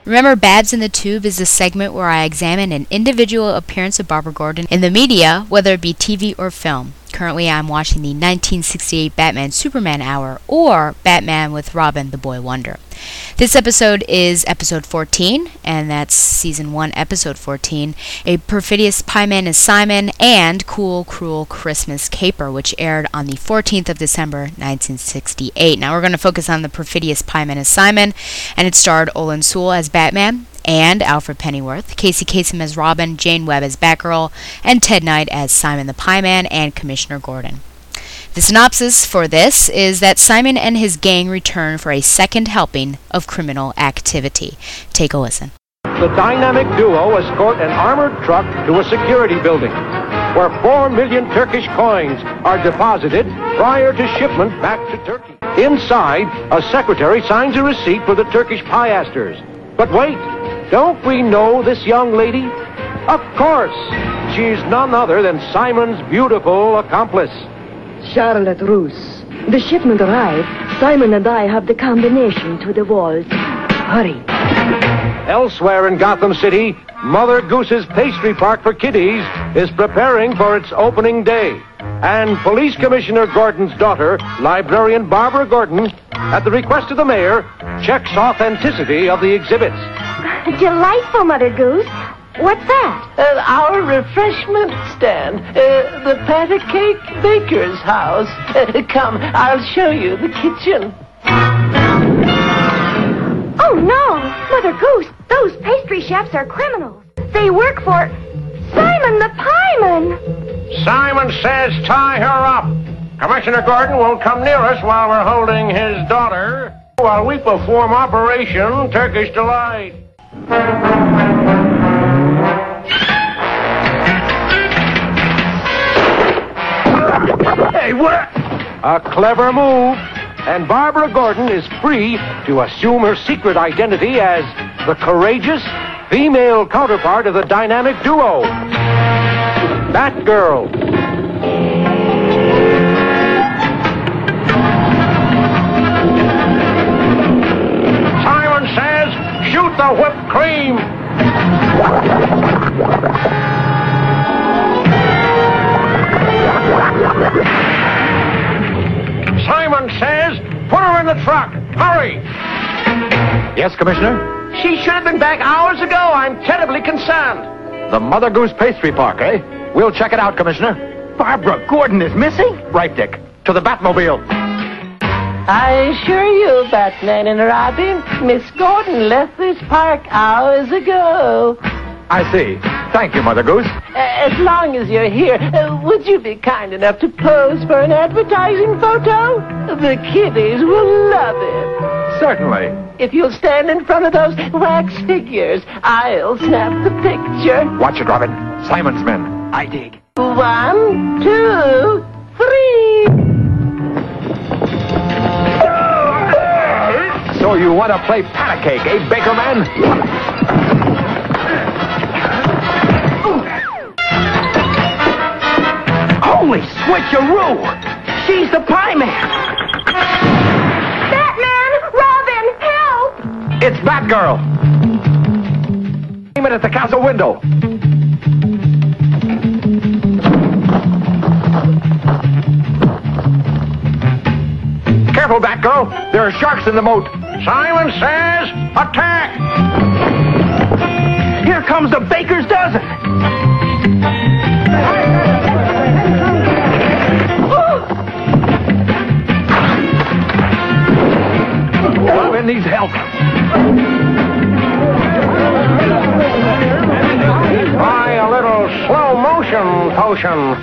Remember, Babs in the Tube is a segment where I examine an individual appearance of Barbara Gordon in the media, whether it be TV or film. Currently, I'm watching the 1968 Batman Superman Hour or Batman with Robin the Boy Wonder. This episode is episode 14, and that's season 1, episode 14. A Perfidious Pieman is Simon and Cool Cruel Christmas Caper, which aired on the 14th of December 1968. Now we're going to focus on the Perfidious Pieman is Simon, and it starred Olan Soule as Batman, and Alfred Pennyworth, Casey Kasem as Robin, Jane Webb as Batgirl, and Ted Knight as Simon the Pieman and Commissioner Gordon. The synopsis for this is that Simon and his gang return for a second helping of criminal activity. Take a listen. The dynamic duo escort an armored truck to a security building where four million Turkish coins are deposited prior to shipment back to Turkey. Inside, a secretary signs a receipt for the Turkish piasters. But wait, don't we know this young lady? Of course, she's none other than Simon's beautiful accomplice. Charlotte Russe. The shipment arrived. Simon and I have the combination to the vault. Hurry. Elsewhere in Gotham City, Mother Goose's Pastry Park for Kiddies is preparing for its opening day. And Police Commissioner Gordon's daughter, librarian Barbara Gordon, at the request of the mayor, checks authenticity of the exhibits. Delightful, Mother Goose. What's that? Uh, our refreshment stand. Uh, the Patter Cake Baker's house. Uh, come, I'll show you the kitchen. Oh, no! Mother Goose, those pastry chefs are criminals. They work for Simon the Pieman. Simon says tie her up. Commissioner Gordon won't come near us while we're holding his daughter while we perform Operation Turkish Delight. Hey, what? A clever move. And Barbara Gordon is free to assume her secret identity as the courageous, female counterpart of the dynamic duo, Batgirl. The whipped cream. Simon says, put her in the truck. Hurry. Yes, Commissioner? She should have been back hours ago. I'm terribly concerned. The Mother Goose Pastry Park, eh? We'll check it out, Commissioner. Barbara Gordon is missing? Right, Dick. To the Batmobile. I assure you, Batman and Robin, Miss Gordon left this park hours ago. I see. Thank you, Mother Goose. Uh, as long as you're here, uh, would you be kind enough to pose for an advertising photo? The kiddies will love it. Certainly. If you'll stand in front of those wax figures, I'll snap the picture. Watch it, Robin. Simon's men. I dig. One, two, three. So you want to play pat a cake, eh, Baker Man? Holy switcheroo! She's the pie man! Batman! Robin! Help! It's Batgirl! Aim it at the castle window. Careful, Batgirl. There are sharks in the moat. Simon says, attack! Here comes the baker's dozen. Robin needs help. Try a little slow motion potion.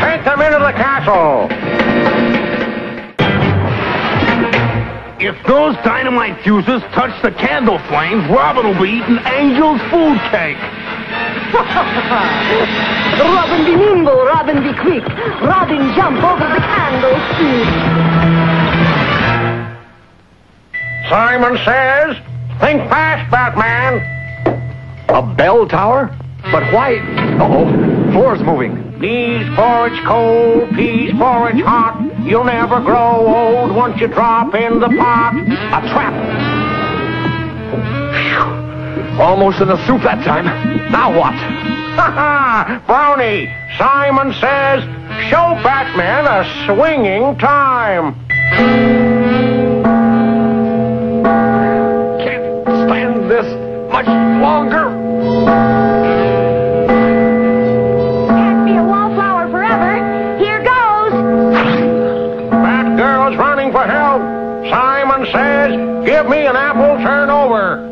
Take them into the castle. If those dynamite fuses touch the candle flames, Robin will be eating Angel's food cake. Robin be nimble, Robin be quick. Robin jump over the candlestick. Simon says, think fast, Batman. A bell tower? But why? Uh-oh, floor's moving. Knees porridge cold, peas porridge hot. You'll never grow old once you drop in the pot. A trap. Almost in the soup that time. Now what? Ha ha! Brownie! Simon says, show Batman a swinging time. Can't stand this much longer. Give me an apple turnover.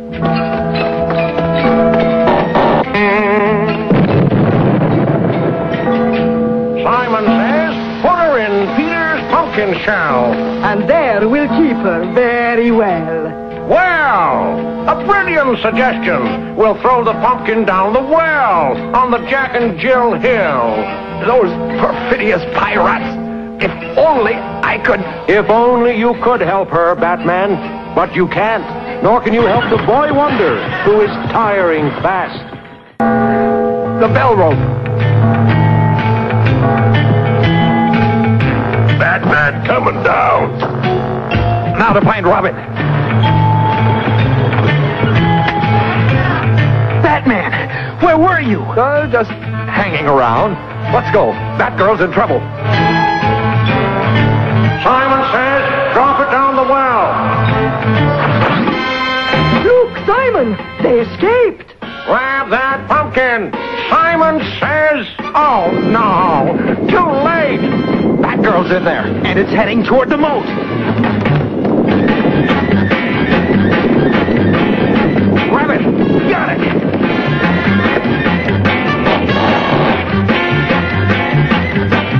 Simon says, put her in Peter's pumpkin shell. And there we'll keep her very well. Well, a brilliant suggestion. We'll throw the pumpkin down the well on the Jack and Jill Hill. Those perfidious pirates. If only I could. If only you could help her, Batman. But you can't. Nor can you help the boy wonder, who is tiring fast. The bell rope. Batman coming down. Now to find Robin. Batman, where were you? Uh, just hanging around. Let's go. That girl's in trouble. Simon says, Simon, they escaped. Grab that pumpkin. Simon says, oh no, too late. That girl's in there, and it's heading toward the moat. Grab it. Got it.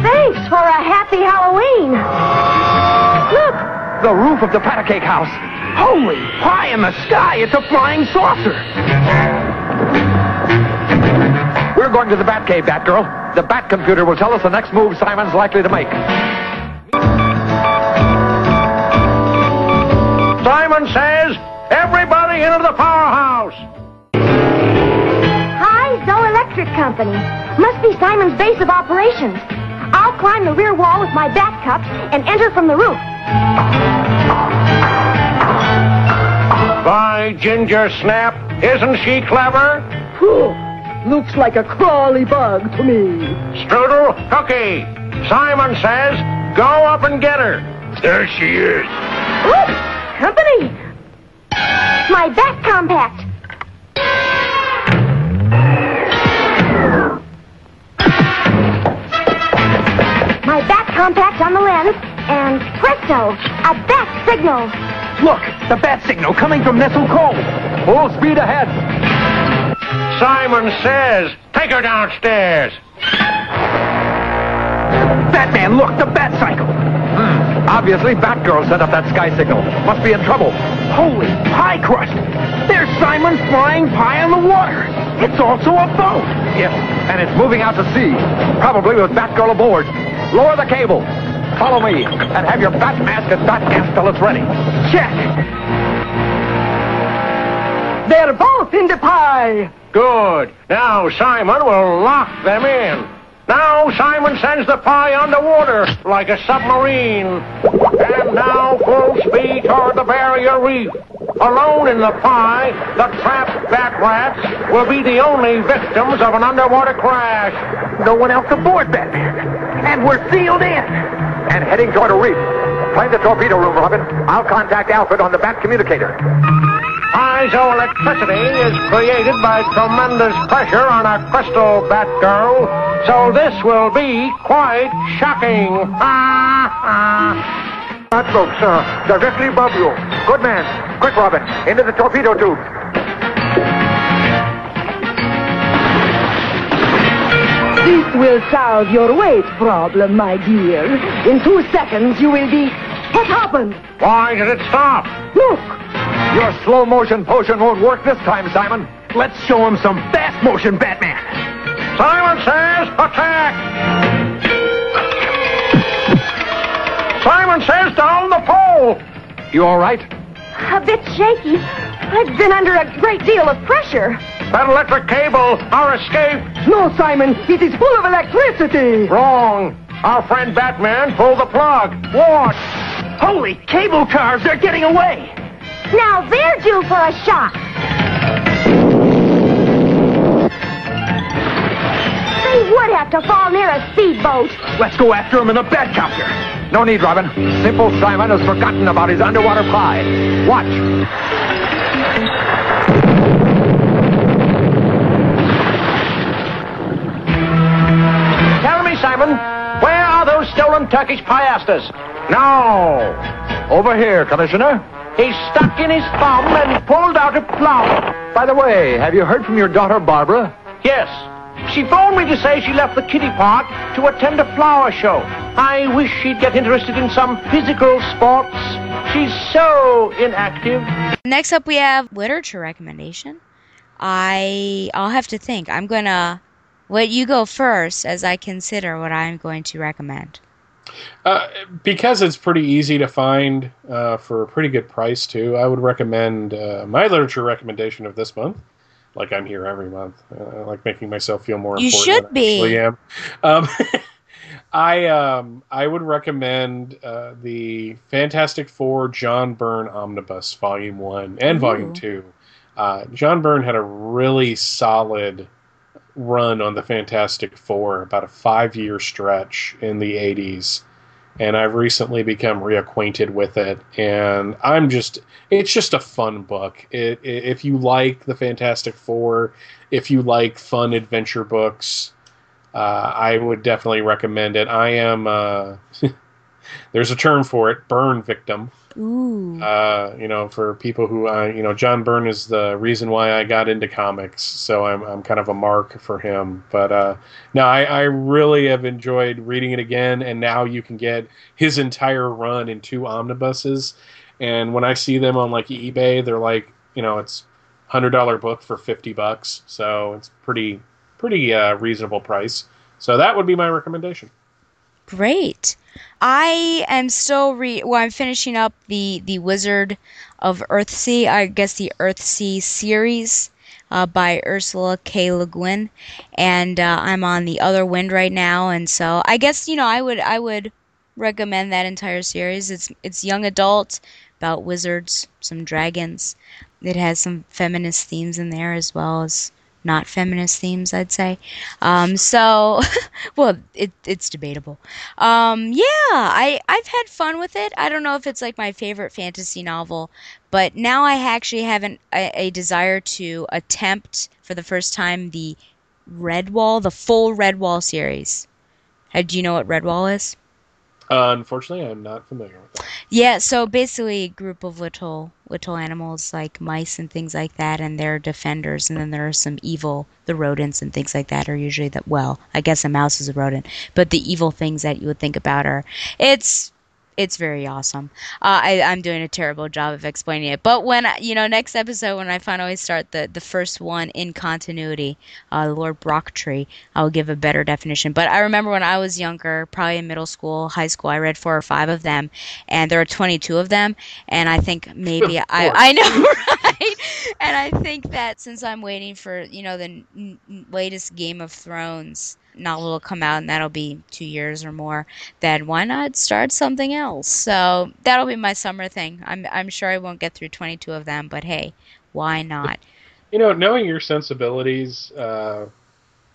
Thanks for a happy Halloween. Look, the roof of the pat cake house. Holy pie in the sky! It's a flying saucer. We're going to the Batcave, Batgirl. The Bat computer will tell us the next move Simon's likely to make. Simon says, everybody into the powerhouse. Hi, Zoe Electric Company. Must be Simon's base of operations. I'll climb the rear wall with my bat cups and enter from the roof. By Ginger Snap, isn't she clever? Whew. Looks like a crawly bug to me. Strudel, Cookie, Simon says, go up and get her. There she is. Ooh, company. My bat compact. My bat compact on the lens, and presto, a bat signal. Look, the bat signal coming from Nestle Cove. Full speed ahead. Simon says, take her downstairs. Batman, look, the bat cycle. Hmm. Obviously, Batgirl set up that sky signal. Must be in trouble. Holy pie crust! There's Simon flying pie on the water. It's also a boat. Yes, and it's moving out to sea. Probably with Batgirl aboard. Lower the cable. Follow me, and have your bat mask and bat it's ready. Check. They're both in the pie. Good. Now Simon will lock them in. Now Simon sends the pie underwater like a submarine. And now full speed toward the barrier reef. Alone in the pie, the trapped bat rats will be the only victims of an underwater crash. No one else aboard, Batman. And we're sealed in. And heading toward a reef. Find the torpedo room, Robin. I'll contact Alfred on the bat communicator. Piezoelectricity is created by tremendous pressure on a crystal bat girl, so this will be quite shocking. Bat boat, sir. Directly above you. Good man. Quick, Robin. Into the torpedo tube. This will solve your weight problem, my dear. In two seconds, you will be. What happened? Why did it stop? Look! Your slow motion potion won't work this time, Simon. Let's show him some fast motion, Batman. Simon says attack! Simon says down the pole! You all right? A bit shaky. I've been under a great deal of pressure. That electric cable, our escape. No, Simon, it is full of electricity. Wrong. Our friend Batman pulled the plug. Watch. Holy cable cars, they're getting away. Now they're due for a shock. They would have to fall near a speedboat. Let's go after them in the Batcopter. No need, Robin. Simple Simon has forgotten about his underwater pie. Watch. Simon, where are those stolen Turkish piastres? No. Over here, Commissioner. He's stuck in his thumb and pulled out a plum. By the way, have you heard from your daughter, Barbara? Yes. She phoned me to say she left the kitty park to attend a flower show. I wish she'd get interested in some physical sports. She's so inactive. Next up, we have literature recommendation. I I'll have to think. I'm gonna let you go first as I consider what I'm going to recommend. Uh, because it's pretty easy to find uh, for a pretty good price too. I would recommend uh, my literature recommendation of this month. Like I'm here every month. Uh, I like making myself feel more You important. should I be. actually am. Um, I um, I would recommend uh, the Fantastic Four John Byrne Omnibus Volume One and Volume Two. Uh, John Byrne had a really solid run on the Fantastic Four, about a five year stretch in the 80s. And I've recently become reacquainted with it. And I'm just, it's just a fun book. It, i if you like the Fantastic Four, if you like fun adventure books, uh, I would definitely recommend it. I am, uh, there's a term for it, Byrne victim. Ooh. Uh, you know, for people who, uh, you know, John Byrne is the reason why I got into comics, so I'm, I'm kind of a mark for him. But uh, no, I, I really have enjoyed reading it again, and now you can get his entire run in two omnibuses. And when I see them on like eBay, they're like, you know, it's hundred dollar book for fifty bucks, so it's pretty pretty uh, reasonable price. So that would be my recommendation. Great. I am still re well. I'm finishing up the the Wizard of Earthsea. I guess the Earthsea series uh, by Ursula K. Le Guin, and uh, I'm on the Other Wind right now, and so I guess you know I would I would recommend that entire series. It's it's young adult about wizards, some dragons. It has some feminist themes in there as well as not feminist themes, I'd say. Um, so, well, it, it's debatable. Um, yeah, I, I've had fun with it. I don't know if it's like my favorite fantasy novel, but now I actually have an, a, a desire to attempt for the first time the Redwall, the full Redwall series. Uh, do you know what Redwall is? Uh, unfortunately, I'm not familiar with that. Yeah, so basically a group of little little animals like mice and things like that, and they're defenders. And then there are some evil, the rodents and things like that are usually that. Well, I guess a mouse is a rodent, but the evil things that you would think about are it's it's very awesome. Uh, I, I'm doing a terrible job of explaining it, but when you know next episode when I finally start the the first one in continuity, uh, Lord Brocktree, I'll give a better definition. But I remember when I was younger, probably in middle school, high school, I read four or five of them, and there are 22 of them, and I think maybe I I know right, and I think that since I'm waiting for you know the n- latest Game of Thrones novel will come out and that'll be two years or more, then why not start something else? So that'll be my summer thing. I'm I'm sure I won't get through 22 of them, but hey, why not? You know, knowing your sensibilities, uh,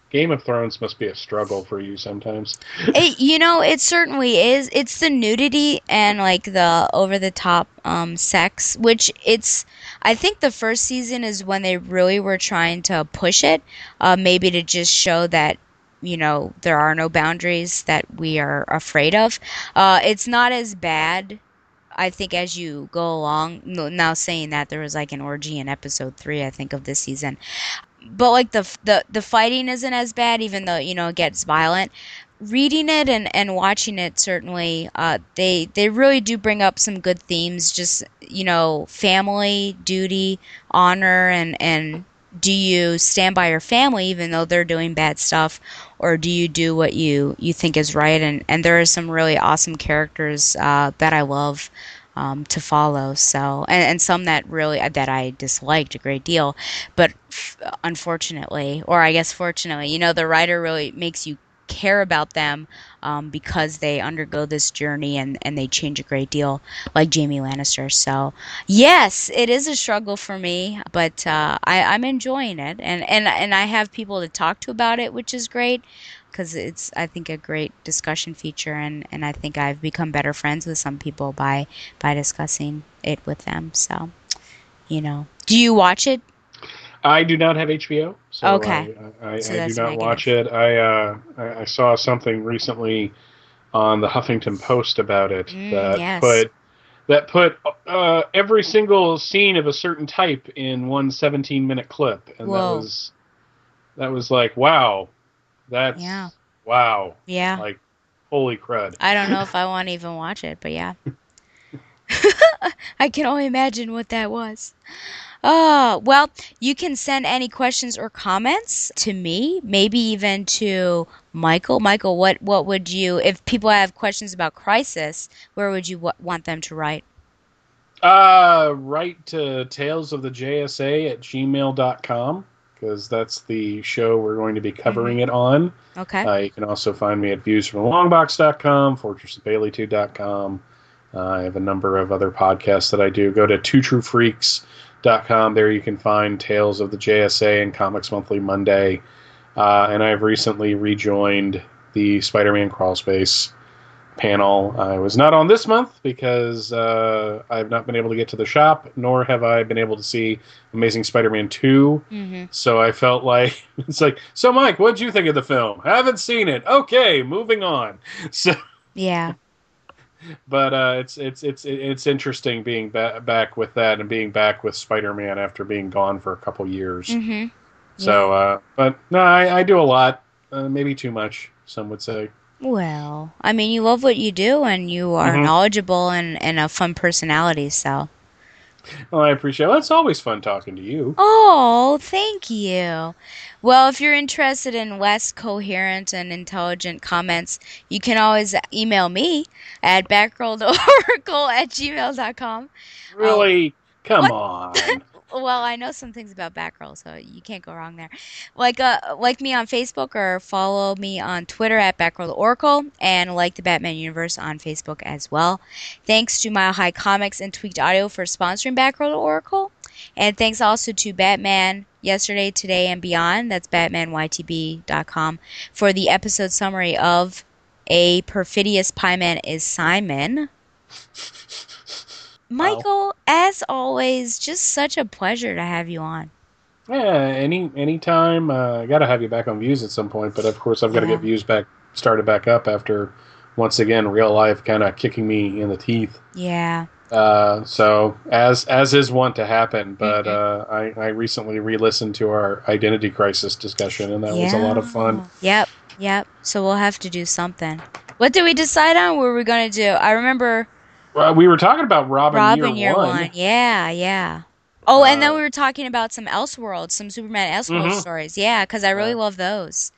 Game of Thrones must be a struggle for you sometimes. it, you know, it certainly is. It's the nudity and like the over the top um, sex, which it's. I think the first season is when they really were trying to push it, uh, maybe to just show that you know there are no boundaries that we are afraid of. Uh, it's not as bad. I think as you go along, now saying that there was like an orgy in episode three, I think of this season, but like the the the fighting isn't as bad, even though you know it gets violent. Reading it and, and watching it certainly, uh, they they really do bring up some good themes. Just you know, family, duty, honor, and and do you stand by your family even though they're doing bad stuff? Or do you do what you you think is right? And and there are some really awesome characters uh, that I love um, to follow. So and, and some that really that I disliked a great deal. But f- unfortunately or I guess fortunately you know the writer really makes you care about them um, because they undergo this journey and, and they change a great deal, like Jaime Lannister. So, yes, it is a struggle for me, but uh, I, I'm enjoying it, and, and and I have people to talk to about it, which is great because it's I think a great discussion feature, and, and I think I've become better friends with some people by by discussing it with them. So, you know, do you watch it? I do not have HBO, so Okay. I, I, So I do not watch it. I, uh, I I saw something recently on the Huffington Post about it Mm, that yes. put that put uh, every single scene of a certain type in one 17 minute clip, and Whoa. that was that was like wow, that's Yeah. wow, Yeah. like holy crud. I don't know if I want to even watch it, but yeah. I can only imagine what that was. Oh, well, you can send any questions or comments to me, maybe even to Michael. Michael, what, what would you, if people have questions about Crisis, where would you w- want them to write? Uh, write to tales of the JSA at gmail.com because that's the show we're going to be covering it on. Okay. Uh, you can also find me at viewsfromthelongbox.com, fortressofbaileytude.com. Uh, I have a number of other podcasts that I do. Go to twotruefreaks.com. There you can find Tales of the JSA and Comics Monthly Monday. Uh, and I've recently rejoined the Spider Man Crawlspace panel. I was not on this month because uh, I've not been able to get to the shop, nor have I been able to see Amazing Spider Man 2. Mm-hmm. So I felt like it's like, so Mike, what'd you think of the film? Haven't seen it. Okay, moving on. So, Yeah. But uh, it's it's it's it's interesting being ba- back with that and being back with Spider Man after being gone for a couple years. Mm-hmm. So, uh, but no, I, I do a lot, uh, maybe too much. Some would say. Well, I mean, you love what you do and you are Mhm. knowledgeable and, and a fun personality, so. Well, I appreciate. Well, it's always fun talking to you. Oh, thank you. Well, if you're interested in less coherent and intelligent comments, you can always email me at batgirltooracle at gmail.com. Really um, Come on. well, I know some things about Batgirl, so you can't go wrong there. Like uh, like me on Facebook or follow me on Twitter at Batgirl Oracle, and like the Batman Universe on Facebook as well. Thanks to Mile High Comics and Tweaked Audio for sponsoring Batgirl Oracle, and thanks also to Batman Yesterday, Today, and Beyond. That's BatmanYTB.com for the episode summary of A Perfidious Pieman is Simon. Michael, as always, just such a pleasure to have you on. Yeah, any anytime. Uh, I got to have you back on views at some point, but of course I've got to Yeah. get views back started back up after once again real life kind of kicking me in the teeth. Yeah. Uh, so as as is wont to happen, but uh, I, I recently re-listened to our identity crisis discussion, and that was a lot of fun. Yep, yep. So we'll have to do something. What did we decide on? What were we going to do? I remember Well, we were talking about Robin, Robin year, Year one. Yeah, yeah. Oh, and Uh, then we were talking about some Elseworlds, some Superman Elseworld Mhm. stories. Yeah, because I really love those.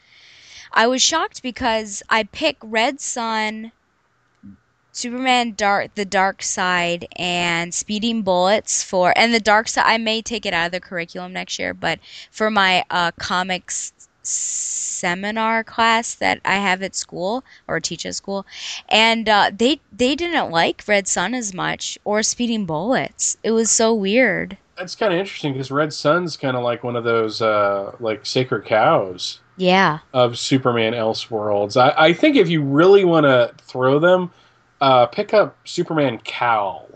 I was shocked because I pick Red Sun, Superman Dark, The Dark Side, and Speeding Bullets for, and the Dark Side. I may take it out of the curriculum next year, but for my uh, comics seminar class that I have at school or teach at school, and uh, they they didn't like Red Sun as much or Speeding Bullets. It was so weird. That's kind of interesting because Red Sun's kind of like one of those uh, like sacred cows Yeah. of Superman Elseworlds. I, I think if you really want to throw them, uh, pick up Superman Kal.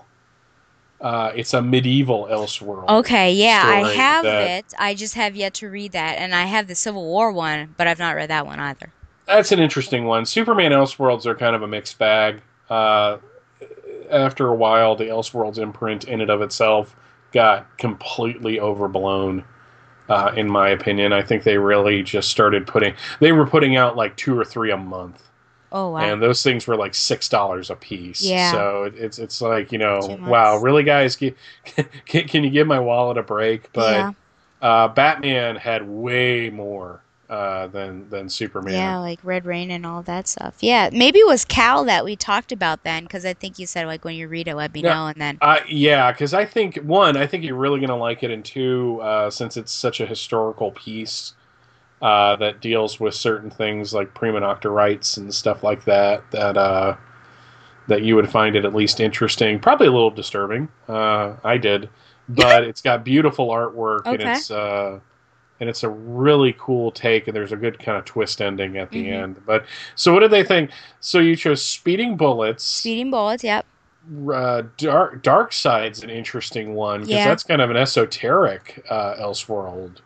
Uh, it's a medieval Elseworld. Okay, yeah, I have that- it. I just have yet to read that, and I have the Civil War one, but I've not read that one either. That's an interesting one. Superman Elseworlds are kind of a mixed bag. Uh, after a while, the Elseworlds imprint in and of itself got completely overblown. Uh, in my opinion, I think they really just started putting. They were putting out like two or three a month, Oh wow. and those things were like six dollars a piece. Yeah. So it's it's like you know, wow, really, guys, can, can, can you give my wallet a break? But Yeah. uh, Batman had way more uh, than than Superman. Yeah, like Red Rain and all that stuff. Yeah, maybe it was Kal that we talked about then, because I think you said like when you read it, let me Yeah. know, and then Uh, yeah, because I think one, I think you're really going to like it, and two, uh, since it's such a historical piece uh, that deals with certain things like prima nocta rights and stuff like that, that uh, that you would find it at least interesting, probably a little disturbing. Uh, I did, but it's got beautiful artwork and it's uh, and it's a really cool take, and there's a good kind of twist ending at the Mhm. end. But so, what did they think? So you chose Speeding Bullets Speeding Bullets. Yep. uh, dark dark side's an interesting one because Yeah. that's kind of an esoteric uh, elseworld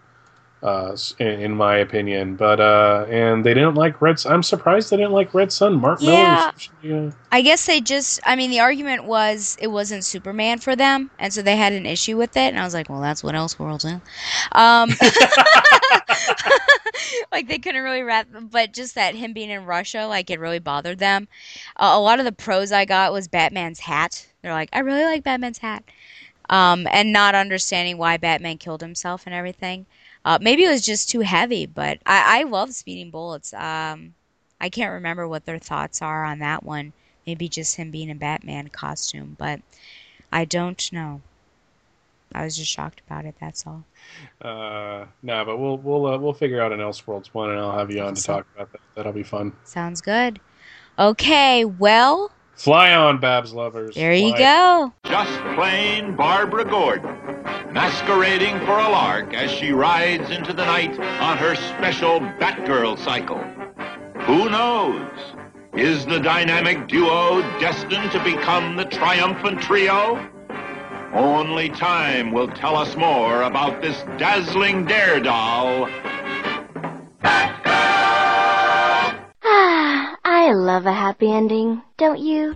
uh, in, my opinion but uh, and they didn't like Red Son. i'm surprised they didn't like Red Son mark Yeah. Millar yeah. I guess they just. I mean, the argument was it wasn't Superman for them, and so they had an issue with it. And I was like, well, that's what Elseworlds is. Um, like they couldn't really wrap. But just that him being in Russia, like it really bothered them. Uh, a lot of the pros I got was Batman's hat. They're like, I really like Batman's hat, um, and not understanding why Batman killed himself and everything. Uh, maybe it was just too heavy, but I, I love Speeding Bullets. Um, I can't remember what their thoughts are on that one. Maybe just him being in Batman costume, but I don't know. I was just shocked about it. That's all. uh no but we'll we'll uh, we'll figure out an elseworlds one and i'll have you on to talk about that that'll be fun Sounds good. Okay, well, fly on babs lovers there you go. Just plain Barbara Gordon, masquerading for a lark as she rides into the night on her special Batgirl cycle. Who knows? Is the dynamic duo destined to become the triumphant trio? Only time will tell us more about this dazzling daredevil. Ah, I love a happy ending, don't you?